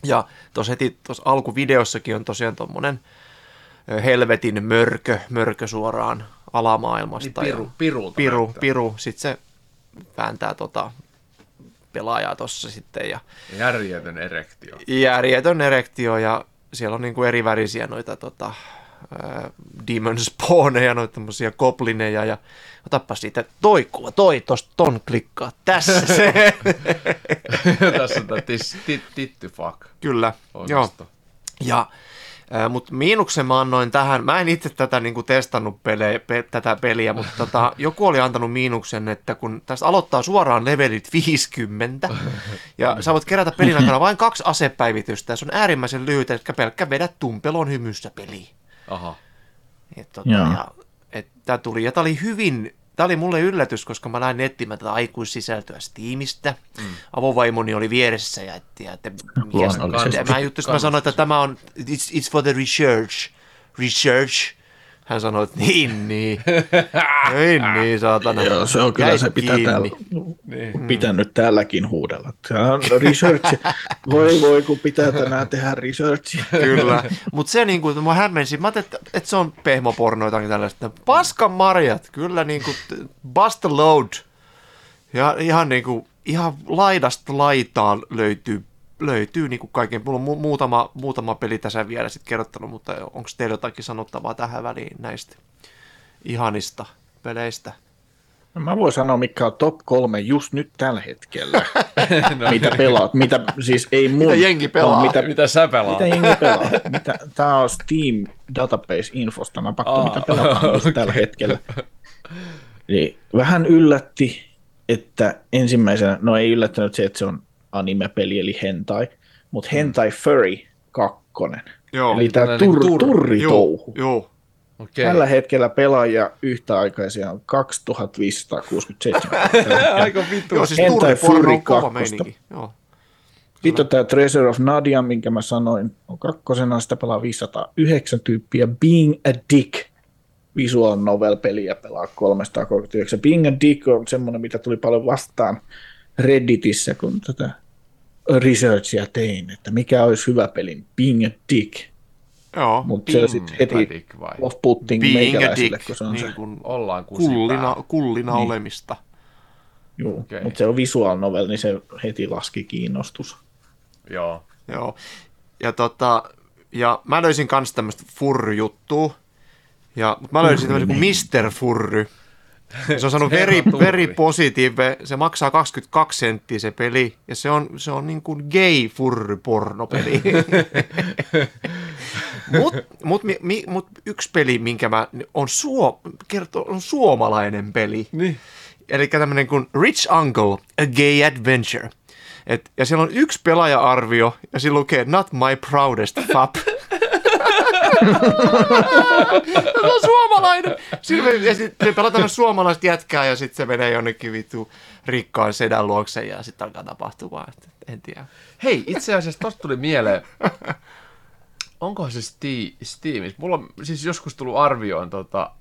Ja tuossa heti tuossa alkuvideossakin on tosiaan tuommoinen helvetin mörkö, mörkö suoraan alamaailmasta. Niin piru, pirulta piru, näyttää. piru. Sitten se vääntää tota pelaajaa tuossa sitten ja Järjetön erektio. järjetön erektio ja siellä on niinku eri värisiä noita tota, demon spawneja, noita tämmöisiä goblineja ja otappa siitä toi kuva, toi tosta ton klikkaa, tässä [LAUGHS] se. Tässä on tämä titty fuck. Kyllä, joo. Osasto. Ja, mutta miinuksen mä annoin tähän, mä en itse tätä niin kuin testannut pele, pe, tätä peliä, mutta tota, [LAUGHS] joku oli antanut miinuksen, että kun tästä aloittaa suoraan levelit 50, ja sä voit kerätä pelin aikana vain kaksi asepäivitystä, ja se on äärimmäisen lyhyt, eli pelkkä vedä tumpelon hymyssä peliin. Aha. Et, tota, Joo. ja, et, tää tuli, ja tää oli hyvin, tää oli mulle yllätys, koska mä näin nettimään tätä aikuissisältöä Steamistä. Mm. Avovaimoni oli vieressä ja etti, että mikä ja mä juttusin, mä sanoin, että tämä on, it's, it's for the research. Research. Hän sanoi, että niin, niin. niin, niin, saatana. Joo, se on kyllä, Jäit se pitää täällä, pitänyt täälläkin huudella. Tämä on research. Voi voi, kun pitää tänään tehdä researchia. Kyllä. Mutta se niin kuin, mä hämmensin, mä että, että se on pehmoporno jotakin tällaista. Paskan marjat, kyllä niin kuin, bust load. Ja ihan niin kuin, ihan laidasta laitaan löytyy, löytyy niin kuin kaiken. Mulla on mu- muutama, muutama peli tässä vielä sitten kerrottanut, mutta onko teillä jotakin sanottavaa tähän väliin näistä ihanista peleistä? No Mä voin sanoa, mikä on top kolme just nyt tällä hetkellä. [LAUGHS] mitä pelaat? Mitä, siis ei mun... Mitä jengi pelaa? No, mitä, Mitä sä pelaat? mitä jengi pelaa? Mitä, tää on Steam Database Infosta napattu, Aa, mitä pelataan just okei. tällä hetkellä. Niin, vähän yllätti, että ensimmäisenä, no ei yllättänyt se, että se on anime-peli eli hentai, mutta hentai furry kakkonen. Joo. Eli tämä tur, tur- turritouhu. Joo. Okei. Tällä hetkellä pelaajia yhtäaikaisia on 2567. [LAUGHS] Aika vittu. Joo, siis Hentai Fury. Joo. Sitten on tämä Treasure of Nadia, minkä mä sanoin, on kakkosena, sitä pelaa 509 tyyppiä. Being a Dick, visual novel-peliä pelaa 339. Being a Dick on semmoinen, mitä tuli paljon vastaan Redditissä, kun tätä researchia tein, että mikä olisi hyvä peli. Being a Dick. Joo. Mutta se on sitten heti Dick vai? off-putting meikäläisille, dick, kun se on niin se. kuin Ollaan kullina, kullina niin. olemista. Juu, Okei. mutta se on visual novel, niin se heti laski kiinnostus. Joo. Joo. Ja, tota, ja mä löysin kans tämmöistä furry-juttua. Ja, mut mä löysin tämmöisen kuin Mr. Furry. [LAUGHS] Se on saanut veri, veri positive. Se maksaa 22 senttiä se peli. Ja se on, se on niin kuin gay furry pornopeli. [LAUGHS] mut, mut, mi, mi, mut, yksi peli, minkä mä, on, suo, kertoo, on suomalainen peli. Niin. Eli tämmöinen kuin Rich Uncle, A Gay Adventure. Et, ja siellä on yksi pelaaja-arvio, ja siinä lukee Not my proudest fap. [LAUGHS] [LAUGHS] se on suomalainen. Me, ja sitten se pelataan suomalaista jätkää, ja sitten se menee jonnekin vittu rikkaan sedän luokse, ja sitten alkaa tapahtua. En tiedä. Hei, itse asiassa tosta tuli mieleen. Onkohan se Steam, Steamissa? Mulla on siis joskus tullut arvioon tota,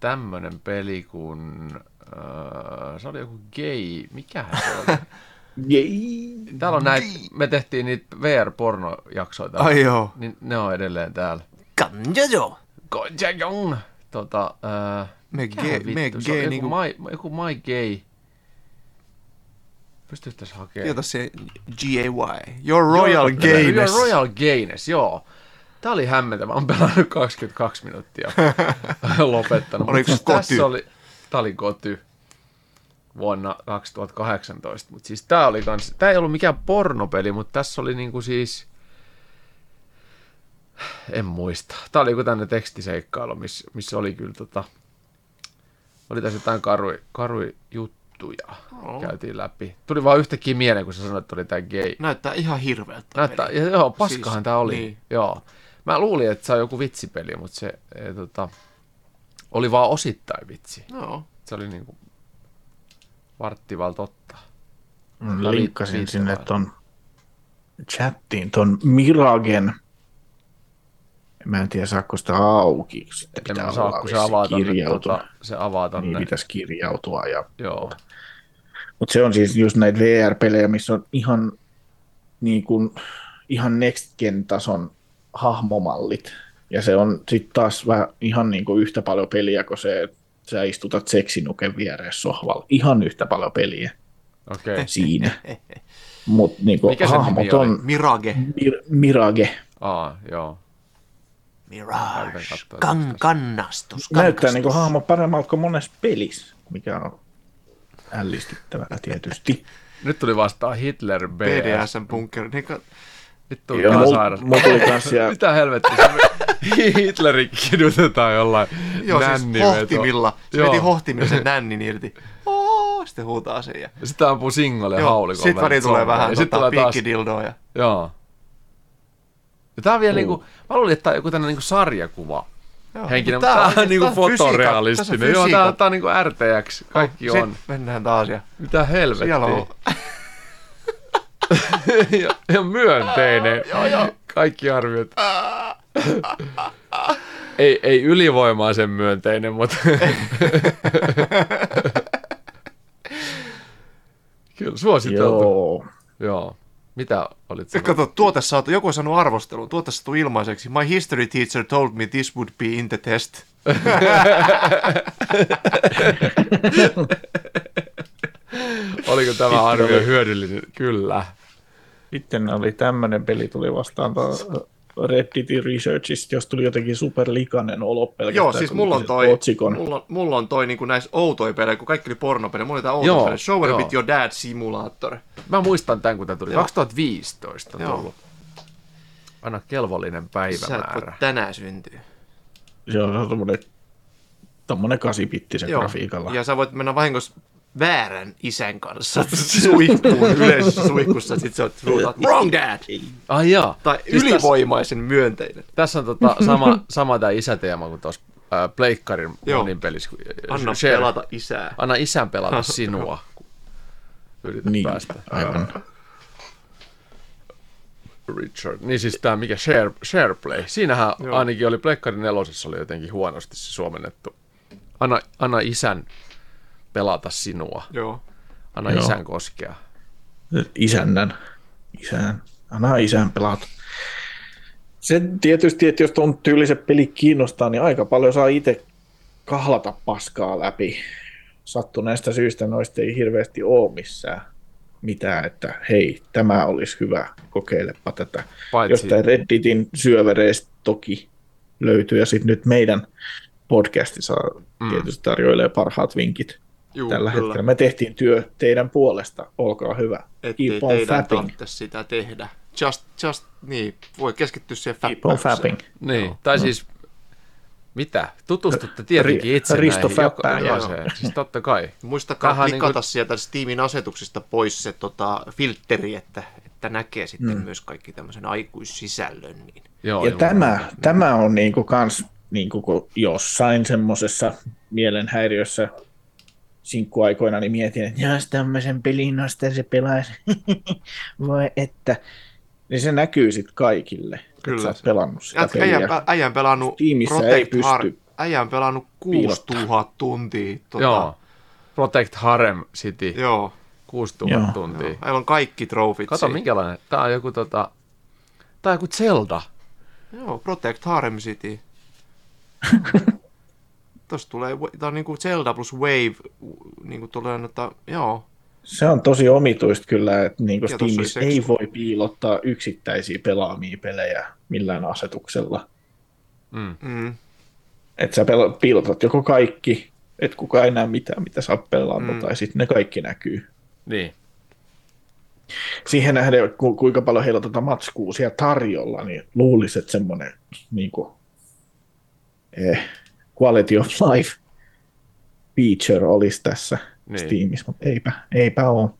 tämmönen peli kuin... Äh, se oli joku gay... Mikähän se oli? [LAUGHS] Jei. Täällä on näitä, me tehtiin niitä VR-pornojaksoja täällä. Ai joo. Niin ne on edelleen täällä. Kanjojo. Kojajong! Tota, äh, Me vittu me joku, niinku, my, joku My Gay. Pystyttäis hakemaan. Jota se G-A-Y. Your Royal Gayness. Your Royal Gayness, joo. Tää oli hämmentävä. Mä oon pelannut 22 minuuttia. [LAUGHS] Lopettanut. Oliko se koty? Tässä oli, tää oli koty vuonna 2018. Mutta siis tää oli kans, tää ei ollut mikään pornopeli, mutta tässä oli niinku siis, en muista. Tää oli joku tänne tekstiseikkailu, missä, missä oli kyllä tota, oli tässä jotain karui, karui juttuja. Oh. Käytiin läpi. Tuli vaan yhtäkkiä mieleen, kun sä sanoit, että oli tää gay. Näyttää ihan hirveältä. Näyttää, peli. ja joo, paskahan Siis, tää oli. niin. Joo. Mä luulin, että se on joku vitsipeli, mutta se e, tota, oli vaan osittain vitsi. Joo. Se oli niinku varttival totta. Linkkasin viisi sinne ton chattiin ton Miragen. Mä en tiedä, saako sitä auki. Sitten En pitää saa, olla kun se avaa tonne, kirjautua. tota, se avaa tonne. Niin pitäisi kirjautua. Ja... Joo. Mutta se on siis just näitä VR-pelejä, missä on ihan, niin kuin, ihan next gen tason hahmomallit. Ja se on sitten taas vähän ihan niin kuin yhtä paljon peliä kuin se, että sä istutat seksinuken vieressä sohvalla. Ihan yhtä paljon peliä Okei. Okay. [LAUGHS] siinä. [LAUGHS] Mutta niin Mikä sen nimi hahmot on Mirage. Mir- Mirage. Aa, joo. Mirage. Kan, kannastus. Näyttää niin kuin hahmo paremmalta kuin monessa pelissä, mikä on ällistyttävää tietysti. Nyt tuli vastaan Hitler. BDSM bunker. Niin Vittu, Joo, ihan mul- sairas. mulla tuli kans siellä- [LAUGHS] Mitä helvettiä? [LAUGHS] Hitlerin kidutetaan jollain Joo, siis hohtimilla. Se Joo. veti hohtimilla sen [LAUGHS] nännin irti. Oo, sitten huutaa sen. Ja... Ja sitten ampuu singolle haulikon. Sitten väliin tulee vähän Ja sitten tota, tulee taas... piikkidildoa. Ja... Joo. Ja tää on vielä niinku, mä luulin, että tää on joku tämmönen niinku sarjakuva. Joo, Henkinen, mutta tää on niinku tää on fysiikka- fotorealistinen. Joo, tää, tää on niinku RTX. Kaikki Sit on. mennään taas ja Mitä helvettiä. siellä on ja, ja myönteinen. joo, joo. Kaikki arviot. ei, ei ylivoimaisen myönteinen, mutta... Kyllä, suositeltu. Joo. Joo. Mitä olit sanonut? Kato, tuote saatu, joku on saanut arvostelun, tuote saatu ilmaiseksi. My history teacher told me this would be in the test. [LAUGHS] Oliko tämä arvio hyödyllinen? Kyllä. Sitten oli tämmöinen peli tuli vastaan tuo Redditin Researchista, jos tuli jotenkin superlikainen olo pelkästään. Joo, siis mulla on toi, Otsikon. mulla, on- mulla on toi niin näissä outoja pelejä, kun kaikki oli pornopelejä. Mulla oli tää outo Joo, peli. Show joo. with your dad simulator. Mä muistan tämän, kun tämä tuli. Joo. 2015 on Joo. tullut. Aina kelvollinen Sä et voi päivämäärä. tänään syntyä. Joo, se on tommonen, tommonen kasipittisen grafiikalla. Ja sä voit mennä vahingossa väärän isän kanssa [LAUGHS] suihkuun yleisessä suihkussa, sit sä oot huutaa, wrong dad! Ai jaa. Tai Siis ylivoimaisen myönteinen. Tässä, on tota, sama, sama tämä isäteema kuin tuossa äh, Pleikkarin monin pelissä. kun- Anna Share. pelata isää. Anna isän pelata sinua, yrität Niin, päästä. aivan. Richard. Niin siis tämä mikä Share, Shareplay. Siinähän Joo. ainakin oli Pleikkarin nelosessa oli jotenkin huonosti se suomennettu. Anna, anna isän pelata sinua. Joo. Anna Joo. isän koskea. Isännän. Isän. Anna isän pelata. Se tietysti, että jos tuon tyyliset peli kiinnostaa, niin aika paljon saa itse kahlata paskaa läpi. Sattuneesta syystä noista ei hirveästi ole missään mitään, että hei, tämä olisi hyvä, kokeilepa tätä. Paitsi- Jostain Redditin syövereistä toki löytyy, ja sitten nyt meidän podcasti saa mm. tietysti tarjoilee parhaat vinkit Juu, tällä kyllä. hetkellä. Me tehtiin työ teidän puolesta, olkaa hyvä. Ettei Keep on teidän fapping. tarvitse sitä tehdä. Just, just, niin, voi keskittyä siihen on fapping. Niin, tai siis mitä? Tutustutte tietenkin itse Risto näihin joka- jokaiseen. Siis totta kai. [LAUGHS] Muistakaa Tähän klikata niinku- sieltä Steamin asetuksista pois se tota, filtteri, että, että näkee sitten mm. myös kaikki tämmöisen aikuissisällön. Niin. Joo, Ja joo. tämä, tämä on niinku kans niinku kun jossain semmoisessa mielenhäiriössä sinkkuaikoina niin mietin, että jos tämmöisen pelin nosta se pelaisi, [LAUGHS] voi että. Niin se näkyy sitten kaikille, Kyllä että sä oot pelannut sitä Ja peliä. äijän, äijän pelannut Steamissa ei Har- pysty äijän pelannut piilottaa. 6000 tuntia. Tota, Joo. Protect Harem City. Joo. 6000 Joo. tuntia. Joo. Meillä on kaikki trofit Kato siinä. minkälainen. Tää on joku tota... Tää on joku Zelda. Joo, Protect Harem City. [LAUGHS] Tuossa tulee, tää on niinku Zelda plus Wave, niinku tulee noita, joo, Se on tosi omituista kyllä, että niin tossa Steamissa ei seksi. voi piilottaa yksittäisiä pelaamia pelejä millään asetuksella. Mm. mm, Että sä pela- piilotat joko kaikki, et kukaan ei näe mitään, mitä saa pelata, Mm. tai sitten ne kaikki näkyy. Niin. Siihen nähden, ku, kuinka paljon heillä on tuota matskua siellä tarjolla, niin luulisi, että semmoinen niin kuin, eh, quality of life feature olisi tässä Niin. niin. Steamissa, mutta eipä, eipä ole.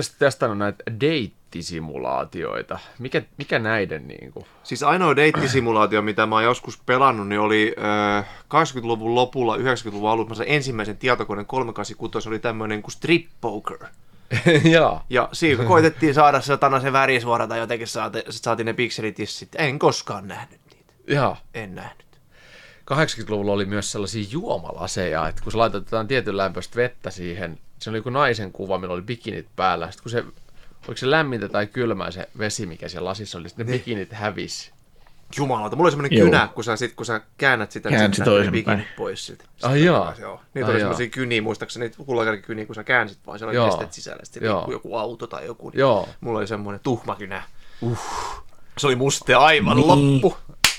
Sitten testannut näitä deittisimulaatioita? Mikä, mikä näiden niinku? Siis ainoa deittisimulaatio, mitä mä oon joskus pelannut, niin oli äh, 80-luvun lopulla, 90-luvun alussa se ensimmäisen tietokoneen 386 oli tämmöinen kuin Strip Poker. [LAUGHS] Joo. Ja siinä koitettiin saada satana se värisuora tai jotenkin saati, saatiin ne pikselit ja sit en koskaan nähnyt niitä. Joo. En nähnyt. 80-luvulla oli myös sellaisia juomalaseja, että kun se laitetaan tietyn lämpöistä vettä siihen, se oli joku naisen kuva, millä oli bikinit päällä. Sitten kun se, oliko se lämmintä tai kylmää se vesi, mikä siellä lasissa oli, sitten ne bikinit hävisi. Jumalauta, mulla oli semmoinen Joo. kynä, kun sä, sit, kun sä käännät sitä, niin sit ne toisinpäin. bikinit pois siltä. Ai jaa. Joo. Niitä Ai oli semmoisia kyniä, muistaakseni kullakarkin kyniä, kun sä käänsit vaan, siellä oli Joo. nestet sisällä, sitten Joo. liikkuu joku auto tai joku. Niin Joo. Mulla oli semmoinen tuhma kynä. Uh. Se oli muste aivan niin. loppu.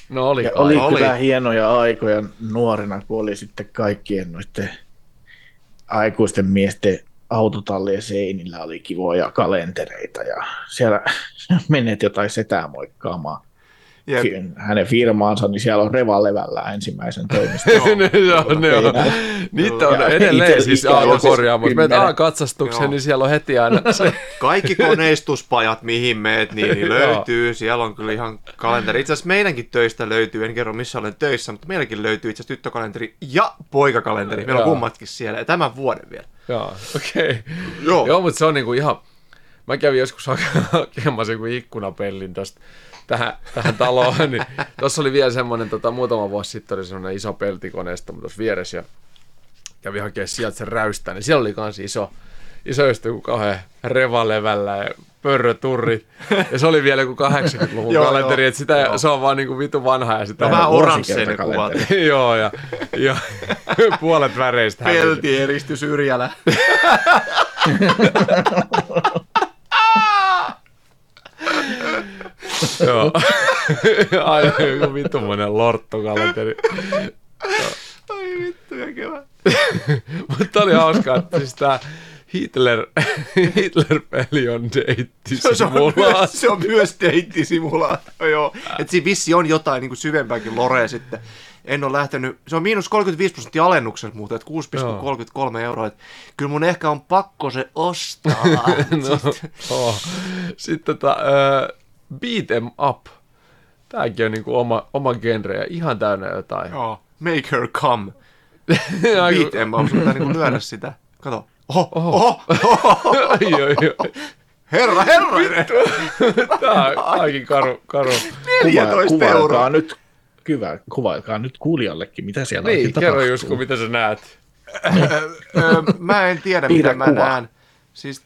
No oli Ja kai. oli, Oli. kyllä hienoja aikoja nuorena, kun oli sitten kaikkien noiden aikuisten miesten autotallien seinillä oli kivoja kalentereita ja siellä [LAUGHS] menet jotain setää moikkaamaan Jep. Hänen firmaansa, niin siellä on Reva levällä ensimmäisen toimiston. [LAUGHS] ne, on, ne on. Niitä on Ja edelleen siis ite- autokorjaamassa. Menet. A-katsastukseen, Joo. niin siellä on heti aina se. [LAUGHS] Kaikki koneistuspajat, mihin meet, niin, [LAUGHS] niin löytyy. Siellä on kyllä ihan kalenteri. Itse asiassa meidänkin töistä löytyy, en kerro missä olen töissä, mutta meilläkin löytyy itse asiassa tyttökalenteri ja poikakalenteri. Meillä on kummatkin siellä ja tämän vuoden vielä. Joo, okei. Okay. Joo. Joo, mutta se on niinku ihan... Mä kävin joskus hakemassa joku ikkunapellin tosta tähän, tähän taloon, niin tuossa oli vielä semmoinen, tota, muutama vuosi sitten oli semmoinen iso peltikoneisto tuossa vieressä ja kävin hakemaan sieltä sen räystää, niin siellä oli kans iso, iso just joku kauhean revalevällä ja pörröturrit. Ja se oli vielä joku 80-luvun Joo, kalenteri, että sitä, Joo. se on vaan niinku vitu vanha ja sitä No vähän ne kuvat. kalenteri. Joo, ja, ja [LAUGHS] puolet väreistä hävisi. Peltieristys Yrjälä. [LAUGHS] Joo. [LAUGHS] Ai, joku vitumoinen lorttokalenteri. Ai vittu ja kevät. [LAUGHS] Mutta oli hauskaa, että siis tää Hitler, Hitler-peli on deittisimulaatio. se on myös deittisimulaatio, joo. Et siinä vissi on jotain niin kuin syvempääkin lorea sitten. En ole lähtenyt, se on miinus 35 prosenttia alennuksessa muuten, että 6,33 euroa. Et kyllä mun ehkä on pakko se ostaa. [LAUGHS] No, oh. Sitten tota, uh, Beat em Up. Tääkin on niinku oma, oma genre ja ihan täynnä jotain. joo. Make her come. [LAUGHS] Beat em up, sun pitää niinku lyödä sitä. Kato. Oho, Oho. oho, oho. [LAUGHS] Ai, ai, ai. Herra, herra. [LAUGHS] Tää on ainakin karu, karu. 14 kuvailkaa euroa. nyt, hyvä, kuvailkaa nyt kuulijallekin, mitä siellä Niin, oikein kerro tapahtuu. Jusku, mitä sä näet. Mä en tiedä, Piirrä mitä mä kuva. näen. Siis,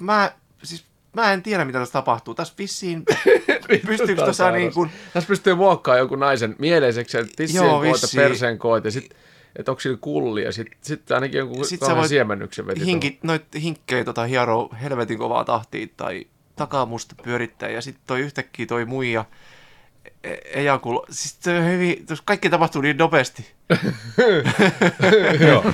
mä, siis, mä en tiedä, mitä tässä tapahtuu. Tässä vissiin, [LAUGHS] pystyykö tässä niin kuin, Tässä pystyy muokkaamaan jonkun naisen mieleiseksi, että tissien Joo, koot ja perseen koot ja sit, että onko sillä kulli ja sitten sit ainakin jonkun Sit sä voit siemennyksen veti. hinkit, noit hinkkejä tota hiero helvetin kovaa tahtiin tai takaa musta pyörittää ja sitten toi yhtäkkiä toi muija e- ejakul... Siis toi on hyvin, kaikki tapahtuu niin nopeasti. [LAUGHS] Joo.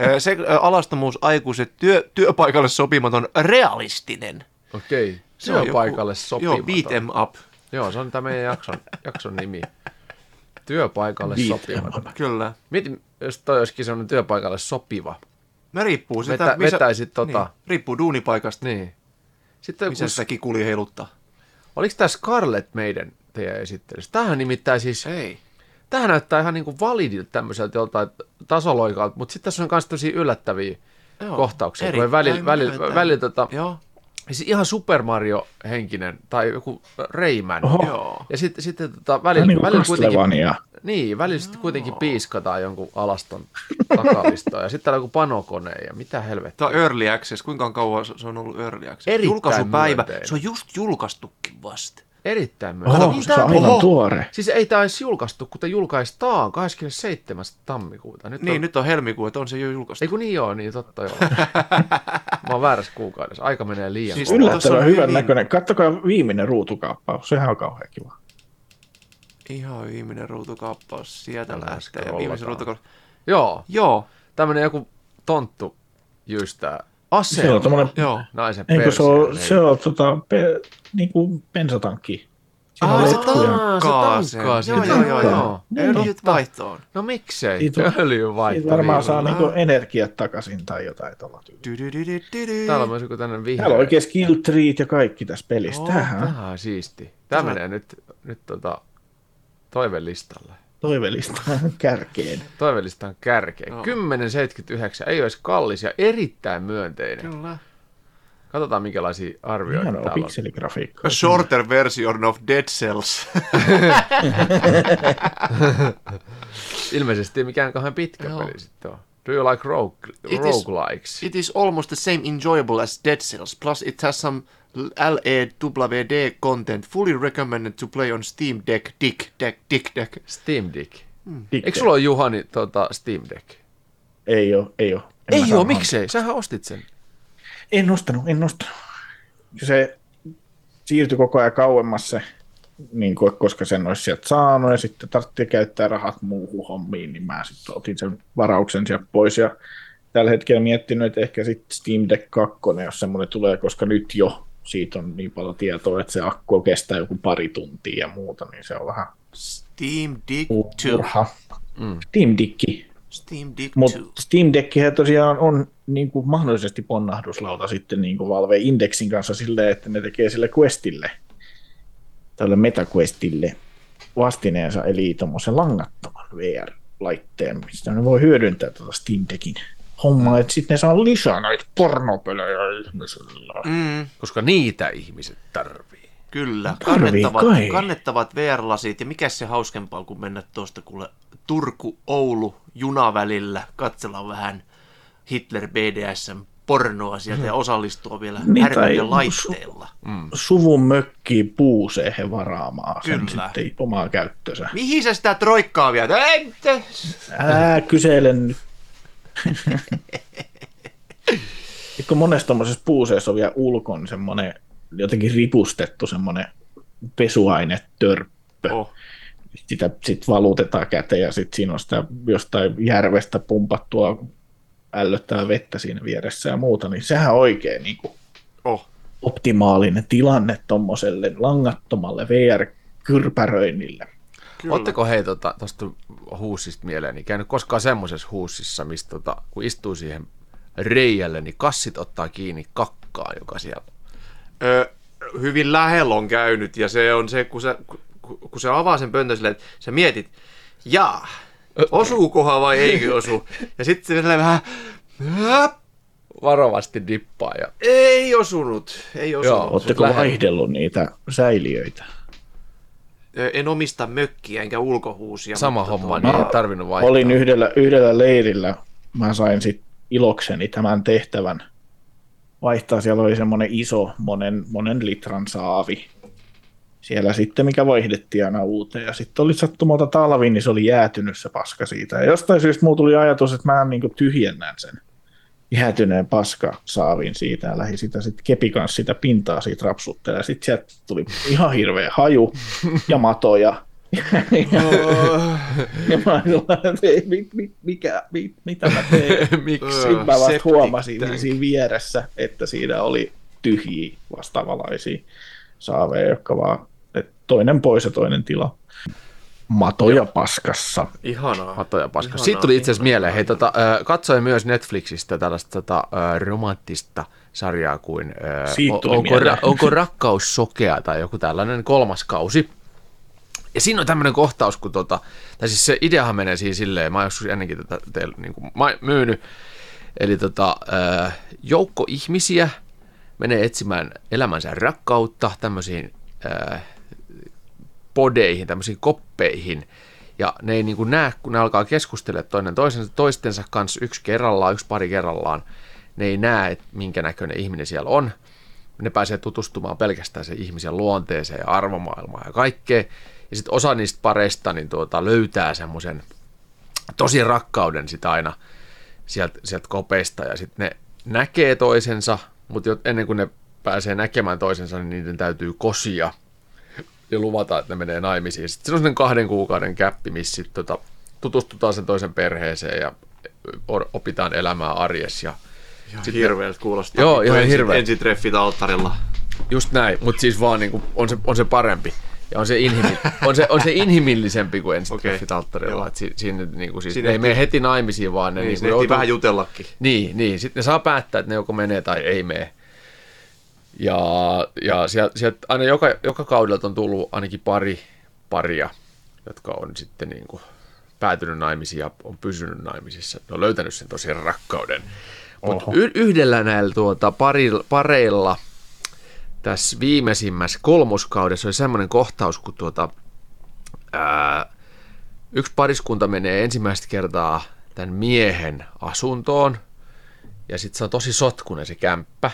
Ö, [LAUGHS] Se alastomuus aikuiset työ, työpaikalle sopimaton realistinen. Okei, on on joku- paikalle sopimaton. Joo, beat em up. Joo, se on tämä meidän jakson, jakson nimi. Työpaikalle Beat sopimaton. Kyllä. Mietin, jos toi olisikin sellainen työpaikalle sopiva. No riippuu sitä, Vetä- vetäisit tota- Niin, riippuu duunipaikasta, Niin. Sitten missä kun, sitä kikuli heiluttaa. oliko tämä Scarlett meidän teidän esittelyssä? Tämähän nimittäin siis, Ei. tämähän näyttää ihan niinku validilta tämmöiseltä joltain tasoloikalta, mutta sitten tässä on myös tosi yllättäviä Joo, kohtauksia. Kun erittäin välillä, välillä, myöntää. välillä tota, Joo. Siis ihan Super Mario-henkinen tai joku Rayman. Oho. Joo. Ja sitten, sitten tota, välillä, niin välillä kuitenkin, niin, välillä sitten kuitenkin piiskataan jonkun alaston takalistoon. Ja sitten täällä on joku panokone ja mitä helvettiä. Tämä on Early Access. Kuinka kauan se se on ollut Early Access? Erittäin Julkaisupäivä. myönteinen. Se on just julkaistukin vasta. Erittäin myönteinen. Oho, Niin se on aivan tuore. Siis ei tämä edes julkaistu, kun te julkaistaan 27. tammikuuta. Nyt Niin, on, nyt on helmikuu, että on se jo julkaistu. Ei kun niin joo, niin totta joo. [LAUGHS] Mä oon väärässä kuukaudessa. Aika menee liian Siis Yllättävän on hyvän hyvin- näköinen. Kattokaa viimeinen ruutukaappaus, sehän on kauhean kiva. Ihan viimeinen ruutukaappaus sieltä Tällä lähtee. Viimeisen ruutukaappaus. Joo, Joo, tämmönen joku tonttu jystää ase Se on tommonen, joo. naisen eikö se on, perseen. se on tota, pe, niinku bensatankki. Siinä on Ah, se tankkaa se. Joo, sitä. joo, joo, joo. Joo. Öljyt vaihtoon. No miksei? Siitä- Öljyn vaihto. Siitä varmaan saa niinku energiat takaisin tai jotain tuolla tyyliä. Täällä on myös joku tämmönen vihreä. Täällä on oikein skill treat ja kaikki tässä pelissä. Joo, Tämähän on on siisti. Tämä Tämä- menee nyt, nyt tota, toivelistalle. Toivellista kärkeen. Toivelistan kärkeen. Joo. 1079 ei olisi kallis ja erittäin myönteinen. Kyllä. Katsotaan minkälaisia arvioita Hienoa täällä on. pikseligrafiikkaa. A shorter version of Dead Cells. [LAUGHS] Ilmeisesti ei mikään kauhean pitkä Joo. peli sitten on. Do you like rogue, It is- roguelikes? It is almost the same enjoyable as Dead Cells, plus it has some LEWD content fully recommended to play on Steam Deck, Dick, Deck, Dick Deck. Steam Deck. Dick Eikö sulla ole Juhani tota, Steam Deck? Ei oo, ei oo. En Ei oo, miksei? Sähän ostit sen. En nostanut, en nostanut. Se siirtyi koko ajan kauemmas se niin kuin, koska sen olisi sieltä saanut, ja sitten tarvitsee käyttää rahat muuhun hommiin, niin mä sitten otin sen varauksen sieltä pois, ja tällä hetkellä miettinyt, että ehkä sitten Steam Deck 2, jos semmoinen tulee, koska nyt jo siitä on niin paljon tietoa, että se akku kestää joku pari tuntia ja muuta, niin se on vähän Steam Deck 2. turha. Mm. Steam Deck. Steam Deck Mutta 2. Steam Deck tosiaan on niin kuin mahdollisesti ponnahduslauta sitten niin kuin Valve Indexin kanssa silleen, että ne tekee sille Questille, tälle MetaQuestille vastineensa, eli tuommoisen langattoman VR-laitteen, mistä ne voi hyödyntää tuota Steam Deckin hommaa, että sitten ne saa lisää näitä pornopelejä ihmisillä. Mm, Koska niitä ihmiset tarvii. kyllä, Tarvii kannettavat, kai. kannettavat VR-lasit, ja mikä se hauskempaa kuin mennä tuosta kuule Turku-Oulu junavälillä, katsella vähän Hitler BDSM pornoa sieltä ja osallistua vielä Niin, härmäiden tai- laitteella. Suvun mökkiin puuseen varaamaan sen Kyllä. sitten omaa käyttöönsä. Mihin sä sitä troikkaa viet? Ei, te- Älä kysele nyt. Kun monessa tuommoisessa puuseessa on vielä ulkon semmoinen jotenkin ripustettu semmoinen pesuainetörppö. oh. Sitä sitten valutetaan käteen ja sitten siinä on sitä jostain järvestä pumpattua ällöttää vettä siinä vieressä ja muuta, niin sehän oikein niin kuin Oh. optimaalinen tilanne tuommoiselle langattomalle VR-kyrpäröinnille. Kyllä. Oletteko hei tuosta tota, huussista mieleen, niin käynyt koskaan semmoisessa huussissa, missä tota, kun istuu siihen reijälle, niin kassit ottaa kiinni kakkaa, joka siellä Ö, hyvin lähellä on käynyt, ja se on se, kun, sä, kun, kun se avaa sen pöntön silleen, että sä mietit, jaa, osuukohan vai eikö osu? Ja sitten se vähän, "Häp, varovasti dippaa. Ja... ei osunut, ei osunut. Joo. Oletteko vaihdellut niitä säiliöitä? En omista mökkiä enkä ulkohuusia. Sama mutta homma, tuo- niin ei tarvinnut vaihtaa. Olin yhdellä, yhdellä leirillä, mä sain sit ilokseni tämän tehtävän vaihtaa. Siellä oli semmoinen iso, monen, monen litran saavi. Siellä sitten, mikä vaihdettiin aina uuteen. Ja sitten oli sattumalta talvi, niin se oli jäätynyt se paska siitä. Ja jostain syystä mulla tuli ajatus, että mä niin tyhjennän sen jäätyneen paska saavin siitä ja lähdin sitä sitten kepi kanssa sitä pintaa siitä rapsuttelemaan. Sitten sieltä tuli ihan hirveä haju ja matoja. ja, [LAUGHS] ja mä olin sellainen, että ei, mit, mit, mikä, mit, mitä mä teen? [LAUGHS] Miksi? Sitten mä vasta huomasin tank. siinä vieressä, että siinä oli tyhjiä vastaavalaisia saaveja, jotka vaan että toinen pois ja toinen tila. Matoja paskassa. Ihanaa. Matoja paska. Ihanaa, Siitä tuli itse asiassa mieleen. Hei, tota, katsoin myös Netflixistä tällaista tota, romanttista sarjaa kuin o- onko, mieleen. onko rakkaus sokea tai joku tällainen kolmas kausi. Ja siinä on tämmöinen kohtaus, kun tota, tai siis se ideahan menee siinä silleen, mä oon joskus ennenkin tätä teille niin kuin myynyt, eli tota, ö, joukko ihmisiä menee etsimään elämänsä rakkautta tämmöisiin ö, podeihin, tämmöisiin koppeihin, ja ne ei niin kuin näe, kun ne alkaa keskustella toinen toisensa, toistensa kanssa yksi kerrallaan, yksi pari kerrallaan, ne ei näe, että minkä näköinen ihminen siellä on. Ne pääsee tutustumaan pelkästään sen ihmisen luonteeseen ja arvomaailmaan ja kaikkea. Ja sitten osa niistä pareista niin tuota, löytää semmoisen tosi rakkauden sitä aina sieltä, sieltä kopeista ja sitten ne näkee toisensa, mutta ennen kuin ne pääsee näkemään toisensa, niin niiden täytyy kosia ja luvata, että ne menee naimisiin. Sitten se on sellainen kahden kuukauden käppi, missä tota, tutustutaan sen toisen perheeseen ja opitaan elämää arjessa. Ja Ihan hirveältä kuulostaa. Joo, ihan ensi, hirveä. Ensitreffit alttarilla. just näin, mutta siis vaan niin kuin, on, se, on se parempi. Ja on se, inhimi, [LAUGHS] on se, on se inhimillisempi kuin Okei, okay. alttarilla. si, siinä, niin kuin, siis, Siinä ne ei mene heti naimisiin, vaan ne, Niin, niin kuin, ehtii vähän jutellakin. Niin, niin. Sitten ne saa päättää, että ne joko menee tai ei mene. Ja, ja sieltä, sieltä aina joka, joka kaudelta on tullut ainakin pari paria, jotka on sitten niin kuin päätynyt naimisiin ja on pysynyt naimisissa. Ne on löytänyt sen tosiaan rakkauden. Mutta y- yhdellä näillä tuota, parilla, pareilla tässä viimeisimmässä kolmoskaudessa oli semmoinen kohtaus, kun tuota, ää, yksi pariskunta menee ensimmäistä kertaa tämän miehen asuntoon, ja sitten se on tosi sotkunen se kämppä,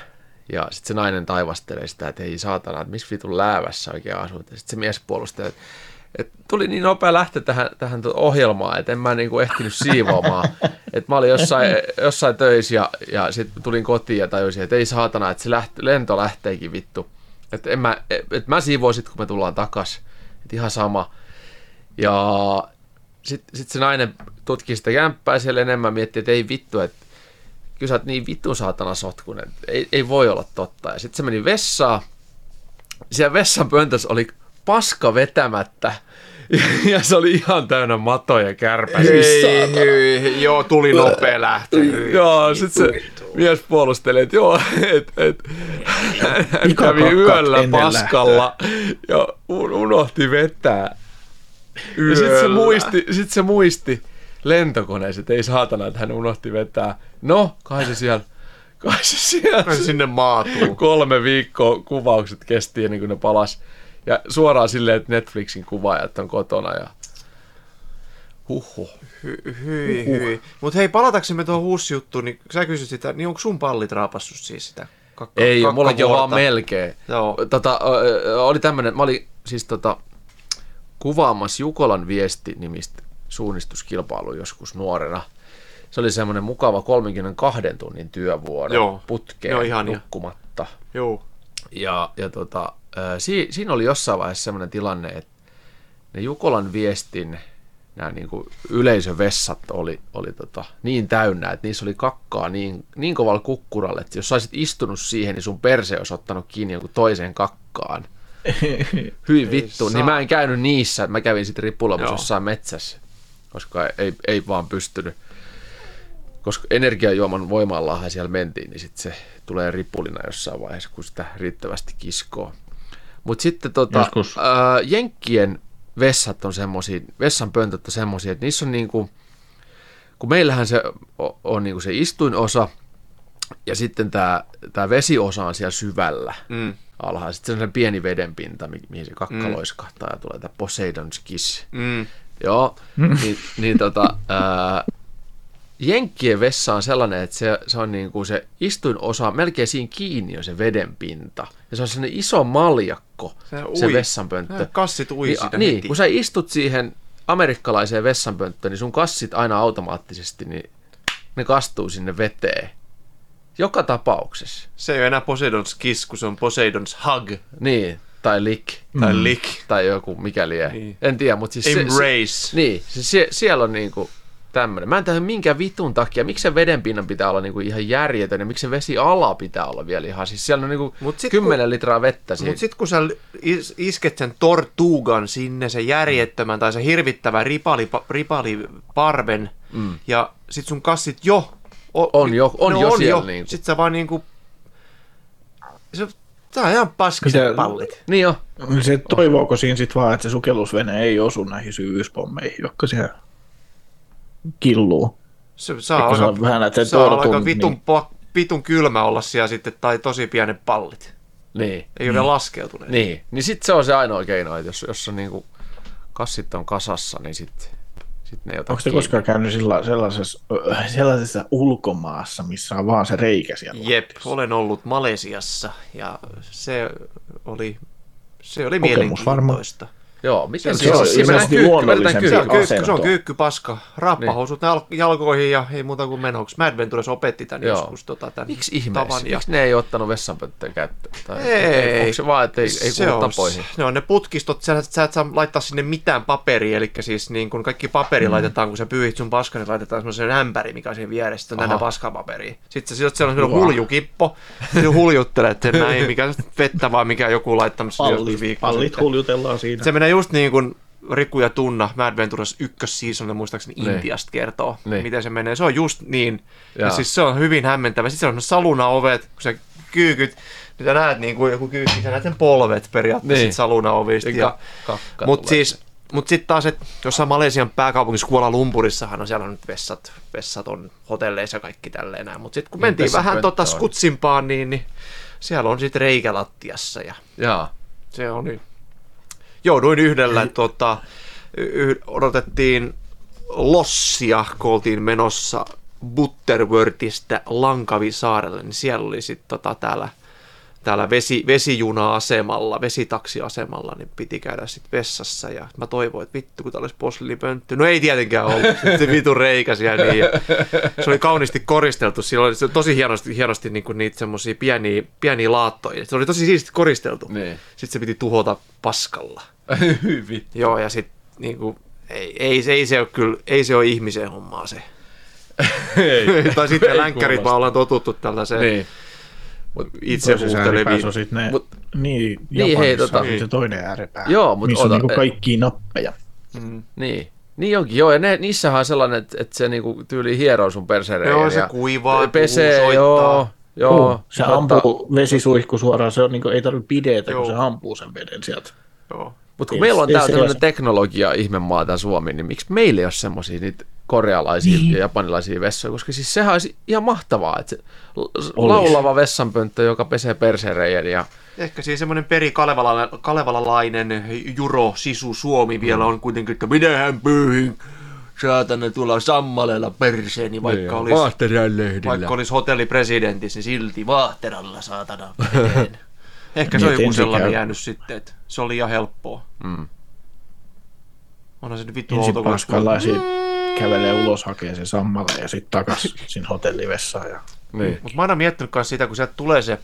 ja sitten se nainen taivastelee sitä, että ei saatana, että missä vitun läävässä oikein asut. Ja sitten se mies puolustaa, että, että tuli niin nopea lähtö tähän, tähän tuota ohjelmaan, että en mä niinku ehtinyt siivoamaan. [LAUGHS] että mä olin jossain, jossain töissä ja, ja sitten tulin kotiin ja tajusin, että ei saatana, että se läht, lento lähteekin vittu. Että en mä, et mä siivoin sit, kun me tullaan takas. että ihan sama. Ja sitten sit se nainen tutki sitä kämppää siellä enemmän, mietti, että ei vittu, että kyllä sä oot niin vittu saatana sotkunen, että ei, ei voi olla totta. Ja sitten se meni vessaan, siellä vessan pöntössä oli paska vetämättä, [LAUGHS] ja, se oli ihan täynnä matoja ja kärpäsiä. Ei, joo, tuli nopea lähtö. Joo, sit se mies puolusteli, että joo, että et, hän kävi yöllä paskalla ja un- unohti vetää. Ja sit se muisti, sit se muisti lentokoneessa, että ei saatana, että hän unohti vetää. No, kai se siellä, kai se siellä. Kai sinne maatuu. Kolme viikkoa kuvaukset kesti ennen kuin ne palas. Ja suoraan silleen, että Netflixin kuvaajat on kotona ja huhhuh. Hy, hyi, hyi. Mutta hei, palataksemme tuohon uusi juttuun, niin sä kysyt sitä, niin onko sun pallit raapassut siis sitä? Kakka, Ei, mulla on jo vaan melkein. Joo. Tota, oli tämmönen, mä olin siis tota, kuvaamassa Jukolan viesti nimistä suunnistuskilpailu joskus nuorena. Se oli semmoinen mukava 32 tunnin työvuoro Joo. putkeen Joo, ihania. nukkumatta. Joo. Ja, ja tota, si, siinä oli jossain vaiheessa semmoinen tilanne, että ne Jukolan viestin nämä niin kuin yleisövessat oli, oli tota, niin täynnä, että niissä oli kakkaa niin, niin kovalla kukkuralle, että jos saisit istunut siihen, niin sun perse olisi ottanut kiinni jonkun toiseen kakkaan. [LAUGHS] Hyi vittu, niin mä en käynyt niissä, mä kävin sitten ripulamassa Joo. jossain metsässä, koska ei, ei vaan pystynyt. Koska energiajuoman voimallahan siellä mentiin, niin sitten se tulee ripulina jossain vaiheessa, kun sitä riittävästi kiskoo. Mutta sitten tota, Joskus. ää, Jenkkien vessat on semmosia, vessanpöntöt on semmosia, että niissä on niinku, kun meillähän se on niinku se istuinosa, ja sitten tämä tää vesiosa on siellä syvällä Mm. alhaalla. Sitten se on se pieni vedenpinta, mi- mihin se kakka mm. loiskahtaa ja tulee tämä Poseidon's Kiss. Mm. Joo, niin, niin tota, ää, Jenkkien vessa on sellainen, että se, se on niin kuin se istuinosa, melkein siinä kiinni on se vedenpinta. Ja se on sellainen iso maljakko, Se se, ui. se vessanpönttö. Kassit ui niin, sitä niin, heti. kun sä istut siihen amerikkalaiseen vessanpönttöön, niin sun kassit aina automaattisesti, niin ne kastuu sinne veteen. Joka tapauksessa. Se ei ole enää Poseidon's Kiss, kun se on Poseidon's Hug Niin, tai lick. tai mm. Lick. Tai joku mikäli ei. Niin. En tiedä, mutta siis se, se, Embrace. niin, se, sie, siellä on niinku tämmöinen. Mä en tiedä minkä vitun takia, miksi se vedenpinnan pitää olla niinku ihan järjetön ja miksi se vesiala pitää olla vielä ihan. Siis siellä on niinku Mut sit 10 litraa vettä siinä. Mutta sitten kun sä is- isket sen tortugan sinne, se järjettömän tai se hirvittävän ripali, ripaliparven, mm. ja sit sun kassit jo... O, On jo- on ne jo siellä niinku. Sitten sä vaan niinku... Se, tää on ihan paskaset Mitä- pallit. Niin jo. Se toivooko siinä sitten vaan, että se sukellusvene ei osu näihin syvyyspommeihin, jotka siellä killuu. Se saa on vähän näitä saa aika tortun, vitun, niin- niin. vitun kylmä olla siellä sitten, tai tosi pienet pallit. Niin. Ei ole vielä laskeutuneet. Niin. Niin sit se on se ainoa keino, että jos, jos on niinku kassit on kasassa, niin sit, sit ne Onko kiinni. koskaan käynyt sillä, sellaisessa, ö, sellaisessa ulkomaassa, missä on vaan se reikä siellä? Jep, olen ollut Malesiassa ja se oli, se oli Kokemus mielenkiintoista. Joo, miten Se on siis? Siinä ilmeisesti kyykky, luonnollisempi Se kyykky. kyykky, se on kyykkypaska, raappahousut niin. jalkoihin ja ei muuta kuin menoksi. Mad Ventures opetti tämän Joo. joskus tota, tämän Miksi ihmeessä? tavan. Ja... Miksi ne ei ottanut vessanpönttöä käyttöön? Tai, Ei. Onko se vaan, että ei, ei se kuulu on, tapoihin? Ne on ne putkistot, sä, sä et saa laittaa sinne mitään paperia, eli siis niin kun kaikki paperi mm. laitetaan, kun sä pyyhit sun paskan, niin laitetaan semmoisen ämpäri, mikä on siinä vieressä, sitten on Aha. tänne paskapaperia. Sitten sä sidot siellä on semmoinen huljukippo, ja huljuttelet sen näin, mikä [LAUGHS] vettä vaan, mikä joku laittanut Pallit, pallit huljutellaan siinä. Se menee just niin kuin Riku ja Tunna Mad Ventures ykkösseasonilla muistaakseni Niin. Intiasta kertoo, Niin. miten se menee. Se on just niin. Ja, Jaa. siis se on hyvin hämmentävä. Sitten se on saluna-ovet, kun sä kyykyt, niin sä näet niin kuin joku kyykki, sä näet sen polvet periaatteessa Niin. niin. saluna-ovista. Ja Ja, Mutta siis, mut sitten taas, että jossain Malesian pääkaupungissa Kuala Lumpurissahan on siellä on nyt vessat, vessat on hotelleissa ja kaikki tälleen näin. Mutta sitten kun Niin, mentiin vähän tota skutsimpaan, niin, niin siellä on sitten reikä lattiassa ja Jaa. se on niin. Jouduin yhdellä, tota, y- odotettiin lossia, kun oltiin menossa Butterworthista Lankavisaarelle, niin siellä oli sitten tota, täällä, täällä vesi, vesijuna-asemalla, vesitaksiasemalla, niin piti käydä sitten vessassa ja mä toivoin, että vittu, kun täällä olisi posliinipönttö. No ei tietenkään ollut, sitten se vitun reikä siellä niin. Ja se oli kauniisti koristeltu, siinä oli tosi hienosti, hienosti niinku niitä semmoisia pieniä, pieniä laattoja. Se oli tosi siisti koristeltu. Niin. Sitten se piti tuhota paskalla. [LAUGHS] Hyvin. Joo, ja sitten niinku, ei, ei, se, ei, se ole kyllä, ei se ole ihmisen hommaa se. [LAUGHS] Ei. [LAUGHS] tai sitten Ei länkkärit vaan ollaan totuttu tällaiseen niin. Niin. itse huuteleviin. on sitten ne, Mut- niin, Niin, hei, tota- on se toinen ääripää, Joo, mut missä ota- on niinku kaikkia nappeja. Mm. Niin. Niin onkin, joo, ja ne, niissähän on sellainen, että, että se niinku tyyli hieroo sun persereijän. Joo, se ja kuivaa, pesee, puhuu, joo, soittaa. joo. Uh, se ampuu vesisuihku suoraan, se on niinku, ei tarvitse pidetä, Joo. kun se ampuu sen veden sieltä. Joo. Mutta kun Ei- meillä on ei täällä tämmöinen edes- teknologia ihmemaa tää Suomi, niin miksi meillä ei ole semmoisia niitä korealaisia Niin. ja japanilaisia vessoja, koska siis sehän olisi ihan mahtavaa, että se Olis. laulava vessanpönttö, joka pesee persereijän ja Ehkä siinä semmoinen peri Kalevala, kalevalalainen Juro Sisu Suomi vielä on kuitenkin, että minähän pyyhin saatana tulla sammalella perseeni, vaikka olisi, vaikka olisi hotellipresidentissä, niin silti vaahteralla saatana. [LAUGHS] Ehkä se on Niin, joku sellainen käy- jäänyt sitten, että se oli liian helppoa. Mm. Onhan se nyt vittu Ensin kävelee ulos, hakee sen sammalla ja sitten takas [LAUGHS] sinne hotellivessaan. Ja... niin. Mutta mä oon aina miettinyt myös sitä, kun sieltä tulee se,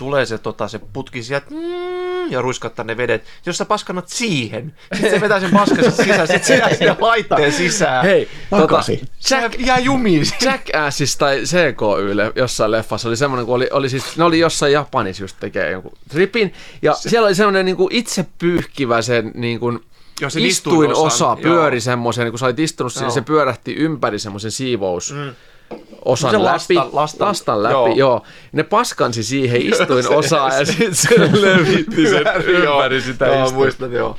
tulee se, tota, se putki sieltä mm, ja ruiskattaa ne vedet. Jos sä paskannat siihen, sitten se vetää sen paskan [LAUGHS] sisään, sitten se jää sinne laitteen sisään. Hei, tota. Jack, jää jumiin. Jackassissa tai CKYlle jossain leffassa oli semmoinen, kun oli, oli siis, ne oli jossain Japanissa just tekee jonkun tripin, ja se, siellä oli semmoinen niin kuin itse pyyhkivä sen niin kuin, Joo, se istuin osa istuinosan, pyöri semmoisen, niin kun sä olit istunut Joo. se pyörähti ympäri semmoisen siivous. Mm. Osan Se läpi, lastan- lastan- lastan läpi, joo. joo. Ne paskansi siihen istuin osaan ja sitten [LAUGHS] se [LAUGHS] levitti sen [LAUGHS] ympäri sitä joo, istuinta. muistan, joo.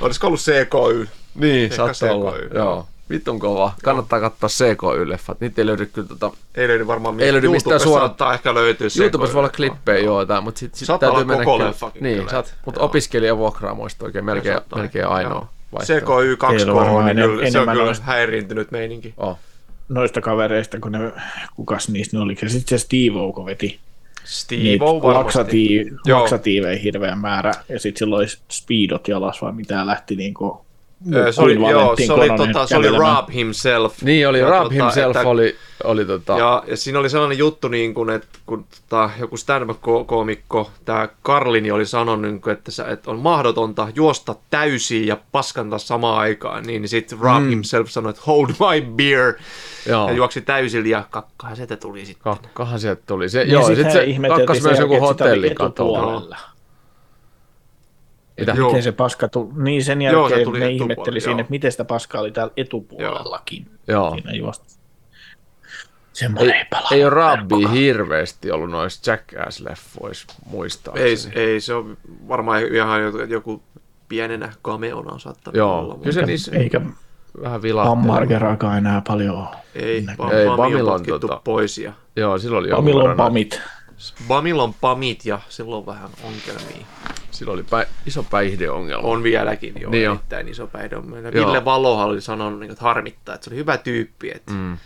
Olisiko ollut CKY? Niin, saattoi olla. CKY, Joo. Vitun kova. Kannattaa katsoa CKY-leffat. Niitä ei löydy kyllä tota... Ei löydy varmaan Ei löydy mistään YouTubessa suora- saattaa ehkä löytyä YouTubessa voi olla CKY. klippejä, joo, tai, mutta sitten sit Saattaa täytyy mennä koko kyllä- leffakin Niin, saat, mutta opiskelija vuokraamoista oikein melkein, Saattaa. melkein ainoa Joo. vaihtoehto. CKY 2K Teillä on varmaan on niin enem- kyllä, se on kyllä häiriintynyt meininki. Oh. Noista kavereista, kun ne, kukas niistä ne oli, ja sitten se Steve Ouko veti Steve niitä on varmasti. laksatiiv- Joo. laksatiiveja hirveän määrä, ja sitten sillä oli speedot jalas, vai mitä lähti niinku Ö, Se oli, joo, se oli, tota, se oli. Rob himself. Niin oli, Ja Rob tota, himself että- oli, oli tota... Ja, ja siinä oli sellainen juttu, niin kuin, että kun tota, joku stand-up-koomikko, tämä Karlini oli sanonut, niin kuin, että, sä, että on mahdotonta juosta täysin ja paskantaa samaan aikaan, niin, niin sitten Rob mm. himself sanoi, että hold my beer, Joo. ja juoksi täysillä ja kakkahan sieltä tuli sitten. Kakkahan sieltä tuli. Se, Ja joo, sit sitten hän se kakkas myös joku jälkeen, että sitä oli hotelli katolla. etupuolella. Mitä? Joo. Miten se paska tuli, niin sen Joo, se jälkeen tuli ne ihmetteli siinä, että miten sitä paskaa oli täällä etupuolellakin. Joo. Siinä juosta. Semmoinen ei, pelaa. Ei ole Rabbi hirveästi ollut noissa Jackass-leffoissa muistaa. Ei, ei, se on varmaan ihan joku, joku pienenä cameona on saattanut Joo, olla. kyllä se niissä Eikä vähän vilahteli. Pammargerakaan enää paljon ole. Ei, vaan Ei, Bamil Bamil on on potkittu tota- pois. Ja Joo, silloin oli jonkun Pamilla on verran- pamit. Bamil on pamit ja silloin vähän ongelmia. Silloin oli pä, iso päihdeongelma. On vieläkin jo Niin niin on. erittäin iso päihdeongelma. Joo. Ville Valohan oli sanonut, niin, että harmittaa, että se oli hyvä tyyppi, että Mm.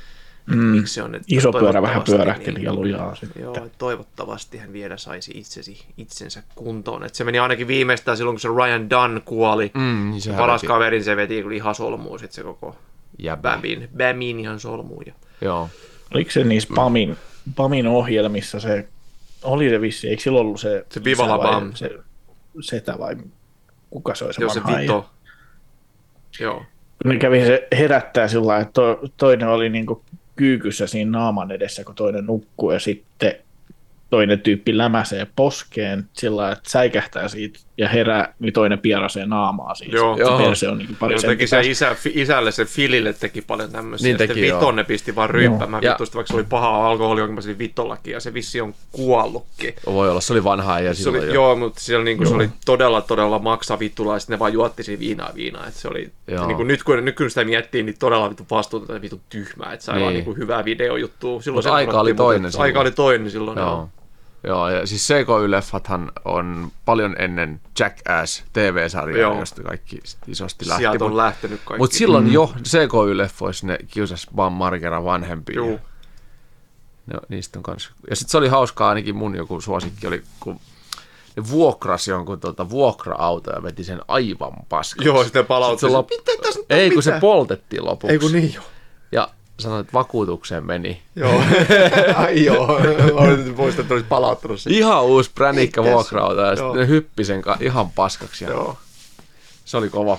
Mm. miksi on. Että Iso pyörä vähän pyörähteli niin- ja lujaa sitten. Joo, että toivottavasti hän vielä saisi itsesi, itsensä kuntoon. Että se meni ainakin viimeistään silloin, kun se Ryan Dunn kuoli. Mm, niin se Paras veti. kaveri, se veti ihan solmuun sit se koko Jäbä. Bämin, Bämin ihan solmuun. Ja... Joo. Oliko se niissä Pamin, Pamin ohjelmissa se, oli se vissi, eikö sillä ollut se, Se Vivala isä vai Bam. se setä vai kuka se oli se Joo, se? Vito. Joo. ne kävi se herättää sillä lailla, että to, toinen oli niinku kyykyssä siinä naaman edessä, kun toinen nukkuu ja sitten toinen tyyppi lämäsee poskeen sillä lailla, että säikähtää siitä ja herää, niin toinen pierasee naamaa siitä. Joo. se Joo. perse on niin pari Joo, teki se isä, fi- isälle, se Filille teki paljon tämmöisiä. Niin ja sitten teki, joo. Viton ne pisti vaan ryyppämään Ja- vitusta, vaikka se oli paha alkoholiongelma sillä Vitollakin, ja se vissi on kuollutkin. Voi olla, se oli vanha ja Se silloin oli, jo. joo, mutta siellä niinku, se oli todella, todella maksa vittula, ja sitten ne vaan juotti siinä viinaa viinaa. Et se oli, Joo. niinku, nyt, kun, nyt kun sitä miettii, niin todella vittu vastuutonta ja vittu tyhmää, että sai Niin. vaan niinku hyvää videojuttua. Silloin se aika oli toinen mutta silloin. Aika oli toinen silloin, Joo. joo. Joo, ja siis CKY-leffathan on paljon ennen Jackass TV-sarjaa, Joo. josta kaikki sit isosti lähti. Sieltä on Mut, lähtenyt kaikki. mut silloin jo CKY-leffoissa ne kiusas Bam Margera vanhempia. Juu. No, niistä on kans. Ja sitten se oli hauskaa, ainakin mun joku suosikki oli, kun ne vuokrasi jonkun tuota vuokra-auto ja veti sen aivan paskaksi. Joo, sitten palautti. Se lop... Mitä tässä nyt on Ei, kun se poltettiin lopuksi. Ei kun niin joo. Ja sanoi, että vakuutukseen meni. Joo. [LAUGHS] Ai joo. Olen muistan, että olisi palauttanut sen. Ihan uusi pränikkä Mitäs? vuokra-auto ja sitten ne hyppi sen ka- ihan paskaksi. Ja Joo. Se oli kova,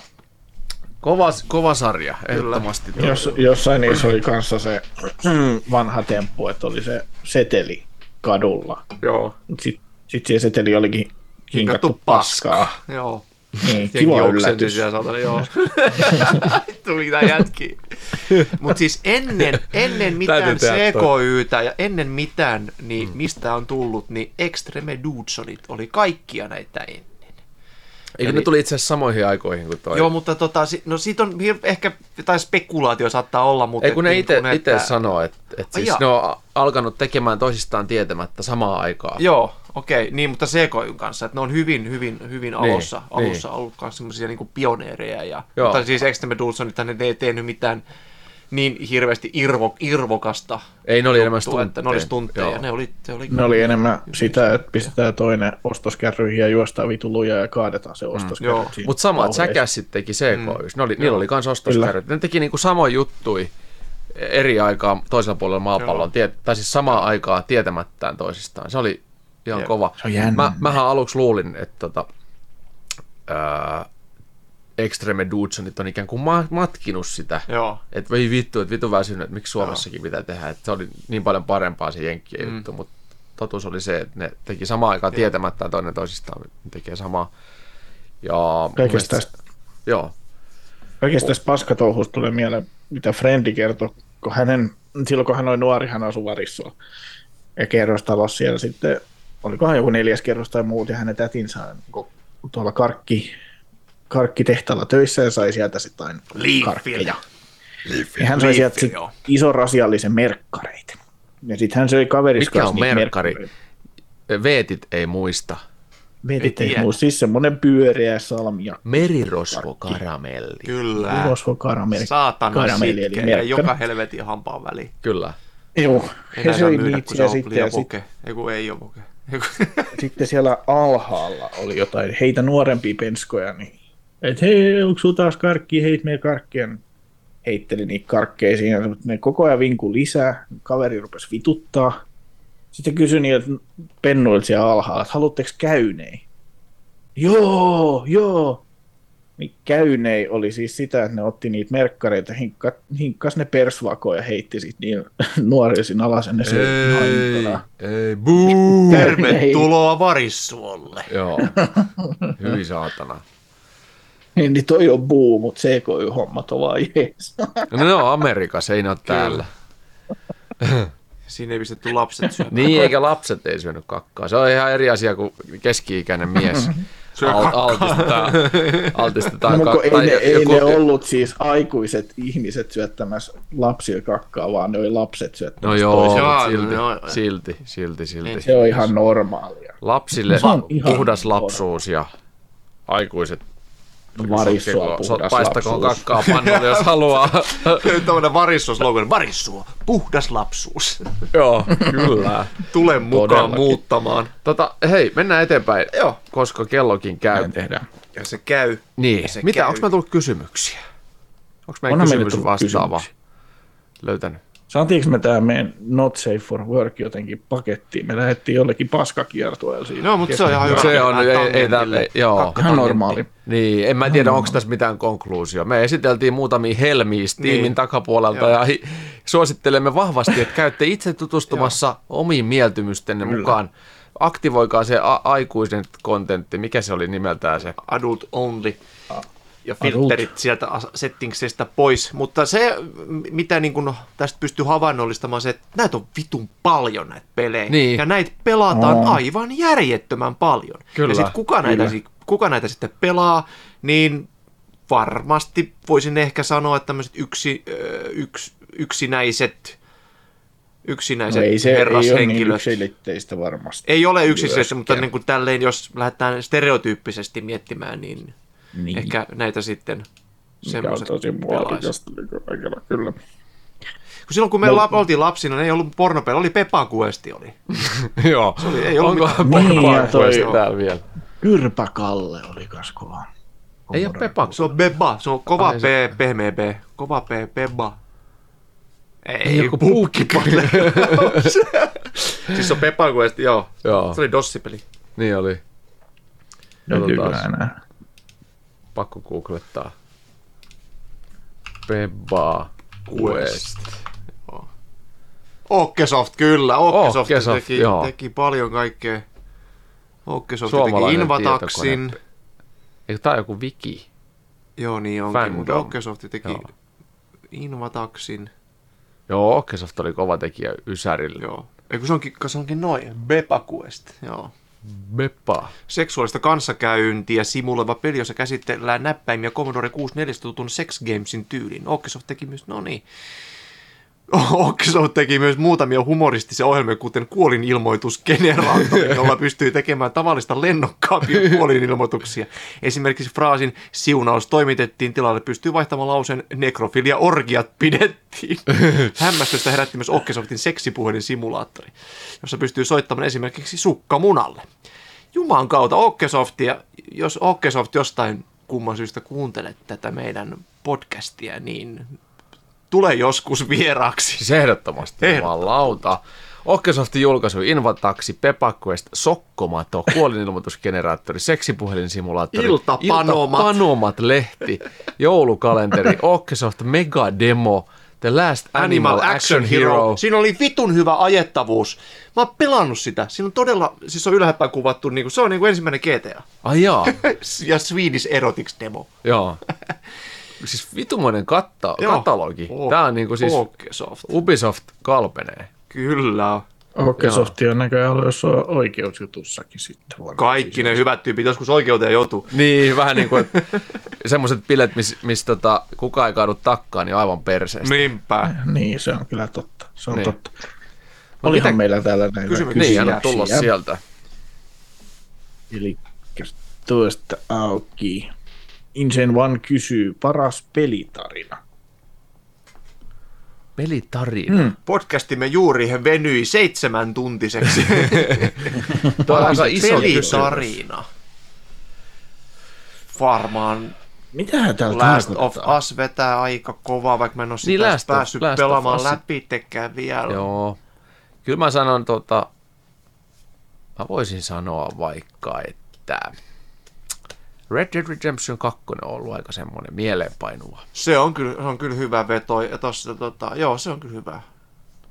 kova, kova sarja, ehdottomasti. Jos, jossain niissä oli kanssa se [CLEARS THROAT] vanha temppu, että oli se seteli kadulla. Joo. Sitten sit siihen seteli olikin hinkattu paskaa. Joo. Niin, kiva yllätys. saatana, joo. [LAUGHS] Tuli tää jätki. Mutta siis ennen, ennen mitään CKYtä ja ennen mitään, niin mistä on tullut, niin Extreme Dudesonit oli kaikkia näitä Eikö ne tuli itse asiassa samoihin aikoihin kuin toi? Joo, mutta tota, no siitä on ehkä jotain spekulaatio saattaa olla, mutta... Ei kun et ne niin itse että... sanoo, että, että Ai siis ne on alkanut tekemään toisistaan tietämättä samaan aikaan. Joo, okei, niin, mutta CKYn kanssa, että ne on hyvin, hyvin, hyvin alussa, niin. alussa ollut myös semmoisia niin pioneereja. Ja, Joo. mutta siis Extreme Dudesonithan ne ei tehnyt mitään niin hirveästi irvo, irvokasta Ei, ne oli enemmän että ne oli. Joo. Ne oli, se oli, Ne oli enemmän sitä, että pistetään toinen ostoskärryihin ja juostaan vituluja ja kaadetaan se ostoskärry. joo. siinä Mutta samat lauveissa. Jackass teki CK1. Ne oli, niillä oli kans ostoskärryt. Ne teki niinku samoja juttui eri aikaa toisella puolella maapallon, tie, tai siis samaan aikaan tietämättään toisistaan. Se oli ihan Jep. kova. Se on jännä. Mä, mähän aluksi luulin, että tota, ää, Extreme Dudesonit on ikään kuin ma- matkinut sitä. Joo. Että voi vittu, että vitu väsynyt, että miksi Suomessakin pitää tehdä. Että se oli niin paljon parempaa se jenkkien mm. juttu, mutta totuus oli se, että ne teki samaan aikaan tietämättä toinen toisistaan, ne tekee samaa. Ja mun Kaikesta mielestä- tästä, Joo, kaikesta tästä paskatouhusta tulee mieleen, mitä Frendi kertoi, kun hänen, silloin kun hän oli nuori, hän asui Varissulla. Ja kerrostalossa siellä sitten, olikohan joku neljäs kerros tai muut, ja hänen tätinsä on niin tuolla karkki, karkkitehtaalla töissä ja sai sieltä sitten aina karkkeja. Ja hän sai sieltä sit ison rasiallisen merkkareita. Ja sitten hän söi kaverissa Mikä on merkkari? merkkareita. Veetit ei muista. Vetit Ei ei muista, siis semmoinen pyöreä salmia. Merirosvo karamelli. Kyllä. Rosvo karamelli. Saatana karamelli, sitkeä joka helvetin hampaan väliin. Kyllä. Joo, he söi niitä ja on sitten, ja sit. Ei kun ei ole poke. Sitten siellä alhaalla oli jotain heitä nuorempia penskoja, niin että hei, onko sulla taas karkkia, heit meidän karkkia. Heitteli niitä karkkeja siinä, mutta ne koko ajan vinku lisää, kaveri rupesi vituttaa. Sitten kysyi niiltä pennuilta siellä alhaalla, että haluatteko käynei? Joo, joo. Niin käynei oli siis sitä, että ne otti niitä merkkareita, hinkka, hinkkas ne persvakoja [LAUGHS] ja heitti sitten niin nuoria siinä alas ne söi haintona. ei, buu. Tervetuloa Varissuolle. Joo, [LAUGHS] hyvin saatana. Niin, niin toi on buu, mutta CKY-hommat on vaan jees. No ne on Amerikassa, ei ne ole täällä. [LAUGHS] Siinä ei pistetty lapset syömään. Niin, eikä lapset ei syönyt kakkaa. Se on ihan eri asia kuin keski-ikäinen mies. [LAUGHS] Syö Al- kakkaa. altistetaan, [LAUGHS] altistetaan No, mutta kun ka- ei, ne, tai ei joku- ne ollut siis aikuiset ihmiset syöttämässä lapsia kakkaa, vaan ne oli lapset syöttämässä No joo, Joo, silti, joo, joo. silti, silti, silti. Se on ihan normaalia. Lapsille on ihan puhdas lapsuus ja aikuiset Varissua puhdas Paistakoon lapsuus. kakkaa pannulle, jos [LAUGHS] haluaa. Tämmöinen varissuuslogan. Varissua, puhdas lapsuus. [LAUGHS] Joo, kyllä. Tule mukaan Todellakin. muuttamaan. Tota, hei, mennään eteenpäin, Joo. koska kellokin käy. Näin tehdään. Ja se käy. Niin, se mitä, käy. onko meillä tullut kysymyksiä? Onko meidän Onhan kysymys vastaava kysymyksiä. löytänyt? Saatiinko me tämä meidän Not Safe for Work jotenkin pakettiin? Me lähdettiin jollekin paskakiertueelle siitä. No, mutta se on ihan hyvä. Se on, ei, ei, tälle, joo. Ihan normaali. Niin, en mä tiedä, onko tässä mitään konkluusio. Me esiteltiin muutamia helmiä tiimin Niin. takapuolelta Joo. ja hi- suosittelemme vahvasti, että käytte itse tutustumassa omiin mieltymystenne mukaan. Aktivoikaa se a- aikuisen kontentti. Mikä se oli nimeltään se? Adult only. Ja Adult. filterit sieltä as- settingsistä pois. Mutta se, mitä niin kun tästä pystyy havainnollistamaan, se, että näitä on vitun paljon näitä pelejä. Niin. Ja näitä pelataan Oo. aivan järjettömän paljon. Kyllä. Ja sitten kuka, näitä, kuka näitä sitten pelaa, niin varmasti voisin ehkä sanoa, että tämmöiset yksi, yks, yksinäiset, yksinäiset No ei se ei ole niin herrashenkilöt. yksilitteistä varmasti. Ei ole yksiselitteistä, mutta niin kuin tälleen, jos lähdetään stereotyyppisesti miettimään, niin, Niin. ehkä näitä sitten semmoiset tosi muodikasta niin kaikilla, kyllä. Kun silloin kun me no. oltiin lapsina, niin ei ollut pornopeli, oli Pepa Kuesti oli. [LAUGHS] Joo. oli- ei ollut Onko mitään. Niin, täällä vielä? Kyrpäkalle oli kas kova. Ei ole Peppa. Se on Beba, se on kova Ai P, se- pehmeä B, kova P, Beba. Ei, Ei joku puukkipalle. [LAUGHS] [LAUGHS] siis se on Pepa Quest, joo. Joo, Se oli Dossipeli. niin oli. Löytyykö enää? Pakko googlettaa. Beba Quest. Okkesoft, kyllä. Okkesoft Okkesoft, teki, joo. teki paljon kaikkea. Okkesoft teki Invataxin. tietokone. Eikö tää on joku wiki? Joo, niin onkin, Fandom. mutta Okkesoft teki Joo. Invataxin. Joo, Okkesoft oli kova tekijä Ysärillä. Joo. Eikö se onkin, se onkin noin? Bepa Quest. Joo. Beppa. Seksuaalista kanssakäyntiä simuloiva peli, jossa käsitellään näppäimiä Commodore 64 tutun Sex Gamesin tyyliin. Okkesoft teki myös, no niin. [LAUGHS] Okkesoft teki myös muutamia humoristisia ohjelmia, kuten kuolinilmoitusgeneraattori, [LAUGHS] jolla pystyy tekemään tavallista lennokkaampia [LAUGHS] kuolinilmoituksia. Esimerkiksi fraasin siunaus toimitettiin tilalle pystyy vaihtamaan lauseen nekrofilia orgiat pidettiin. Hämmästystä herätti myös Okkesoftin seksipuhelin simulaattori, jossa pystyy soittamaan esimerkiksi sukkamunalle. Juman kautta Okkesoftia, jos Okkesoft jostain kumman syystä kuuntelet tätä meidän podcastia, niin tule joskus vieraaksi. Siis ehdottomasti. Ehdottomasti. Jumalauta. Okesoftin julkaisu Invataxi, Pepaquest, Sokkomato, [LAUGHS] kuolinilmoitusgeneraattori, seksipuhelinsimulaattori, Iltapanomat. Iltapanomat-lehti, joulukalenteri, [LAUGHS] Okesoft Mega Demo, The Last Animal, Action Hero. Siinä oli vitun hyvä ajettavuus. Mä oon pelannut sitä. Siinä on todella, siis se on ylhääpäin kuvattu, niin kuin, se on niin kuin ensimmäinen GTA. Ai jaa, [LAUGHS] ja Swedish Erotics demo. joo. Siis vitumoinen katta, Joo. katalogi. O- Tää on niinku siis Okesoft. Ubisoft kalpenee. Kyllä. Okkesoft on näköjään ollut jossain oikeusjutussakin sitten. Kaikki ne hyvät tyypit joskus oikeuteen joutuu. Niin, vähän niin kuin [LAUGHS] semmoiset bilet, missä mis, tota, kukaan ei kaadu takkaan, niin aivan perseestä. Niinpä. Niin, se on kyllä totta. Se on Niin. totta. Olihan mitä- meillä täällä näitä Kysymyksiä. Niin, anna kysymyksiä. tulla sieltä. Eli tuosta auki. Insane One kysyy, paras pelitarina. Pelitarina. Mm. Podcastimme juuri venyi seitsemän tuntiseksi. [LAUGHS] Tuo on aika iso. Pelitarina. Varmaan Mitähän täällä Last of tarkoittaa? Us vetää aika kovaa, vaikka mä en ole Niin, sitä Last of- päässyt Last of pelaamaan läpi tekään vielä. Joo. Kyllä mä sanon tota, mä voisin sanoa vaikka, että Red Dead Redemption 2 on ollut aika semmoinen mieleenpainuva. Se on kyllä, se on kyllä hyvä veto. Ja tossa, tota, joo, se on kyllä hyvä.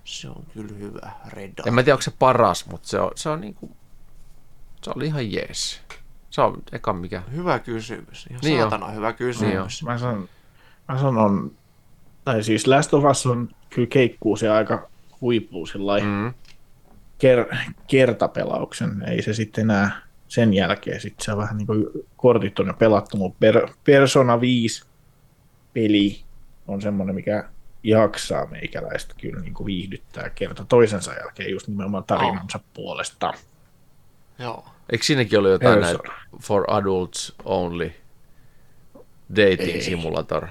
Se on kyllä hyvä. Red Dead. En mä tiedä, onko se paras, mutta se on, se on niinku, se oli ihan jees. Se on eka mikä. Hyvä kysymys. Ihan Niin niin on. saatana hyvä Niin kysymys. Mä sanon, mä sanon, tai siis Last of Us on kyllä keikkuu se aika huipuu sillä Mm. ker, kertapelauksen. Ei se sitten enää sen jälkeen, sitten se on vähän niin kuin kortit on jo pelattu, mutta per, Persona 5 peli on semmoinen, mikä jaksaa meikäläistä kyllä niin kuin viihdyttää kerta toisensa jälkeen just nimenomaan tarinansa puolesta. Joo. Eikö siinäkin ollut jotain Persona. näitä for adults only dating Ei. simulator?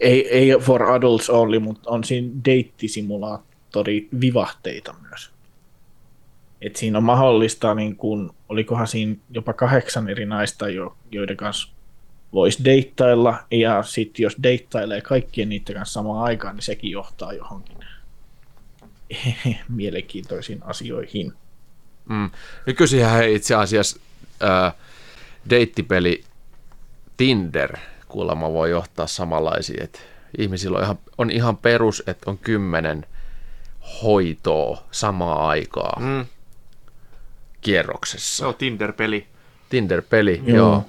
Ei, ei for adults only, mutta on siinä deittisimulaattori vivahteita myös. Et siinä on mahdollista, niin kun, olikohan siinä jopa kahdeksan eri naista, jo, joiden kanssa voisi deittailla, ja sitten jos deittailee kaikkien niiden kanssa samaan aikaan, niin sekin johtaa johonkin [LAUGHS] mielenkiintoisiin asioihin. Mm. Nykyisinhän he itse asiassa ää, deittipeli Tinder kuulemma voi johtaa samanlaisia, että ihmisillä on ihan, on ihan perus, että on kymmenen hoitoa samaa aikaa Mm. Kierroksessa. Se on Tinder-peli. Tinder-peli, joo. Joo. joo.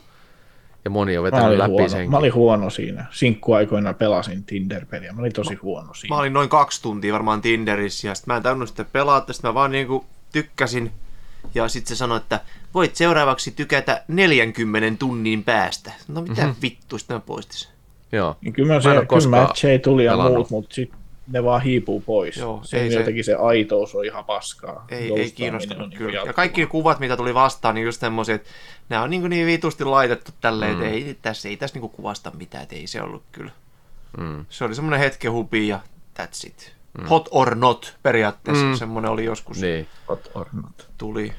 Ja moni on Mä vetänyt läpi huono. senkin. mä olin huono siinä. Sinkkuaikoina pelasin Tinder-peliä. Mä olin tosi huono siinä. Mä olin noin kaksi tuntia varmaan Tinderissä ja sitten mä en tajunnut sitä pelata, sitten mä vaan niinku tykkäsin. Ja sitten se sanoi, että voit seuraavaksi tykätä 40 tunnin päästä. No mitä mm-hmm. vittu, sitten mä poistin sen. Joo. Niin kyllä, mä Mä se, kyllä matcheja tuli ja pelannut. muut, mutta sitten ne vaan hiipuu pois. Joo, se, ei se- jotenkin se aitous on ihan paskaa. Ei, ei kiinnostanut niin kyllä. Ja jatkuvaa. kaikki ne kuvat, mitä tuli vastaan, niin just semmoisia, että nämä on niin, niin vitusti laitettu tälleen, mm. että ei tässä, ei tässä niin kuvasta mitään, että ei se ollut kyllä. Mm. Se oli semmoinen hetken hupi ja that's it. Mm. Hot or not periaatteessa, Mm. mm. semmoinen oli joskus Niin. Hot or not. tuli.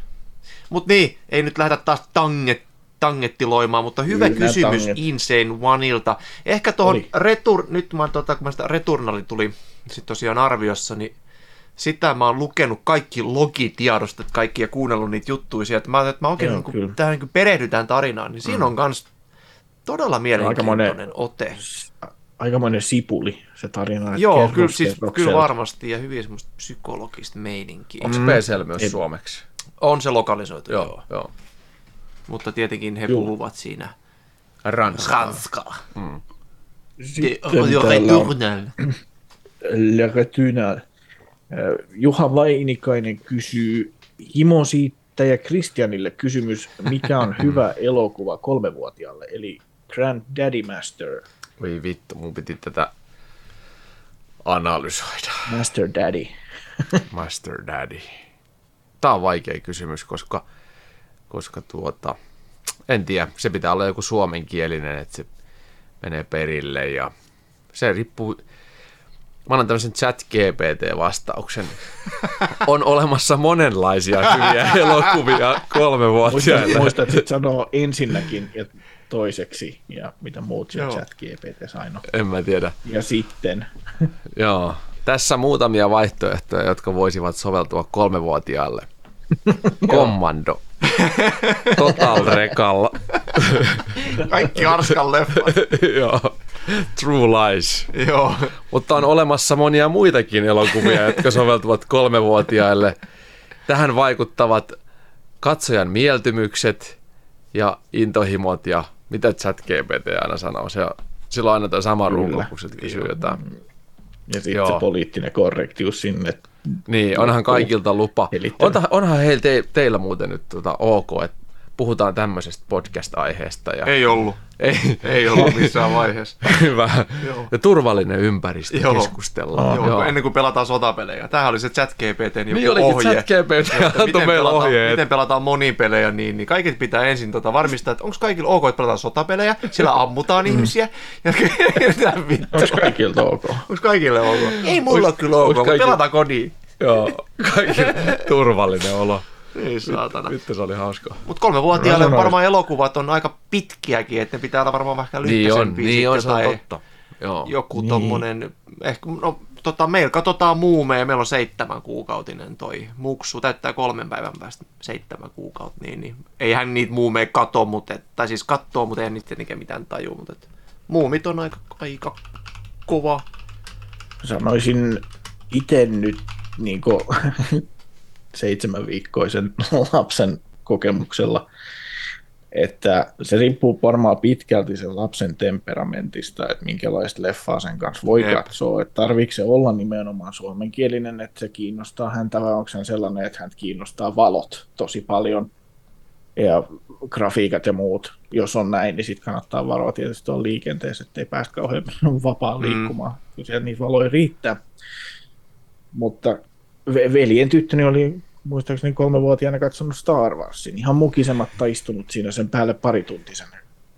Mutta niin, ei nyt lähdetä taas tanget, tangettiloimaan, mutta hyvä Kyllä, kysymys tanget. Insane Oneilta. Ehkä tuohon. Retur, nyt mä, tota, kun mä sitä Returnali tuli sitten tosiaan arviossa, niin sitä mä oon lukenut kaikki logitiedostot kaikki ja kuunnellut niitä juttuja sieltä. Mä ajattelin, että mä oikein Joo, niin tähän niin perehdytään tarinaan, niin siinä on kans Todella mielenkiintoinen ote. Aikamoinen sipuli se tarina. että Joo, kyllä, siis, kyllä varmasti ja hyvin semmoista psykologista meininkiä. Onko PCL myös Ei- suomeksi? On se lokalisoitu, joo. Joo, joo. Mutta tietenkin he Joo. puhuvat siinä Ranskaa. Sitten täällä on returnal. Le Returnal. Äh, Juha Vainikainen kysyy Himo siitä ja Christianille kysymys, mikä on hyvä [LAUGHS] elokuva kolmevuotiaalle, eli Grand Daddy Master, Voi vittu, mun piti tätä analysoida. Master Daddy. [LAUGHS] Master Daddy. Tämä on vaikea kysymys, koska, koska tuota, en tiedä, se pitää olla joku suomenkielinen, että se menee perille ja se riippuu, mä annan tämmöisen chat GPT-vastauksen. On olemassa monenlaisia hyviä [LAUGHS] elokuvia Muista, kolmevuotiaille. muista että sit sanoo ensinnäkin ja toiseksi ja mitä muut chat GPT sanoo. En mä tiedä. Ja sitten, [LAUGHS] Joo. Tässä muutamia vaihtoehtoja, jotka voisivat soveltua kolmevuotiaalle. [LAUGHS] Kommando. Total Recall. Kaikki Arskan leffat. Joo. [LAUGHS] True Lies. joo. Mutta on olemassa monia muitakin elokuvia, jotka [LAUGHS] soveltuvat kolmevuotiaille. Tähän vaikuttavat katsojan mieltymykset ja intohimot ja mitä ChatGPT aina sanoo. Se, sillä on aina tuo sama runko, kun se kysyy jotain. ja sitten se poliittinen korrektius sinne. Niin, onhan kaikilta lupa. Onhan, onhan heillä te, teillä muuten nyt tota, ok, että puhutaan tämmöisestä podcast-aiheesta. Ja, Ei ollut. ei, Ei ollut missään vaiheessa. [LAUGHS] hyvä. Joo. Ja turvallinen ympäristö Joo. keskustellaan. Joo, kun ennen kuin pelataan sotapelejä. Tämähän oli se chat joku Niin olikin ohje. ChatGPT antoi miten, meille pelataan, ohjeet. miten pelataan monipelejä, niin, niin kaiket pitää ensin tota varmistaa, että onko kaikilla ok, että pelataan sotapelejä, siellä ammutaan ihmisiä, [LAUGHS] ja. Onko kaikilta ok? Onko kaikille ok? Ei mulla ole kyllä ok, onks mutta kaikki- pelataan kodiin. Joo, kaikki turvallinen olo. Ei saatana. Nyt se oli hauska. Mutta kolmevuotiaille sanoin- varmaan elokuvat on aika pitkiäkin, että ne pitää olla varmaan vähän Niin on, lyhkäisempiä niin on, se sitten, on tai totta. Joo. joku Niin. tommonen, ehkä, no, tota, meillä katsotaan muumeja, meillä on seitsemän kuukautinen toi muksu, täyttää kolmen päivän päästä seitsemän kuukautta, niin, niin eihän niitä muumeja kato, mutta, et- tai siis kattoo, mutta eihän niitä tietenkään mitään tajua, mutta et, muumit on aika, aika kova. Sanoisin itse nyt niin seitsemän [LAUGHS] viikkoisen [LAUGHS] lapsen kokemuksella, että se riippuu varmaan pitkälti sen lapsen temperamentista, että minkälaista leffaa sen kanssa voi Jep. katsoa. Että tarviiko se olla nimenomaan suomenkielinen, että se kiinnostaa häntä, vai onko hän sellainen, että hän kiinnostaa valot tosi paljon ja grafiikat ja muut. Jos on näin, niin sitten kannattaa varoa tietysti tuolla liikenteessä, ettei päästä kauhean vapaan liikkumaan, kun siellä niitä valoja riittää. Mutta veljen tyttöni oli muistaakseni kolmevuotiaana katsonut Star Warsin. Ihan mukisematta istunut siinä sen päälle parituntisen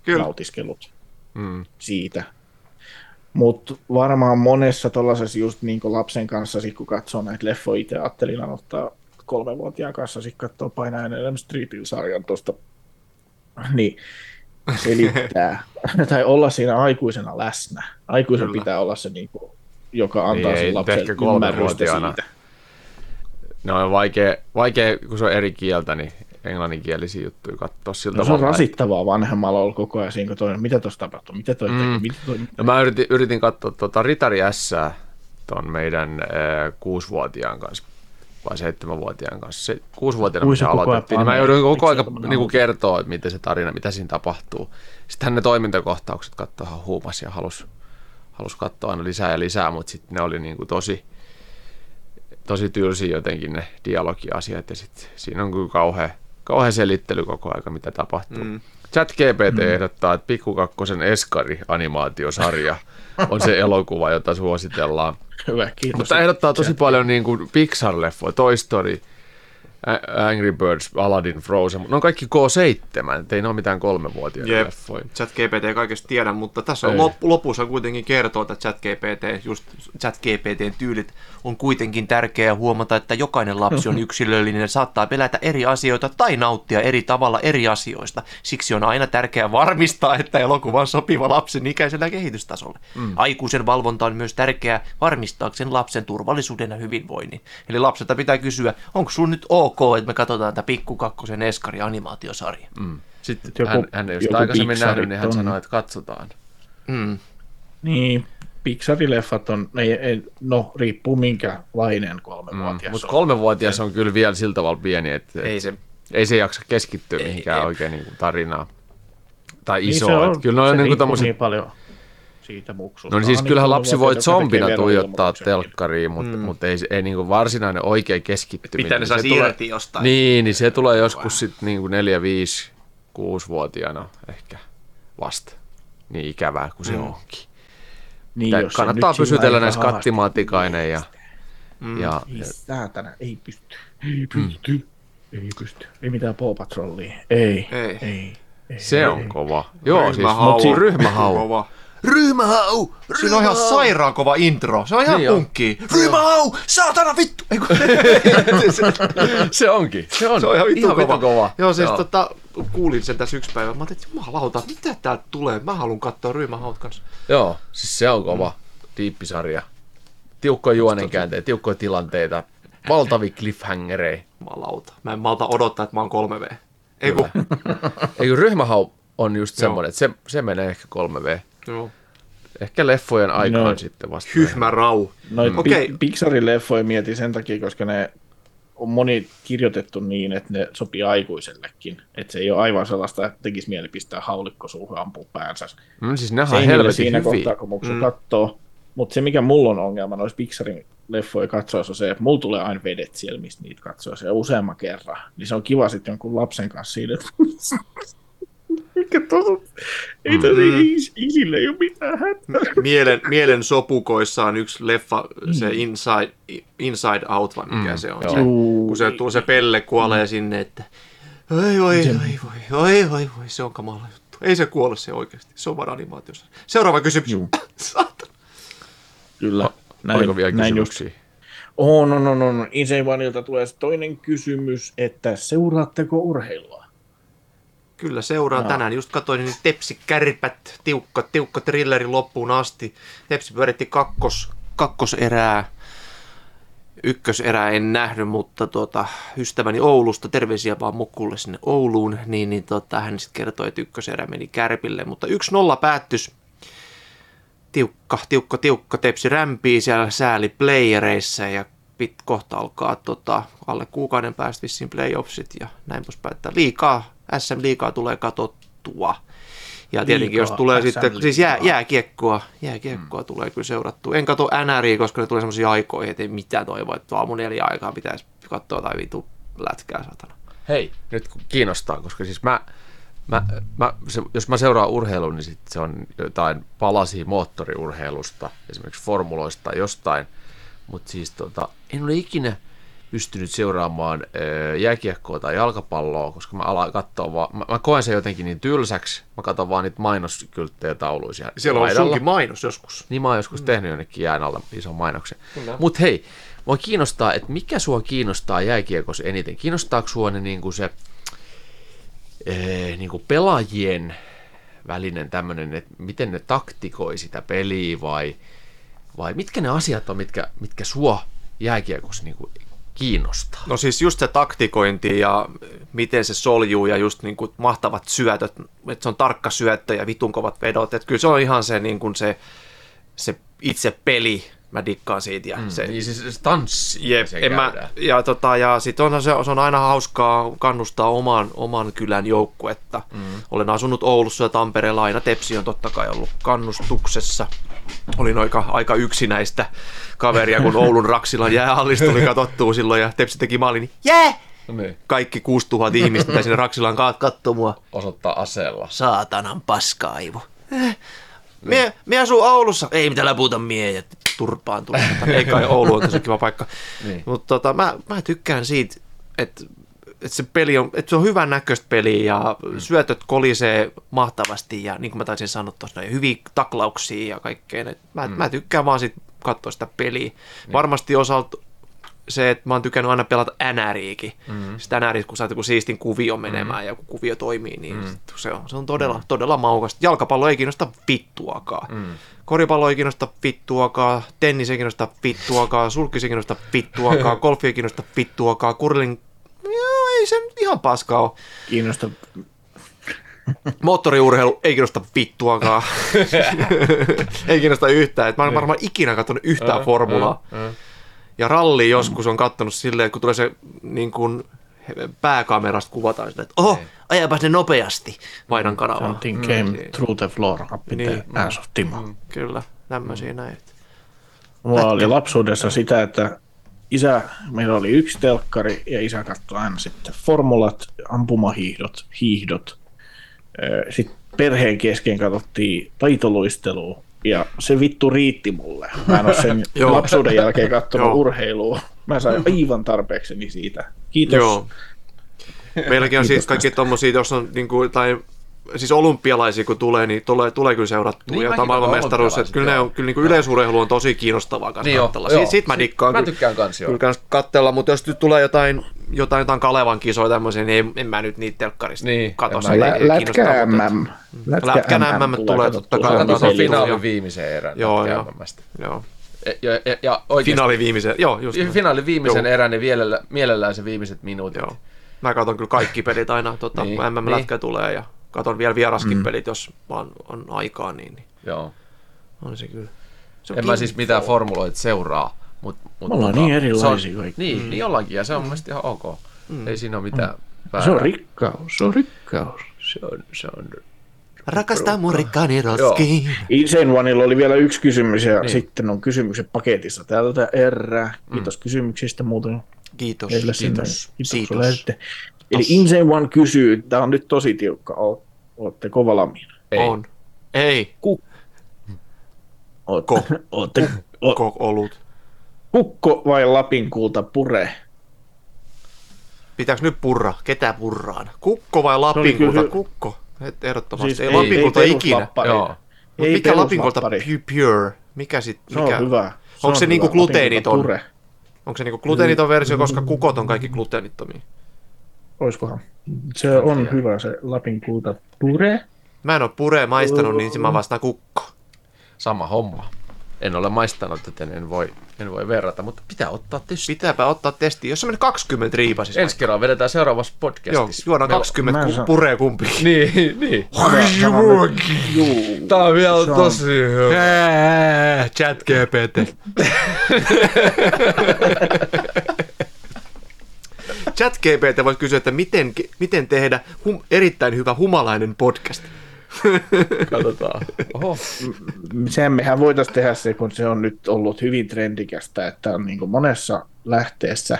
Kyllä. nautiskelut Mm. siitä. Mutta varmaan monessa tuollaisessa just niin kuin lapsen kanssa, sit kun katsoo näitä leffoja, itse ajattelin aloittaa kolmenvuotiaan kanssa, sit katsoo Painajan Elm Streetin-sarjan tuosta, niin [LAUGHS] selittää, tai olla siinä aikuisena läsnä. Aikuisen Kyllä. pitää olla se, niin kuin, joka antaa Niin, ei sen ehkä ymmärrystä siitä. No on vaikea, vaikea, kun se on eri kieltä, niin englanninkielisiä juttuja katsoa siltä No, se on että- rasittavaa vanhemmalla olla koko ajan siinä, kun toinen, mitä tuossa tapahtuu, mitä toi Mm. tekee, mitä toi... No mä yritin, yritin katsoa tuota Ritari S ton meidän äh, kuusivuotiaan kanssa vai seitsemänvuotiaan kanssa. Se, kuusivuotiaana koko ajan aloitettiin, niin mä joudun koko ajan niin kertoa, että miten se tarina, mitä siinä tapahtuu. Sitten ne toimintakohtaukset katsoi ihan huumas ja halusi halus katsoa aina lisää ja lisää, mutta sitten ne oli niin kuin tosi, tosi tylsiä jotenkin ne dialogiasiat ja sitten siinä on kyllä kauhea, kauhea selittely koko aika, mitä tapahtuu. Mm. ChatGPT mm. ehdottaa, että Pikku Kakkosen Eskari-animaatiosarja [LAUGHS] on se elokuva, jota suositellaan. Hyvä, kiitos. Mutta ehdottaa tosi paljon niin kuin Pixar-leffoja, Toy Story, Angry Birds, Aladdin, Frozen, mutta ne on kaikki K7, et ei ne ole mitään kolmevuotiaita Jep. leffoja. ChatGPT ei kaikesta tiedä, mutta tässä on lop, lopussa kuitenkin kertoo, että ChatGPT, just ChatGPTn tyylit on kuitenkin tärkeää huomata, että jokainen lapsi on [LAUGHS] yksilöllinen ja saattaa pelätä eri asioita tai nauttia eri tavalla eri asioista. Siksi on aina tärkeää varmistaa, että elokuva on sopiva lapsen ikäisellä kehitystasolle. Mm. Aikuisen valvonta on myös tärkeää varmistaakseen lapsen turvallisuuden ja hyvinvoinnin. Eli lapselta pitää kysyä, onko sun nyt ok, että me katsotaan tätä Pikku Kakkosen Eskari-animaatiosarja? Mm. Sitten Joku- hän, hän ei ole aikaisemmin Pixarit nähnyt, niin hän on. sanoi, että katsotaan. Mm. Niin, Pixar-leffat on, ei, ei, no riippuu minkälainen kolmevuotias Mutta on. kolmevuotias on kyllä vielä sillä tavalla pieni, että Ei se, ei se jaksa keskittyä Ei, mihinkään ei. oikein niin tarinaan. Tai Niin iso. se on, että kyllä ne on se niin kuin riippuu tommoset, niin paljon siitä muksusta. No niin siis Onhan kyllähän lapsi voi zombina tuijottaa telkkariin, mutta, mm. mutta ei, ei niin kuin varsinainen oikein keskittyminen. mitä ne niin saisi se tulee- irti jostain. Niin, niin se tulee joskus sitten niin kuin 4, 5, 6-vuotiaana ehkä vasta. Niin ikävää kuin se Mm. onkin. Niin, jos kannattaa pysytellä näissä haastaa. kattimaatikainen ja, Mm. ja Ei saatana, ei pysty. Ei pysty. Ei pysty. Ei mitään Paw Patrollia. Ei. Ei. Ei. ei. se on kova. Joo, siis Ryhmähau. Ryhmähau. Ryhmähau! Siinä on ihan sairaan kova intro. Se on ihan Niin niin on. punkki. Ryhmähau! Saatana vittu! Ei, kun- [LAUGHS] Se onkin. Se on, se on ihan vittu ihan kova. vittu kova. Joo, siis Tota, kuulin sen tässä yksi päivä. Mä ajattelin, että jumalauta, mitä täältä tulee? Mä haluan katsoa ryhmähaut kanssa. Joo, siis se on kova. Diippisarja. Tiukkoja juonenkäänteitä, tiukkoja tilanteita, valtavia cliffhangereja. Jumalauta. Mä en malta odottaa, että mä oon 3V. Ei kun, Eikö ryhmähau on just Joo. semmoinen, että se, se menee ehkä 3V. Joo. Ehkä leffojen aikaan No, sitten vasta. Hyhmä rau. Noit Mm. Okei. Okei. Pixarin leffoja mietin sen takia, koska ne on moni kirjoitettu niin, että ne sopii aikuisellekin. Että se ei ole aivan sellaista, että tekisi mieli pistää haulikko suuhun ja ampua päänsä. Mm, siis nehän on helvetin siinä hyviä. kohtaa, kun muksu mm. katsoo. Mutta se, mikä mulla on ongelma noissa Pixarin leffoja katsoessa, on se, että mulla tulee aina vedet siellä, mistä niitä katsoessa, ja useamman kerran. Niin se on kiva sitten jonkun lapsen kanssa siinä, että mikä tuossa, ei Mm. is, isille ei ole mitään hätää. Mielen, mielen sopukoissa on yksi leffa, se Inside, Inside Out, vai mikä Mm, se on. joo. Se, kun se, tuo se pelle kuolee sinne, että oi voi, oi voi, oi voi, voi, se on kamala juttu. Ei se kuole se oikeasti, se on vaan animaatiossa. Seuraava kysymys. Juu. [LAUGHS] Kyllä, Oliko vielä näin just. kysymyksiä? Oh, no, no, no, no. Inseivanilta tulee toinen kysymys, että seuraatteko urheilua? Kyllä seuraa Joo. tänään. Just katsoin niin Tepsi kärpät, tiukka, tiukka trilleri loppuun asti. Tepsi pyöritti kakkos, kakkoserää. Ykköserää en nähnyt, mutta tuota, ystäväni Oulusta, terveisiä vaan mukulle sinne Ouluun, niin, niin tota, hän sitten kertoi, että ykköserä meni kärpille, mutta 1-0 päättys. Tiukka, tiukka, tiukka, Tepsi rämpii siellä sääli playereissa ja pit, kohta alkaa tota, alle kuukauden päästä vissiin playoffsit ja näin poispäin. Liikaa, SM-liikaa tulee katottua. Ja tietenkin Liikaa jos tulee sitten, siis jää, jääkiekkoa, jääkiekkoa mm. tulee kyllä seurattua. En katso NRI, koska ne tulee semmoisia aikoihin, että ei mitään toivoa, että aamu neljä aikaa pitäisi katsoa tai vitu lätkää satana. Hei, nyt kiinnostaa, koska siis mä, mä, mä se, jos mä seuraan urheilua, niin sit se on jotain palasia moottoriurheilusta, esimerkiksi formuloista tai jostain, mutta siis tota, en ole ikinä pystynyt seuraamaan jääkiekkoa tai jalkapalloa, koska mä alan katsoa vaan, mä, mä koen sen jotenkin niin tylsäksi, mä katson vaan niitä mainoskylttejä tauluisia. Siellä on laidalla. sunkin mainos joskus. Niin mä oon joskus tehnyt jonnekin jään alle ison mainoksen. Mutta hei, mua kiinnostaa, että mikä sua kiinnostaa jääkiekossa eniten? Kiinnostaako sua ne niinku se ee, niinku pelaajien välinen tämmöinen, että miten ne taktikoi sitä peliä vai, vai mitkä ne asiat on, mitkä, mitkä sua jääkiekossa niinku kiinnostaa? No siis just se taktikointi ja miten se soljuu ja just niin kuin mahtavat syötöt, että se on tarkka syöttö ja vitun kovat vedot. Että kyllä se on ihan se, niin kuin se, se itse peli, mä dikkaan siitä. Ja se, niin siis se tanssi, Jep, se en mä, ja, tota, ja sit on, se, se on aina hauskaa kannustaa oman, oman kylän joukkuetta. Mm. Olen asunut Oulussa ja Tampereella aina Tepsi on totta kai ollut kannustuksessa. Olin aika, aika yksinäistä kaveria, kun [LAUGHS] Oulun Raksilan jäähallista tuli katsottua silloin ja Tepsi teki maalin, niin jää! No niin, Kaikki 6000 ihmistä sinne Raksilan kaat kattoo mua. osoittaa aseella. Saatanan paska-aivo. Eh, Mie, mie asuu Oulussa. Ei mitään läpuuta mie turpaan tuli. Ei kai Oulu on tosi kiva paikka. [LAUGHS] Niin. Mutta tota, mä, mä, tykkään siitä, että että se peli on, että se on hyvän näköistä peliä ja syötöt kolisee mahtavasti ja niin kuin mä taisin sanoa tuossa, noin hyviä taklauksia ja kaikkea. Mä, mm. mä tykkään vaan siitä katsoa sitä peliä. Niin. Varmasti osalta se, että mä oon tykännyt aina pelata NRiikin. Mm. Sitä NRiä, kun saat joku siistin kuvio menemään mm. ja kun kuvio toimii, niin mm. se on, se on todella, mm. todella maukasta. Jalkapallo ei kiinnosta vittuakaan. Mm. Koripallo ei kiinnosta vittuakaan, tennis ei kiinnosta vittuakaan, sulkis ei kiinnosta vittuakaan, [LAUGHS] golfi ei kiinnosta vittuakaan, kurlin... Joo, ei se ihan paskaa ole. Kiinnosta Moottoriurheilu ei kiinnosta vittuakaan. [LAUGHS] ei kiinnosta yhtään. Et mä en varmaan ikinä katsonut yhtään formulaa. Ja ralli joskus on kattonut silleen, että kun tulee se niin kuin, pääkamerasta kuvataan sitä, että oho, ajapas ne nopeasti. Vaihdan kanavaa. Something came through the floor up in the Niin. ass of Timo. Kyllä, tämmöisiä näin. Mulla oli lapsuudessa sitä, että isä, meillä oli yksi telkkari ja isä katsoi aina sitten formulat, ampumahiihdot, hiihdot. Sitten perheen kesken katsottiin taitoluistelua ja se vittu riitti mulle. Mä en ole sen [LAUGHS] lapsuuden jälkeen katsonut urheilua. Mä sain aivan tarpeekseni siitä. Kiitos. Joo. Meilläkin on siis kaikki tommosia, jos on niin kuin, tai siis olympialaisia kun tulee, niin tulee, tulee kyllä seurattua. Niin, Niin, ja maailmanmestaruus, että kyllä, ne on, kyllä niin kuin yleisurheilu on tosi kiinnostavaa kanssa Niin joo, katsella. joo. Siitä, siitä mä dikkaan. Mä kyllä- tykkään kans joo. Kyllä kans katsella, mutta jos nyt tulee jotain, jotain, jotain Kalevan kisoja tämmöisiä, niin en, en mä nyt niitä telkkarista Niin, katso. Lä, lätkä MM. Lätkän MM tulee totta kai. Katsotaan finaalin viimeisen erän. Joo, lätkä joo. Joo. Ja, ja, ja oikeasti, Finaali viimeisen, joo, just näin. finaalin viimeisen Joo. erän ja mielellä, mielellään se viimeiset minuutit. Joo. Mä katson kyllä kaikki pelit aina, tota, Niin, kun MM-lätkä tulee ja katon vielä vieraskin mm. pelit, jos vaan on aikaa, niin, niin Joo. on se kyllä. Se on En mä siis mitään formuloita seuraa. Mut, mut, Me ollaan tota, niin erilaisia se on, kaikki. Niin, mm. niin ollaankin ja se on mun mielestä ihan ok. Mm. Ei siinä ole mitään väärää. Se on rikkaus, se on rikkaus. Se on, se on. Rakastaa mun rikkaani roski. Insane Oneilla oli vielä yksi kysymys ja niin. sitten on kysymykset paketissa tältä erää. Kiitos mm. kysymyksistä muuten. Kiitos. Sinne. Kiitos. Kiitos. Kiitos. Eli Insane One kysyy, tämä on nyt tosi tiukka, O- ootte kova valmiina? Ei. On. Ei. [LAUGHS] Ootte, Ko. ootte, o, Ko- olut. kukko vai Lapin kulta pure? Pitääkö nyt purra? Ketä purraan? Kukko vai oli lapinkulta? kyllä hy- Kukko. Et- Ehdottomasti. Siis ei, ei- lapinkulta ei ikinä. Joo. Ei mikä lapinkulta peruslappari. pu- pure? Mikä sit? Se Mikä? on hyvä. Onko se on niinku hyvä. Lapin kulta gluteeniton? Pure. Onko se niinku gluteeniton versio, koska kukot on kaikki gluteenittomia? Oiskohan? Se on hyvä se Lapin kulta pure. Mä en oo puree maistanut, niin mä vastaan kukko. Sama homma. En ole maistanut, joten en voi, en voi verrata, mutta pitää ottaa testi. Pitääpä ottaa testi. Jos se menee 20 riipa siis. Ensi kerralla vedetään seuraavassa Joo, podcastissa. juodaan Meillä- 20 mä en ku- saa- puree kumpi. [LAUGHS] Niin, niin. Tää on vielä on- tosi hyvä. Chat GPT. [LAUGHS] Chat GPT voisi kysyä, että miten, miten tehdä hum, erittäin hyvä humalainen podcast. [LAUGHS] Katsotaan. Oho. Sen mehän voitaisiin tehdä se, kun se on nyt ollut hyvin trendikästä, että on niin monessa lähteessä,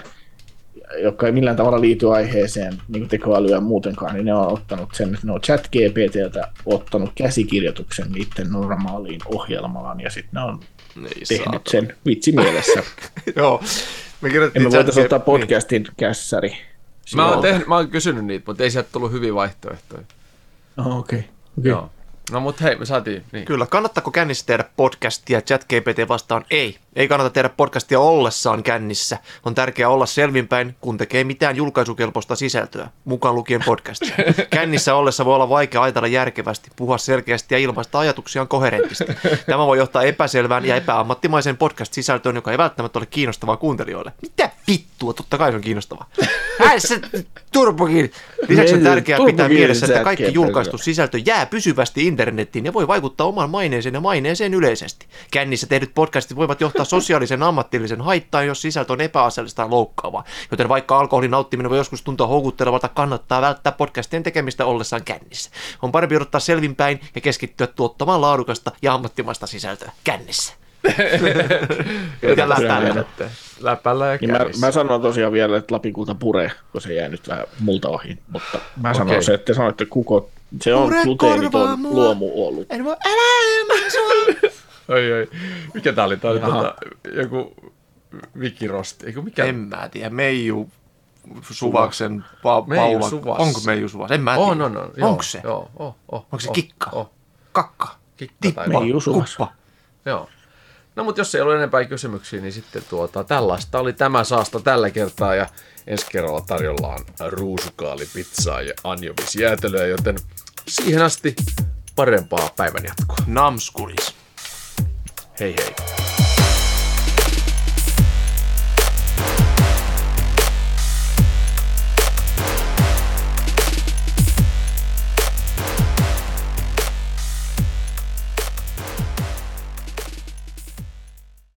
jotka ei millään tavalla liity aiheeseen, niin tekoälyä muutenkaan, niin ne on ottanut sen, että ne on chat GPTltä ottanut käsikirjoituksen niiden normaaliin ohjelmaan, ja sitten ne on Ei tehnyt sen vitsimielessä. [LAUGHS] Joo. Me Emme voitaisiin ottaa podcastin kässäri. Mä oon, tehnyt, mä oon kysynyt niitä, mutta ei sieltä tullut hyviä vaihtoehtoja. Oh, okei. Okay. Joo. No mut hei, me saatiin, niin. Kyllä, kannattaako kännissä tehdä podcastia? ChatGPT vastaan ei. Ei kannata tehdä podcastia ollessaan kännissä. On tärkeää olla selvinpäin, kun tekee mitään julkaisukelpoista sisältöä, mukaan lukien podcast. [LAUGHS] Kännissä ollessa voi olla vaikea ajatella järkevästi, puhua selkeästi ja ilmaista ajatuksiaan koherentisti. Tämä voi johtaa epäselvään ja epäammattimaiseen podcast-sisältöön, joka ei välttämättä ole kiinnostavaa kuuntelijoille. Mitä vittua? Totta kai se on kiinnostavaa. Ää, se turbokin. Lisäksi on Ei, tärkeää pitää mielessä, että kaikki julkaistu sisältö jää pysyvästi internettiin ja voi vaikuttaa omaan maineeseen ja maineeseen yleisesti. Kännissä tehdyt podcastit voivat johtaa sosiaalisen ja ammatillisen haittaan, jos sisältö on epäasiallista tai loukkaavaa. Joten vaikka alkoholin nauttiminen voi joskus tuntua houkuttelevalta, kannattaa välttää podcastien tekemistä ollessaan kännissä. On parempi odottaa selvinpäin ja keskittyä tuottamaan laadukasta ja ammattimaista sisältöä kännissä. Ja läpällä. Läpällä ja Niin mä, mä sanon tosiaan vielä, että Lapikulta pure, kun se jää nyt vähän multa ohi, mutta mä okay. sanon se, että te sanoitte kukot, se on Pure gluteeniton mua. luomuolut. En voi elää ilman. Oi, oi. Mikä tää oli? Tää oli tota, joku Vikirosti. Eikö mikä? En mä tiedä, Meiju Suvaksen pa- Meiju Paula. Suvas. Onko Meiju Suvas? En mä tiedä. On, on, on. Joo, Onko se? Joo, oh, oh, Onko se oh, kikka? Oh, Kakka. kikka Tippa. tai Meiju Suvas. Kuppa. Joo. No mutta jos ei ole enempää kysymyksiä, niin sitten tuota, tällaista oli tämä saasta tällä kertaa ja ensi kerralla tarjolla on ruusukaalipizzaa ja anjovisjäätelöä, joten siihen asti parempaa päivänjatkoa. Namskuris. Hey, hey.